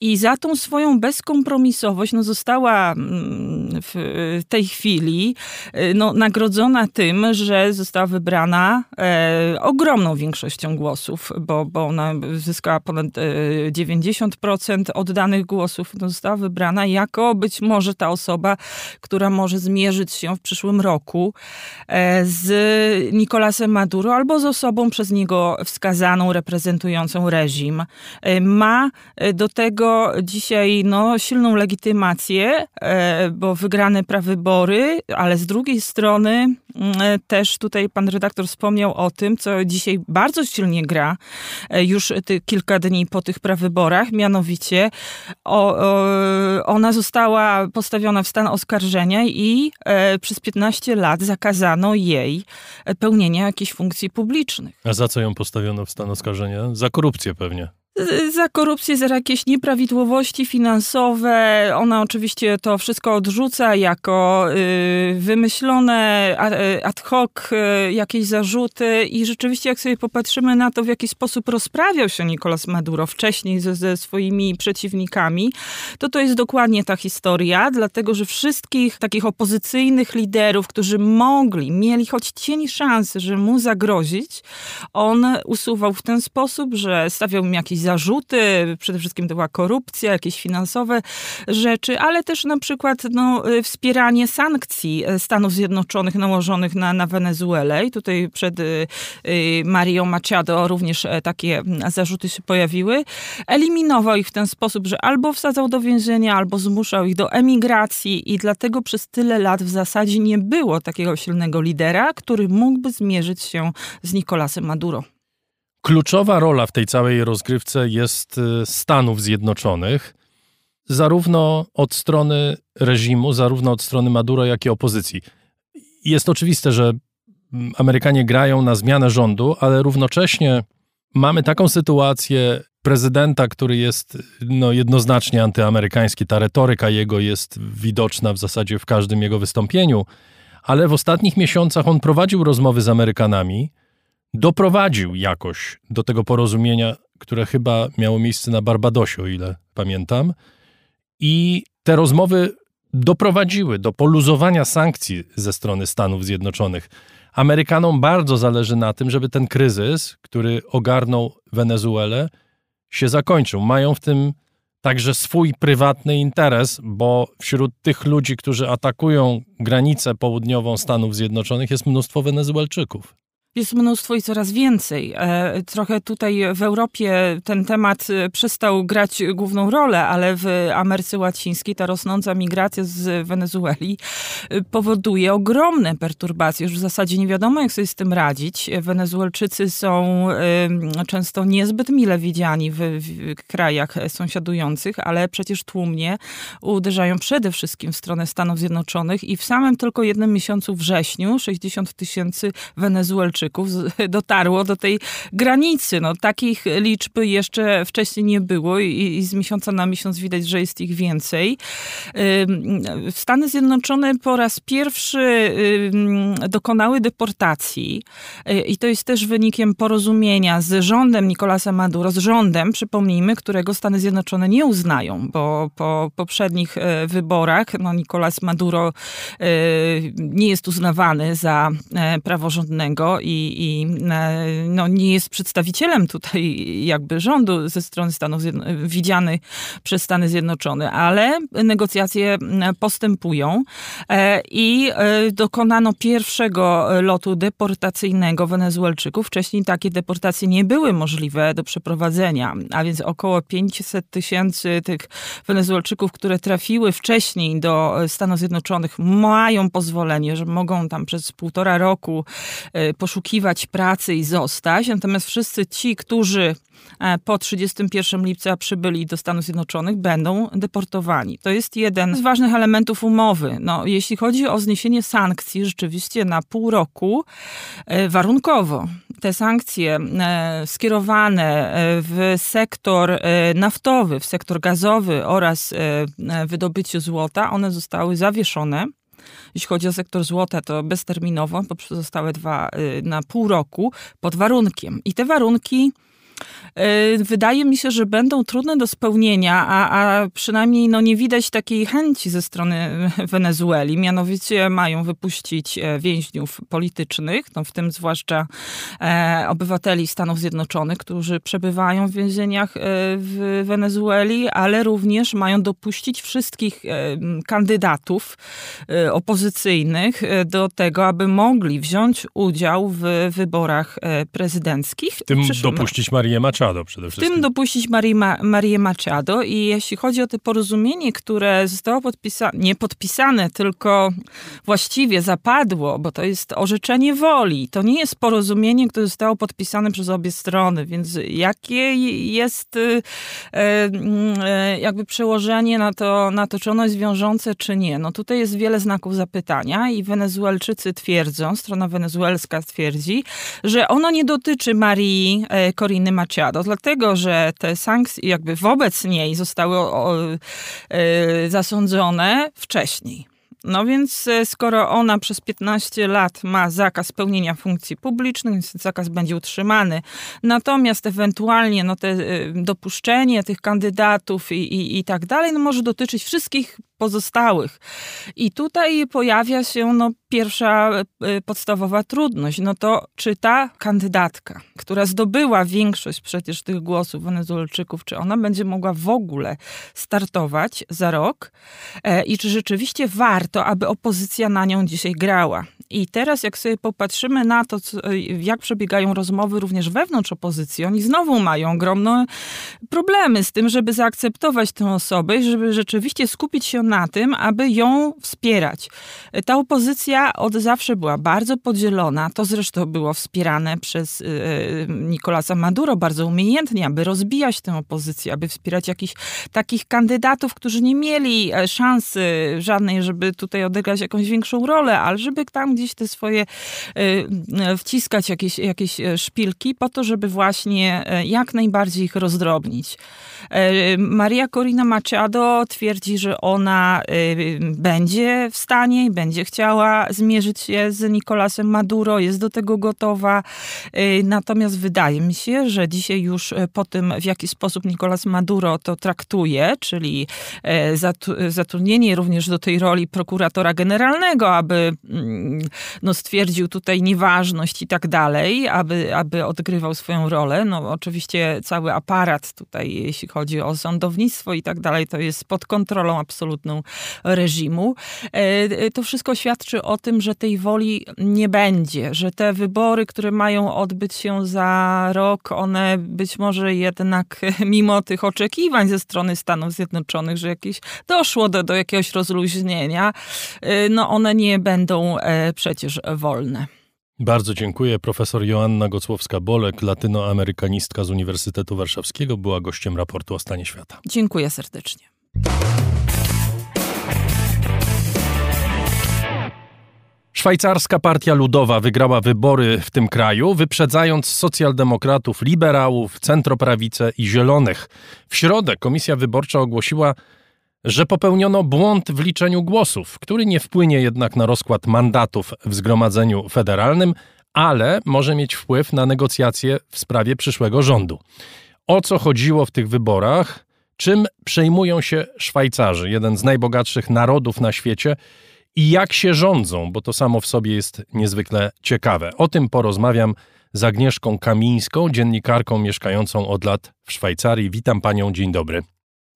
I za tą swoją bezkompromisowość no, została mm, w tej chwili y, no, nagrodzona tym, że została wybrana e, ogromną większością głosów, bo, bo ona zyskała ponad e, 90% oddanych głosów. No, została wybrana jako być może ta osoba, która może zmierzyć się w przyszłym roku e, z Nicolasem Maduro albo z osobą przez niego wskazaną, reprezentującą reżim. E, ma e, do tego dzisiaj no, silną legitymację, e, bo wygrane prawybory, ale z drugiej strony mm, też tutaj pan redaktor wspomniał o tym, co dzisiaj bardzo silnie gra e, już kilka dni po tych prawyborach, mianowicie o, o, ona została postawiona w stan oskarżenia i e, przez 15 lat zakazano jej pełnienia jakichś funkcji publicznych. A za co ją postawiono w stan oskarżenia? Za korupcję pewnie za korupcję, za jakieś nieprawidłowości finansowe. Ona oczywiście to wszystko odrzuca jako y, wymyślone y, ad hoc y, jakieś zarzuty i rzeczywiście jak sobie popatrzymy na to, w jaki sposób rozprawiał się Nicolas Maduro wcześniej ze, ze swoimi przeciwnikami, to to jest dokładnie ta historia, dlatego że wszystkich takich opozycyjnych liderów, którzy mogli, mieli choć cień szansy, że mu zagrozić, on usuwał w ten sposób, że stawiał im jakieś zarzuty, przede wszystkim to była korupcja, jakieś finansowe rzeczy, ale też na przykład no, y, wspieranie sankcji y, Stanów Zjednoczonych nałożonych na, na Wenezuelę. I tutaj przed y, Marią Machado również e, takie zarzuty się pojawiły. Eliminował ich w ten sposób, że albo wsadzał do więzienia, albo zmuszał ich do emigracji i dlatego przez tyle lat w zasadzie nie było takiego silnego lidera, który mógłby zmierzyć się z Nicolasem Maduro. Kluczowa rola w tej całej rozgrywce jest y, Stanów Zjednoczonych, zarówno od strony reżimu, zarówno od strony Maduro, jak i opozycji. Jest oczywiste, że mm, Amerykanie grają na zmianę rządu, ale równocześnie mamy taką sytuację prezydenta, który jest no, jednoznacznie antyamerykański. Ta retoryka jego jest widoczna w zasadzie w każdym jego wystąpieniu, ale w ostatnich miesiącach on prowadził rozmowy z Amerykanami doprowadził jakoś do tego porozumienia, które chyba miało miejsce na Barbadosie, o ile pamiętam. I te rozmowy doprowadziły do poluzowania sankcji ze strony Stanów Zjednoczonych. Amerykanom bardzo zależy na tym, żeby ten kryzys, który ogarnął Wenezuelę, się zakończył. Mają w tym także swój prywatny interes, bo wśród tych ludzi, którzy atakują granicę południową Stanów Zjednoczonych, jest mnóstwo Wenezuelczyków. Jest mnóstwo i coraz więcej. E, trochę tutaj w Europie ten temat e, przestał grać główną rolę, ale w Ameryce Łacińskiej ta rosnąca migracja z Wenezueli e, powoduje ogromne perturbacje. Już w zasadzie nie wiadomo, jak sobie z tym radzić. Wenezuelczycy są często niezbyt mile widziani w, w krajach sąsiadujących, ale przecież tłumnie uderzają przede wszystkim w stronę Stanów Zjednoczonych i w samym tylko jednym miesiącu wrześniu 60 tysięcy Wenezuelczyków dotarło do tej granicy. No, takich liczb jeszcze wcześniej nie było i, i z miesiąca na miesiąc widać, że jest ich więcej. Stany Zjednoczone po raz pierwszy dokonały deportacji y, i to jest też wynikiem porozumienia z rządem Nicolasa Maduro, z rządem, przypomnijmy, którego Stany Zjednoczone nie uznają, bo po poprzednich e, wyborach no, Nicolas Maduro e, nie jest uznawany za e, praworządnego i, e, no, nie jest przedstawicielem tutaj jakby rządu ze strony Stanów Zjednoczonych, widziany przez Stany Zjednoczone, ale negocjacje postępują e, i e, dokonano pierwszego lotu deportacyjnego Wenezuelczyków. Wcześniej takie deportacje nie były możliwe do przeprowadzenia, a więc około 500 tysięcy tych Wenezuelczyków, które trafiły wcześniej do Stanów Zjednoczonych, mają pozwolenie, że mogą tam przez półtora roku poszukiwać poszukiwać pracy i zostać. Natomiast wszyscy ci, którzy e, po 31 lipca przybyli do Stanów Zjednoczonych, będą deportowani. To jest jeden z ważnych elementów umowy. No, jeśli chodzi o zniesienie sankcji, rzeczywiście na pół roku e, warunkowo. Te sankcje e, skierowane w sektor naftowy, w sektor gazowy oraz wydobycie złota, one zostały zawieszone. Jeśli chodzi o sektor złota, to bezterminowo, bo pozostałe dwa y, na pół roku, pod warunkiem. I te warunki wydaje mi się, że będą trudne do spełnienia, a, a przynajmniej no, nie widać takiej chęci ze strony Wenezueli. Mianowicie mają wypuścić e, więźniów politycznych, no, w tym zwłaszcza e, obywateli Stanów Zjednoczonych, którzy przebywają w więzieniach e, w Wenezueli, ale również mają dopuścić wszystkich e, kandydatów opozycyjnych do tego, aby mogli wziąć udział w wyborach prezydenckich. W tym dopuścić Marię Marię Machado przede wszystkim. W tym dopuścić Marię, Ma Marię Machado i jeśli chodzi o to porozumienie, które zostało podpisane, nie podpisane, tylko właściwie zapadło, bo to jest orzeczenie woli. To nie jest porozumienie, które zostało podpisane przez obie strony, więc jakie jest y, y, jakby przełożenie na to, na to, czy ono jest wiążące, czy nie? No tutaj jest wiele znaków zapytania i Wenezuelczycy twierdzą, strona wenezuelska twierdzi, że ono nie dotyczy Marii Koriny Machado, dlatego że te sankcje jakby wobec niej zostały o, y, zasądzone wcześniej. No więc e, skoro ona przez 15 lat ma zakaz pełnienia funkcji publicznych, więc zakaz będzie utrzymany. Natomiast ewentualnie no, te e, dopuszczenie tych kandydatów i, i, i tak dalej no, może dotyczyć wszystkich pozostałych. I tutaj pojawia się no, pierwsza y, podstawowa trudność. No to czy ta kandydatka, która zdobyła większość przecież tych głosów Wenezuelczyków, czy ona będzie mogła w ogóle startować za rok e, i czy rzeczywiście warto, aby opozycja na nią dzisiaj grała. I teraz jak sobie popatrzymy na to, co, jak przebiegają rozmowy również wewnątrz opozycji, oni znowu mają ogromne problemy z tym, żeby zaakceptować tę osobę i żeby rzeczywiście skupić się na tym, aby ją wspierać. Ta opozycja od zawsze była bardzo podzielona. To zresztą było wspierane przez y, y, Nicolasa Maduro bardzo umiejętnie, aby rozbijać tę opozycję, aby wspierać jakichś takich kandydatów, którzy nie mieli e, szansy żadnej, żeby tutaj odegrać jakąś większą rolę, ale żeby tam gdzieś te swoje y, wciskać jakieś, jakieś e, szpilki po to, żeby właśnie e, jak najbardziej ich rozdrobnić. Maria Corina Machado twierdzi, że ona Y, będzie w stanie i będzie chciała zmierzyć się z Nicolasem Maduro, jest do tego gotowa. Y, natomiast wydaje mi się, że dzisiaj już po tym, w jaki sposób Nicolas Maduro to traktuje, czyli zatrudnienie również do tej roli prokuratora generalnego, aby mm, no, stwierdził tutaj nieważność i tak dalej, aby, aby odgrywał swoją rolę. No oczywiście cały aparat tutaj, jeśli chodzi o sądownictwo i tak dalej, to jest pod kontrolą absolutną reżimu. To wszystko świadczy o tym, że tej woli nie będzie, że te wybory, które mają odbyć się za rok, one być może jednak mimo tych oczekiwań ze strony Stanów Zjednoczonych, że jakieś doszło do, do jakiegoś rozluźnienia, no one nie będą przecież wolne. Bardzo dziękuję. Profesor Joanna Gocłowska-Bolek, latynoamerykanistka z Uniwersytetu Warszawskiego, była gościem raportu o stanie świata. Dziękuję serdecznie. Szwajcarska Partia Ludowa wygrała wybory w tym kraju, wyprzedzając socjaldemokratów, liberałów, centroprawicę i zielonych. W środę komisja wyborcza ogłosiła że popełniono błąd w liczeniu głosów, który nie wpłynie jednak na rozkład mandatów w Zgromadzeniu Federalnym, ale może mieć wpływ na negocjacje w sprawie przyszłego rządu. O co chodziło w tych wyborach? Czym przejmują się Szwajcarzy, jeden z najbogatszych narodów na świecie, i jak się rządzą, bo to samo w sobie jest niezwykle ciekawe. O tym porozmawiam z Agnieszką Kamińską, dziennikarką mieszkającą od lat w Szwajcarii. Witam panią, dzień dobry.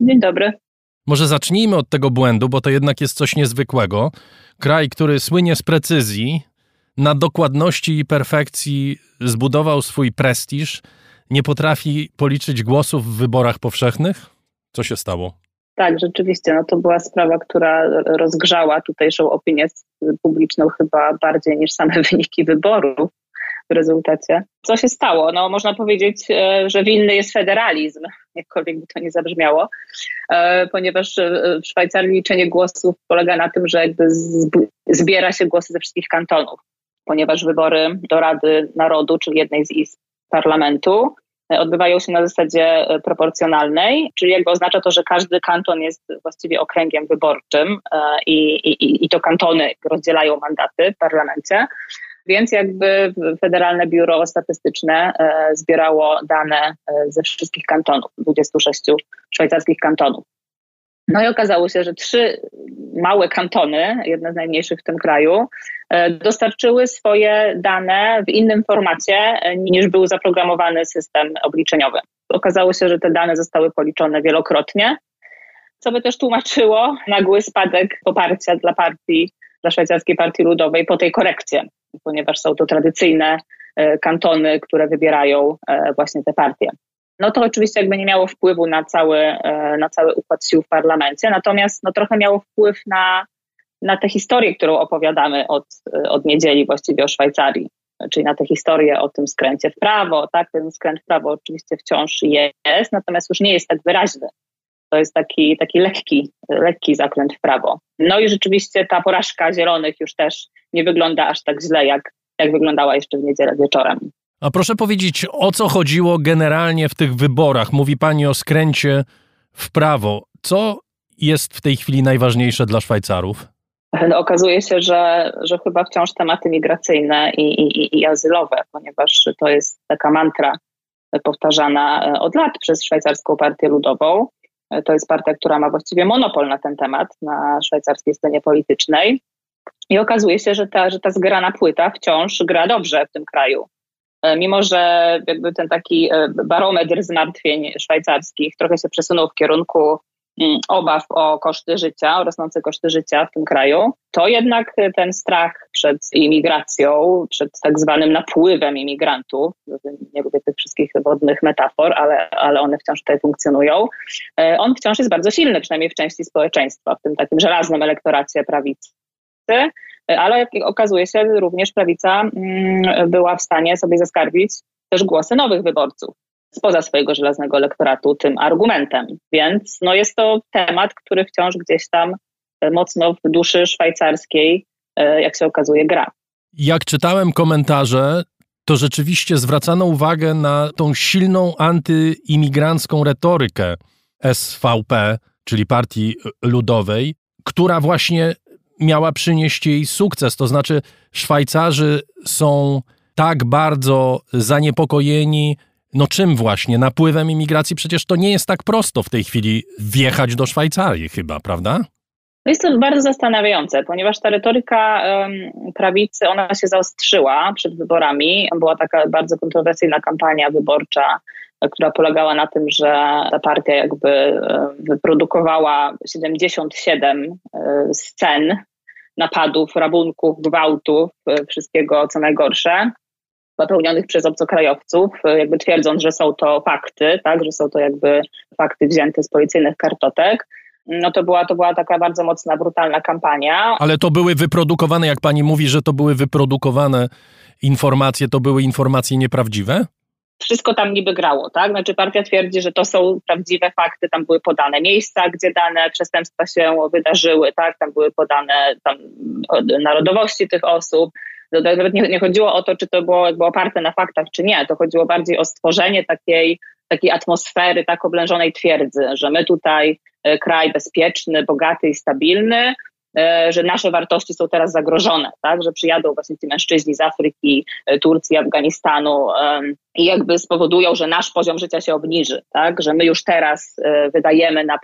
Dzień dobry. Może zacznijmy od tego błędu, bo to jednak jest coś niezwykłego. Kraj, który słynie z precyzji, na dokładności i perfekcji zbudował swój prestiż, nie potrafi policzyć głosów w wyborach powszechnych? Co się stało? Tak, rzeczywiście. No to była sprawa, która rozgrzała tutejszą opinię publiczną chyba bardziej niż same wyniki wyborów w rezultacie. Co się stało? No, można powiedzieć, e, że winny jest federalizm, jakkolwiek by to nie zabrzmiało, e, ponieważ e, w Szwajcarii liczenie głosów polega na tym, że jakby zbiera się głosy ze wszystkich kantonów, ponieważ wybory do Rady Narodu, czyli jednej z izb parlamentu, odbywają się na zasadzie proporcjonalnej, czyli jakby oznacza to, że każdy kanton jest właściwie okręgiem wyborczym i, i, i to kantony rozdzielają mandaty w parlamencie. Więc jakby Federalne Biuro Statystyczne e, zbierało dane e, ze wszystkich kantonów, 26 szwajcarskich kantonów. No i okazało się, że trzy małe kantony, jedne z najmniejszych w tym kraju, e, dostarczyły swoje dane w innym formacie niż był zaprogramowany system obliczeniowy. Okazało się, że te dane zostały policzone wielokrotnie, co by też tłumaczyło nagły spadek poparcia dla partii, dla szwajcarskiej partii ludowej po tej korekcie ponieważ są to tradycyjne e, kantony, które wybierają e, właśnie te partie. No to oczywiście jakby nie miało wpływu na cały, e, na cały układ sił w parlamencie, natomiast no trochę miało wpływ na, na tę historię, którą opowiadamy od, od niedzieli właściwie o Szwajcarii, czyli na tę historię o tym skręcie w prawo. Tak, ten skręt w prawo oczywiście wciąż jest, natomiast już nie jest tak wyraźny. To jest taki, taki lekki, lekki zakręt w prawo. No i rzeczywiście ta porażka zielonych już też nie wygląda aż tak źle, jak, jak wyglądała jeszcze w niedzielę wieczorem. A proszę powiedzieć, o co chodziło generalnie w tych wyborach? Mówi Pani o skręcie w prawo. Co jest w tej chwili najważniejsze dla Szwajcarów? No, okazuje się, że, że chyba wciąż tematy migracyjne i, i, i azylowe, ponieważ to jest taka mantra powtarzana od lat przez Szwajcarską Partię Ludową. To jest partia, która ma właściwie monopol na ten temat na szwajcarskiej scenie politycznej. I okazuje się, że ta, że ta zgrana płyta wciąż gra dobrze w tym kraju. E, mimo, że jakby ten taki e, barometr zmartwień szwajcarskich trochę się przesunął w kierunku obaw o koszty życia, o rosnące koszty życia w tym kraju, to jednak ten strach przed imigracją, przed tak zwanym napływem imigrantów, nie lubię tych wszystkich wodnych metafor, ale, ale one wciąż tutaj funkcjonują, e, on wciąż jest bardzo silny, przynajmniej w części społeczeństwa, w tym takim żelaznym elektoracie prawicy ale jak okazuje się, również prawica mm, była w stanie sobie zaskarbić też głosy nowych wyborców spoza swojego żelaznego elektoratu tym argumentem. Więc no jest to temat, który wciąż gdzieś tam e, mocno w duszy szwajcarskiej, e, jak się okazuje, gra. Jak czytałem komentarze, to rzeczywiście zwracano uwagę na tą silną antyimigrancką retorykę SVP, czyli Partii Ludowej, która właśnie miała przynieść jej sukces. To znaczy, Szwajcarzy są tak bardzo zaniepokojeni, no czym właśnie? Napływem imigracji? Przecież to nie jest tak prosto w tej chwili wjechać do Szwajcarii, chyba, prawda? Jest to bardzo zastanawiające, ponieważ ta retoryka um, prawicy, ona się zaostrzyła przed wyborami. Była taka bardzo kontrowersyjna kampania wyborcza która polegała na tym, że ta partia jakby e, wyprodukowała 77 scen napadów, rabunków, gwałtów, wszystkiego co najgorsze popełnionych przez obcokrajowców, jakby twierdząc, że są to fakty, tak, że są to jakby fakty wzięte z policyjnych kartotek no to była, to była taka bardzo mocna, brutalna kampania. Ale to były wyprodukowane, jak pani mówi, że to były wyprodukowane informacje, to były informacje nieprawdziwe? Wszystko tam niby grało, tak? Znaczy partia twierdzi, że to są prawdziwe fakty, tam były podane miejsca, gdzie dane przestępstwa się wydarzyły, tak? Tam były podane tam narodowości tych osób. Nawet nie, nie chodziło o to, czy to było jakby oparte na faktach, czy nie. To chodziło bardziej o stworzenie takiej, takiej atmosfery tak oblężonej twierdzy, że my tutaj E, kraj bezpieczny, bogaty i stabilny, e, że nasze wartości są teraz zagrożone, tak? że przyjadą właśnie ci mężczyźni z Afryki, e, Turcji, Afganistanu i jakby spowodują, że nasz poziom życia się obniży, tak? że my już teraz wydajemy na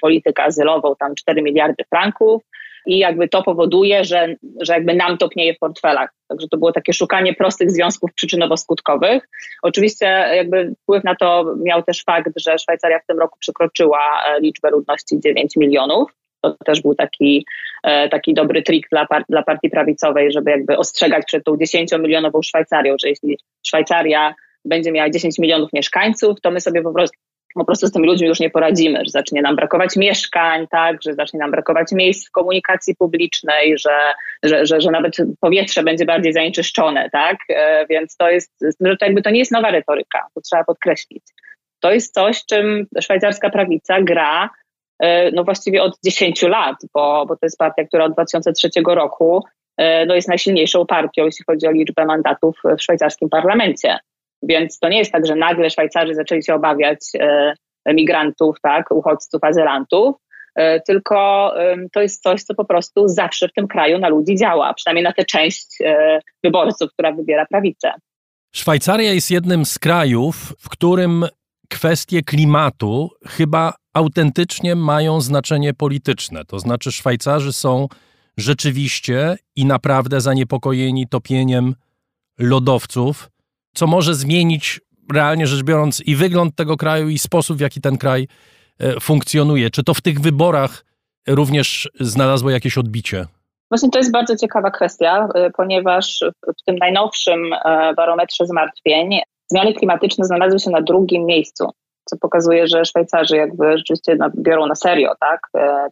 politykę azylową tam 4 miliardy franków, i jakby to powoduje, że, że jakby nam topnieje w portfelach. Także to było takie szukanie prostych związków przyczynowo-skutkowych. Oczywiście jakby wpływ na to miał też fakt, że Szwajcaria w tym roku przekroczyła e, liczbę ludności 9 milionów. To też był taki, e, taki dobry trik dla, dla partii prawicowej, żeby jakby ostrzegać przed tą 10-milionową Szwajcarią, że jeśli Szwajcaria będzie miała 10 milionów mieszkańców, to my sobie po prostu po prostu z tymi ludźmi już nie poradzimy, że zacznie nam brakować mieszkań, tak, że zacznie nam brakować miejsc w komunikacji publicznej, że, że, że, że nawet powietrze będzie bardziej zanieczyszczone, tak, e, więc to jest, że to jakby to nie jest nowa retoryka, to trzeba podkreślić. To jest coś, czym szwajcarska prawica gra e, no właściwie od 10 lat, bo, bo to jest partia, która od 2003 roku e, no jest najsilniejszą partią, jeśli chodzi o liczbę mandatów w szwajcarskim parlamencie. Więc to nie jest tak, że nagle Szwajcarzy zaczęli się obawiać e, migrantów, tak, uchodźców, azylantów, e, tylko to jest coś, co po prostu zawsze w tym kraju na ludzi działa, przynajmniej na tę część e, wyborców, która wybiera prawicę. Szwajcaria jest jednym z krajów, w którym kwestie klimatu chyba autentycznie mają znaczenie polityczne. To znaczy, Szwajcarzy są rzeczywiście i naprawdę zaniepokojeni topieniem lodowców co może zmienić realnie rzecz biorąc i wygląd tego kraju, i sposób, w jaki ten kraj e, funkcjonuje. Czy to w tych wyborach również znalazło jakieś odbicie? Właśnie to jest bardzo ciekawa kwestia, e, ponieważ w tym najnowszym e, barometrze zmartwień zmiany klimatyczne znalazły się na drugim miejscu, co pokazuje, że Szwajcarzy jakby rzeczywiście biorą na serio tak,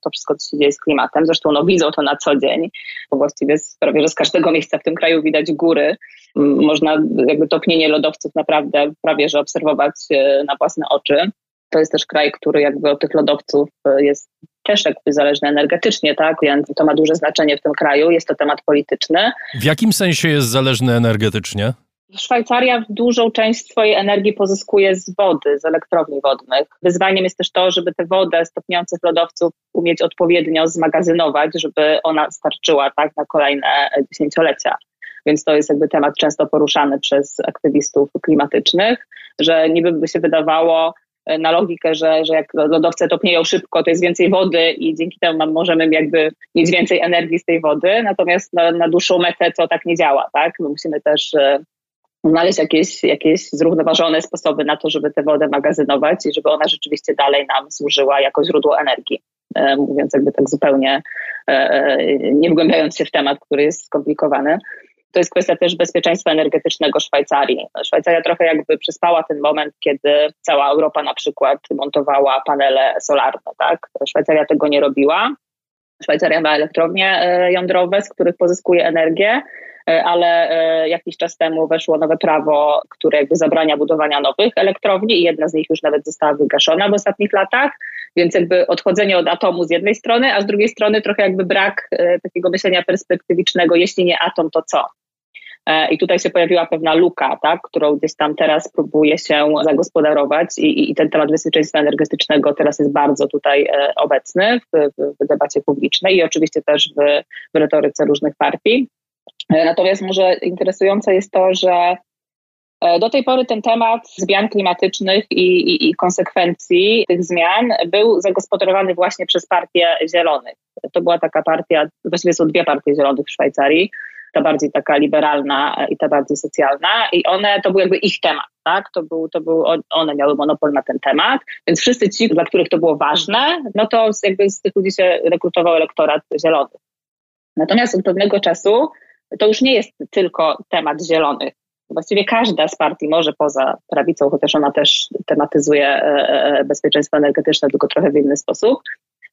to wszystko, co się dzieje z klimatem. Zresztą no, widzą to na co dzień, bo właściwie prawie że z każdego miejsca w tym kraju widać góry można jakby topnienie lodowców naprawdę prawie że obserwować e, na własne oczy. To jest też kraj, który jakby od tych lodowców e, jest też jakby zależny energetycznie, tak? Więc to ma duże znaczenie w tym kraju. Jest to temat polityczny. W jakim sensie jest zależny energetycznie? Szwajcaria dużą część swojej energii pozyskuje z wody, z elektrowni wodnych. Wyzwaniem jest też to, żeby tę wodę z topniących lodowców umieć odpowiednio zmagazynować, żeby ona starczyła tak, na kolejne dziesięciolecia. Więc to jest jakby temat często poruszany przez aktywistów klimatycznych, że niby by się wydawało e, na logikę, że, że jak lodowce topnieją szybko, to jest więcej wody i dzięki temu możemy jakby mieć więcej energii z tej wody, natomiast na, na dłuższą metę to tak nie działa, tak? My musimy też e, znaleźć jakieś, jakieś zrównoważone sposoby na to, żeby tę wodę magazynować i żeby ona rzeczywiście dalej nam służyła jako źródło energii. E, mówiąc jakby tak zupełnie nie wgłębiając się w temat, który jest skomplikowany to jest kwestia też bezpieczeństwa energetycznego Szwajcarii. Szwajcaria trochę jakby przespała ten moment, kiedy cała Europa na przykład montowała panele solarne. Tak? Szwajcaria tego nie robiła. Szwajcaria ma elektrownie e, jądrowe, z których pozyskuje energię, e, ale e, jakiś czas temu weszło nowe prawo, które jakby zabrania budowania nowych elektrowni i jedna z nich już nawet została wygaszona w ostatnich latach, więc jakby odchodzenie od atomu z jednej strony, a z drugiej strony trochę jakby brak takiego myślenia perspektywicznego, jeśli nie atom, to co? E, I tutaj się pojawiła pewna luka, tak, którą gdzieś tam teraz próbuje się zagospodarować i, i ten temat bezpieczeństwa energetycznego teraz jest bardzo tutaj e, obecny w, w, debacie publicznej i oczywiście też w, w retoryce różnych partii. E, natomiast może interesujące jest to, że do tej pory ten temat zmian klimatycznych i, i, i, konsekwencji tych zmian był zagospodarowany właśnie przez Partię Zielonych. To była taka partia, właściwie są dwie partie zielonych w Szwajcarii. Ta bardziej taka liberalna i ta bardziej socjalna i one, to był jakby ich temat, tak? To był, to był, one miały monopol na ten temat, więc wszyscy ci, dla których to było ważne, no to jakby z tych ludzi się rekrutował elektorat zielony. Natomiast od pewnego czasu to już nie jest tylko temat zielonych. Właściwie każda z partii, może poza prawicą, chociaż ona też tematyzuje e, e, bezpieczeństwo energetyczne, tylko trochę w inny sposób.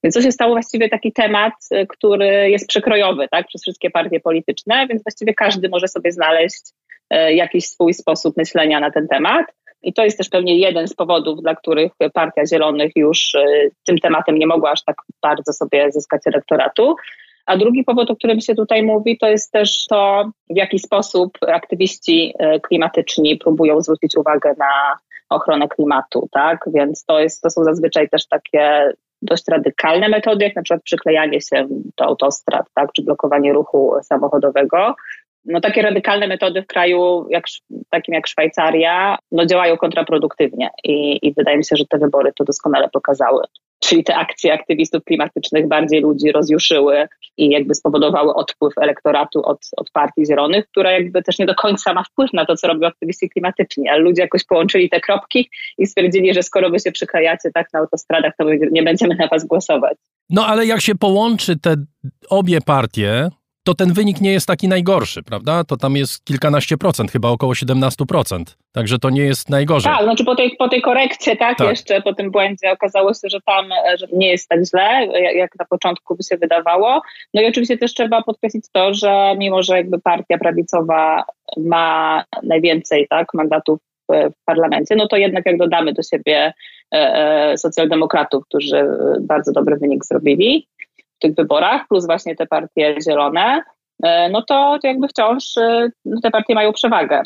Więc to się stało właściwie taki temat, e, który jest przekrojowy tak, przez wszystkie partie polityczne, więc właściwie każdy może sobie znaleźć jakiś swój sposób myślenia na ten temat. I to jest też pewnie jeden z powodów, dla których Partia Zielonych już tym tematem nie mogła aż tak bardzo sobie zyskać elektoratu. A drugi powód, o którym się tutaj mówi, to jest też to, w jaki sposób aktywiści klimatyczni próbują zwrócić uwagę na ochronę klimatu, tak? Więc to, jest, to są zazwyczaj też takie dość radykalne metody, jak na przykład przyklejanie się do autostrad, tak? Czy blokowanie ruchu samochodowego. No takie radykalne metody w kraju jak, takim jak Szwajcaria no działają kontraproduktywnie i, i wydaje mi się, że te wybory to doskonale pokazały czyli te akcje aktywistów klimatycznych bardziej ludzi rozjuszyły i jakby spowodowały odpływ elektoratu od, od partii zielonych, która jakby też nie do końca ma wpływ na to, co robią aktywiści klimatyczni, ale ludzie jakoś połączyli te kropki i stwierdzili, że skoro wy się przyklejacie tak na autostradach, to my nie będziemy na was głosować. No ale jak się połączy te obie partie, to ten wynik nie jest taki najgorszy, prawda? To tam jest kilkanaście procent, chyba około 17%. Także to nie jest najgorzej. Tak, znaczy po tej, po tej korekcie, tak, tak, jeszcze po tym błędzie okazało się, że tam że nie jest tak źle, jak na początku by się wydawało. No i oczywiście też trzeba podkreślić to, że mimo, że jakby partia prawicowa ma najwięcej tak, mandatów w parlamencie, no to jednak jak dodamy do siebie e, e, socjaldemokratów, którzy bardzo dobry wynik zrobili, w tych wyborach, plus właśnie te partie zielone, e, no to jakby wciąż e, no te partie mają przewagę.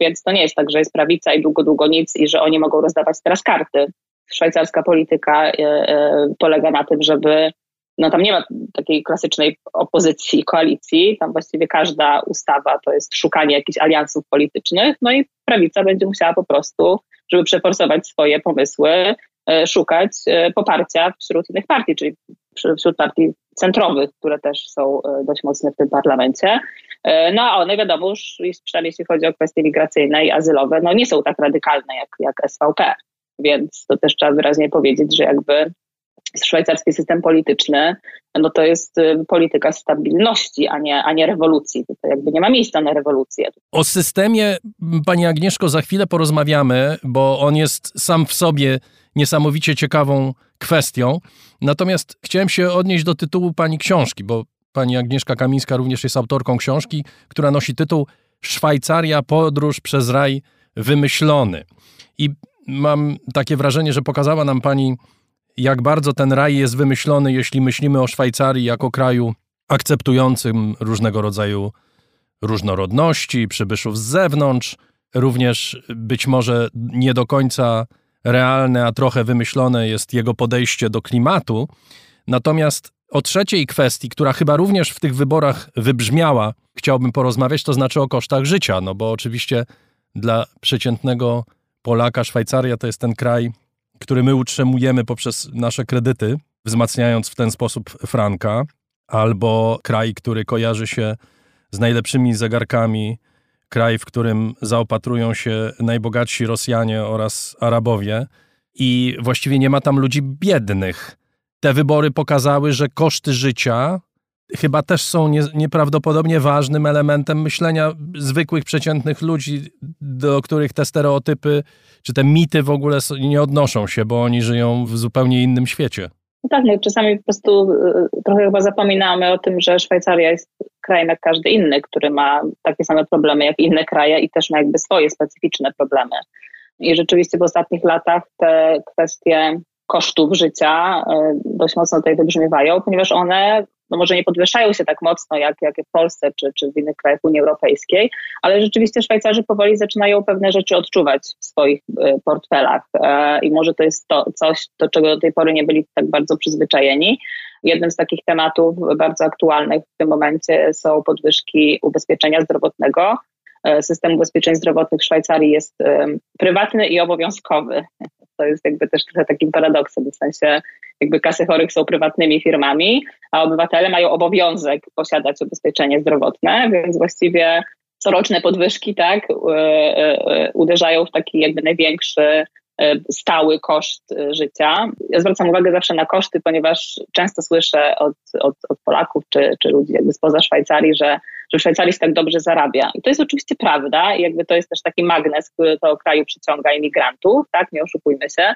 Więc to nie jest tak, że jest prawica i długo, długo nic i że oni mogą rozdawać teraz karty. Szwajcarska polityka e, polega na tym, żeby no tam nie ma takiej klasycznej opozycji, koalicji, tam właściwie każda ustawa to jest szukanie jakichś aliansów politycznych, no i prawica będzie musiała po prostu, żeby przeforsować swoje pomysły, szukać poparcia wśród innych partii, czyli wśród partii centrowych, które też są e, dość mocne w tym parlamencie. E, no a one wiadomo już, przynajmniej jeśli chodzi o kwestie migracyjne i azylowe, no nie są tak radykalne jak, jak SVP. Więc to też trzeba wyraźnie powiedzieć, że jakby szwajcarski system polityczny, no to jest e, polityka stabilności, a nie, a nie rewolucji. To jakby nie ma miejsca na rewolucję. O systemie, Pani Agnieszko, za chwilę porozmawiamy, bo on jest sam w sobie niesamowicie ciekawą kwestią. Natomiast chciałem się odnieść do tytułu pani książki, bo pani Agnieszka Kamińska również jest autorką książki, która nosi tytuł Szwajcaria podróż przez raj wymyślony. I mam takie wrażenie, że pokazała nam pani, jak bardzo ten raj jest wymyślony, jeśli myślimy o Szwajcarii jako kraju akceptującym różnego rodzaju różnorodności, przybyszów z zewnątrz, również być może nie do końca realne, a trochę wymyślone jest jego podejście do klimatu. Natomiast o trzeciej kwestii, która chyba również w tych wyborach wybrzmiała, chciałbym porozmawiać, to znaczy o kosztach życia. No bo oczywiście dla przeciętnego Polaka Szwajcaria to jest ten kraj, który my utrzymujemy poprzez nasze kredyty, wzmacniając w ten sposób franka, albo kraj, który kojarzy się z najlepszymi zegarkami kraj, w którym zaopatrują się najbogatsi Rosjanie oraz Arabowie i właściwie nie ma tam ludzi biednych. Te wybory pokazały, że koszty życia chyba też są nie, nieprawdopodobnie ważnym elementem myślenia zwykłych, przeciętnych ludzi, do których te stereotypy czy te mity w ogóle nie odnoszą się, bo oni żyją w zupełnie innym świecie. No tak, no czasami po prostu y, trochę chyba zapominamy o tym, że Szwajcaria jest krajem jak każdy inny, który ma takie same problemy jak inne kraje i też ma jakby swoje specyficzne problemy. I rzeczywiście w ostatnich latach te kwestie kosztów życia y, dość mocno tutaj wybrzmiewają, ponieważ one no może nie podwyższają się tak mocno jak, jak w Polsce czy, czy w innych krajach Unii Europejskiej, ale rzeczywiście Szwajcarzy powoli zaczynają pewne rzeczy odczuwać w swoich y, portfelach e, i może to jest to coś, do czego do tej pory nie byli tak bardzo przyzwyczajeni. Jednym z takich tematów bardzo aktualnych w tym momencie są podwyżki ubezpieczenia zdrowotnego. E, system ubezpieczeń zdrowotnych w Szwajcarii jest prywatny i obowiązkowy. To jest jakby też trochę takim paradoksem, w sensie jakby kasy chorych są prywatnymi firmami, a obywatele mają obowiązek posiadać ubezpieczenie zdrowotne, więc właściwie coroczne podwyżki tak, uderzają w taki jakby największy E, stały koszt e, życia. Ja zwracam uwagę zawsze na koszty, ponieważ często słyszę od, od, od Polaków czy, czy ludzi jakby spoza Szwajcarii, że, że Szwajcarii się tak dobrze zarabia. I to jest oczywiście prawda i jakby to jest też taki magnes, który do kraju przyciąga imigrantów, tak, nie oszukujmy się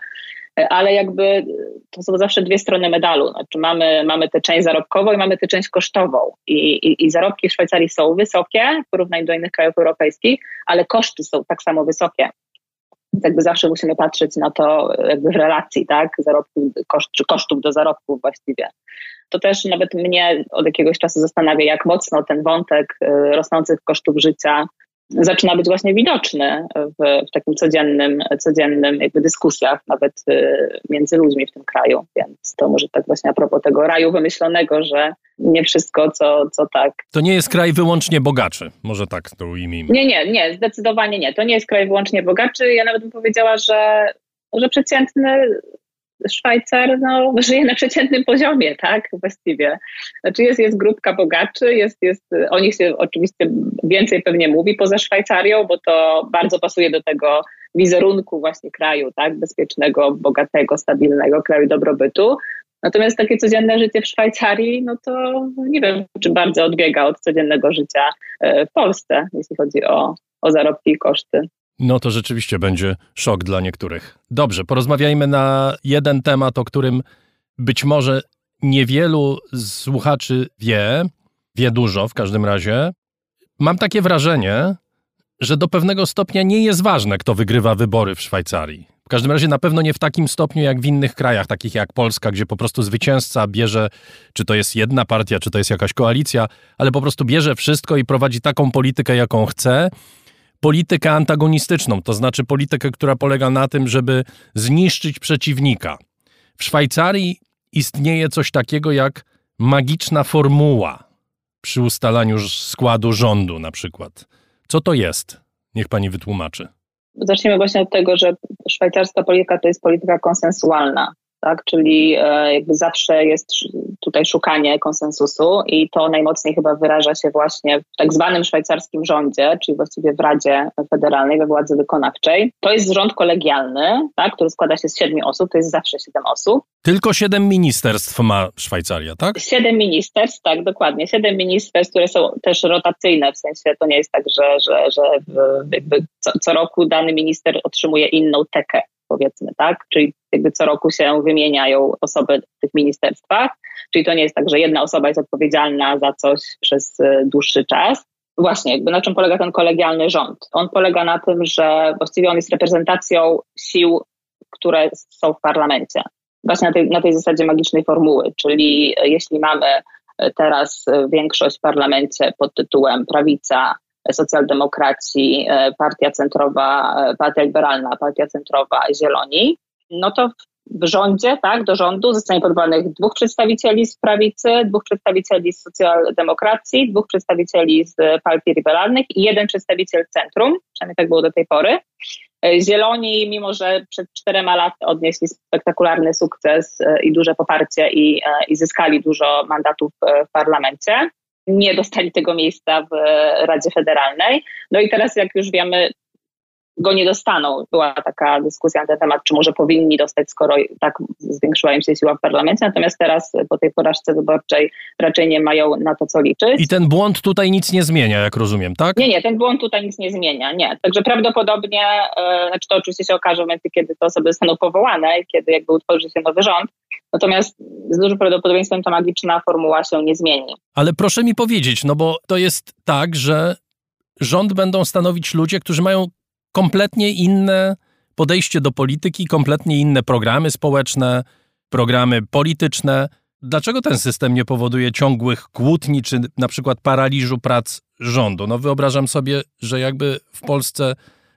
e, ale jakby to są zawsze dwie strony medalu. Znaczy mamy, mamy tę część zarobkową i mamy tę część kosztową. I, i, I zarobki w Szwajcarii są wysokie w porównaniu do innych krajów europejskich, ale koszty są tak samo wysokie. Jakby zawsze musimy patrzeć na to jakby w relacji, tak, zarobków, koszt, czy kosztów do zarobków właściwie. To też nawet mnie od jakiegoś czasu zastanawia, jak mocno ten wątek y, rosnących kosztów życia zaczyna być właśnie widoczny w, w, takim codziennym, codziennym jakby dyskusjach nawet y, między ludźmi w tym kraju. Więc to może tak właśnie a propos tego raju wymyślonego, że nie wszystko, co, co tak. To nie jest kraj wyłącznie bogaczy, może tak to ujmijmy. Nie, nie, nie, zdecydowanie nie. To nie jest kraj wyłącznie bogaczy. Ja nawet bym powiedziała, że, że przeciętny Szwajcar no, żyje na przeciętnym poziomie, tak, właściwie. Znaczy jest, jest grupka bogaczy, jest, jest, o nich się oczywiście więcej pewnie mówi poza Szwajcarią, bo to bardzo pasuje do tego wizerunku właśnie kraju, tak, bezpiecznego, bogatego, stabilnego, kraju dobrobytu. Natomiast takie codzienne życie w Szwajcarii, no to nie wiem, czy bardzo odbiega od codziennego życia e, w Polsce, jeśli chodzi o, o zarobki i koszty. No to rzeczywiście będzie szok dla niektórych. Dobrze, porozmawiajmy na jeden temat, o którym być może niewielu słuchaczy wie, wie dużo w każdym razie. Mam takie wrażenie, że do pewnego stopnia nie jest ważne, kto wygrywa wybory w Szwajcarii. W każdym razie na pewno nie w takim stopniu jak w innych krajach, takich jak Polska, gdzie po prostu zwycięzca bierze, czy to jest jedna partia, czy to jest jakaś koalicja, ale po prostu bierze wszystko i prowadzi taką politykę, jaką chce politykę antagonistyczną, to znaczy politykę, która polega na tym, żeby zniszczyć przeciwnika. W Szwajcarii istnieje coś takiego jak magiczna formuła przy ustalaniu składu rządu, na przykład. Co to jest? Niech pani wytłumaczy. Zacznijmy właśnie od tego, że szwajcarska polityka to jest polityka konsensualna tak? Czyli e, jakby zawsze jest tutaj szukanie konsensusu i to najmocniej chyba wyraża się właśnie w tak zwanym szwajcarskim rządzie, czyli właściwie w Radzie Federalnej, we władzy wykonawczej. To jest rząd kolegialny, tak? który składa się z siedmiu osób, to jest zawsze siedem osób. Tylko siedem ministerstw ma Szwajcaria, tak? Siedem ministerstw, tak, dokładnie. Siedem ministerstw, które są też rotacyjne, w sensie to nie jest tak, że, że, że co, co roku dany minister otrzymuje inną tekę powiedzmy, tak? Czyli jakby co roku się wymieniają osoby w tych ministerstwach. Czyli to nie jest tak, że jedna osoba jest odpowiedzialna za coś przez e, dłuższy czas. Właśnie, jakby na czym polega ten kolegialny rząd? On polega na tym, że właściwie on jest reprezentacją sił, które są w parlamencie. Właśnie na tej, na tej zasadzie magicznej formuły, czyli e, jeśli mamy e, teraz większość w parlamencie pod tytułem prawica, socjaldemokraci, e, partia centrowa, e, partia liberalna, partia centrowa, zieloni, no to w rządzie, tak, do rządu zostanie podbanych dwóch przedstawicieli z prawicy, dwóch przedstawicieli z socjaldemokracji, dwóch przedstawicieli z partii liberalnych i jeden przedstawiciel centrum, przynajmniej tak było do tej pory. E, zieloni, mimo że przed czterema lat odnieśli spektakularny sukces i duże poparcie i, i zyskali dużo mandatów w parlamencie, nie dostali tego miejsca w Radzie Federalnej. No i teraz, jak już wiemy, go nie dostaną. Była taka dyskusja na ten temat, czy może powinni dostać, skoro tak zwiększyła im się siła w parlamencie. Natomiast teraz po tej porażce wyborczej raczej nie mają na to co liczyć. I ten błąd tutaj nic nie zmienia, jak rozumiem, tak? Nie, nie, ten błąd tutaj nic nie zmienia, nie. Także prawdopodobnie, yy, znaczy to oczywiście się okaże w momencie, kiedy te osoby zostaną powołane kiedy jakby utworzy się nowy rząd. Natomiast z dużym prawdopodobieństwem ta magiczna formuła się nie zmieni. Ale proszę mi powiedzieć, no bo to jest tak, że rząd będą stanowić ludzie, którzy mają kompletnie inne podejście do polityki, kompletnie inne programy społeczne, programy polityczne. Dlaczego ten system nie powoduje ciągłych kłótni czy na przykład paraliżu prac rządu? No wyobrażam sobie, że jakby w Polsce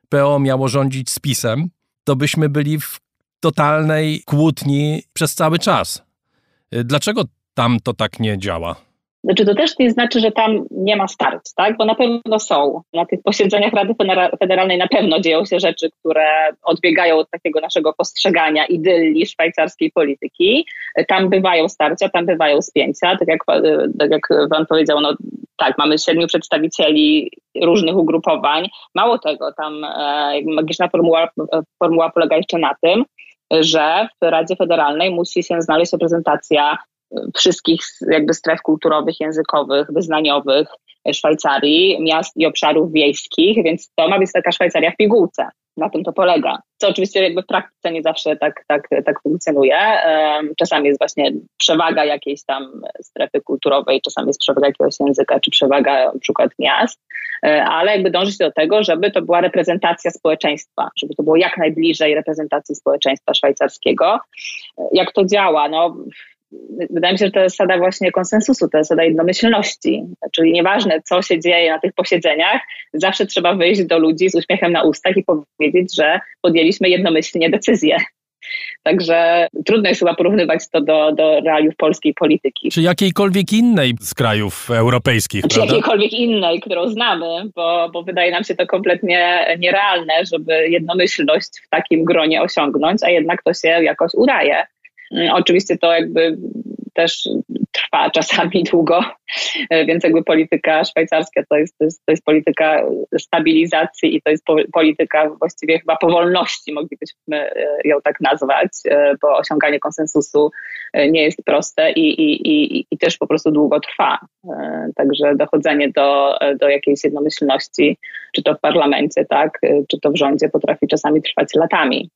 PO miało rządzić z PiSem, to byśmy byli w totalnej kłótni przez cały czas. Dlaczego tam to tak nie działa? Znaczy to też nie znaczy, że tam nie ma starć, tak? Bo na pewno są. Na tych posiedzeniach Rady Federalnej na pewno dzieją się rzeczy, które odbiegają od takiego naszego postrzegania idylli szwajcarskiej polityki. Tam bywają starcia, tam bywają spięcia. Tak jak, tak jak pan powiedział, no tak, mamy siedmiu przedstawicieli różnych ugrupowań. Mało tego, tam e, magiczna formuła, formuła polega jeszcze na tym, że w Radzie Federalnej musi się znaleźć reprezentacja wszystkich jakby stref kulturowych, językowych, wyznaniowych Szwajcarii, miast i obszarów wiejskich, więc to ma być taka Szwajcaria w pigułce. Na tym to polega. Co oczywiście jakby w praktyce nie zawsze tak, tak, tak funkcjonuje. Czasami jest właśnie przewaga jakiejś tam strefy kulturowej, czasami jest przewaga jakiegoś języka, czy przewaga na przykład miast, e, ale jakby dążyć do tego, żeby to była reprezentacja społeczeństwa, żeby to było jak najbliżej reprezentacji społeczeństwa szwajcarskiego. Jak to działa? No, wydaje mi się, że to jest zasada właśnie konsensusu, to jest zasada jednomyślności. Czyli nieważne, co się dzieje na tych posiedzeniach, zawsze trzeba wyjść do ludzi z uśmiechem na ustach i powiedzieć, że podjęliśmy jednomyślnie decyzję. Także trudno jest chyba porównywać to do, do realiów polskiej polityki. Czy jakiejkolwiek innej z krajów europejskich, Czy prawda? jakiejkolwiek innej, którą znamy, bo, bo wydaje nam się to kompletnie nierealne, żeby jednomyślność w takim gronie osiągnąć, a jednak to się jakoś udaje. Mm, oczywiście to jakby też trwa czasami długo, więc jakby polityka szwajcarska to jest, to jest, to jest polityka stabilizacji i to jest polityka właściwie chyba powolności, moglibyśmy e, ją tak nazwać, e, bo osiąganie konsensusu e, nie jest proste i, i, i, i też po prostu długo trwa. Także dochodzenie do, do jakiejś jednomyślności, czy to w parlamencie, tak, czy to w rządzie potrafi czasami trwać latami.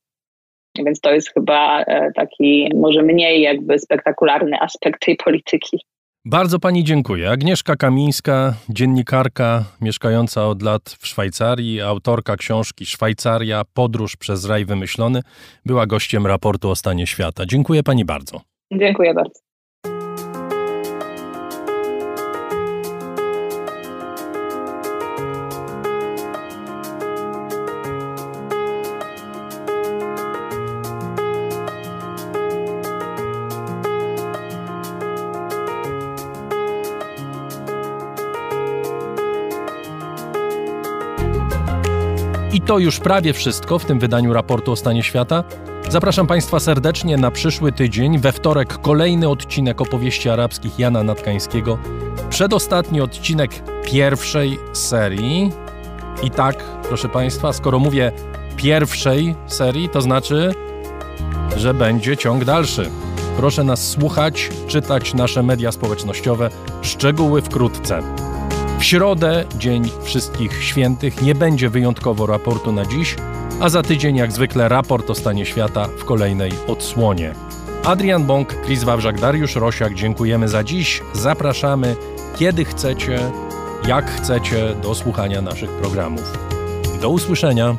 Więc to jest chyba e, taki może mniej jakby spektakularny aspekt tej polityki. Bardzo pani dziękuję. Agnieszka Kamińska, dziennikarka mieszkająca od lat w Szwajcarii, autorka książki Szwajcaria Podróż przez raj wymyślony, była gościem raportu o stanie świata. Dziękuję pani bardzo. Dziękuję bardzo. To już prawie wszystko w tym wydaniu raportu o stanie świata. Zapraszam Państwa serdecznie na przyszły tydzień. We wtorek kolejny odcinek opowieści arabskich Jana Natkańskiego. Przedostatni odcinek pierwszej serii. I tak, proszę Państwa, skoro mówię pierwszej serii, to znaczy, że będzie ciąg dalszy. Proszę nas słuchać, czytać nasze media społecznościowe. Szczegóły wkrótce. W środę, Dzień Wszystkich Świętych, nie będzie wyjątkowo raportu na dziś, a za tydzień jak zwykle raport o stanie świata w kolejnej odsłonie. Adrian Bąk, Chris Wawrzak, Dariusz Rosiak, dziękujemy za dziś. Zapraszamy kiedy chcecie, jak chcecie do słuchania naszych programów. Do usłyszenia.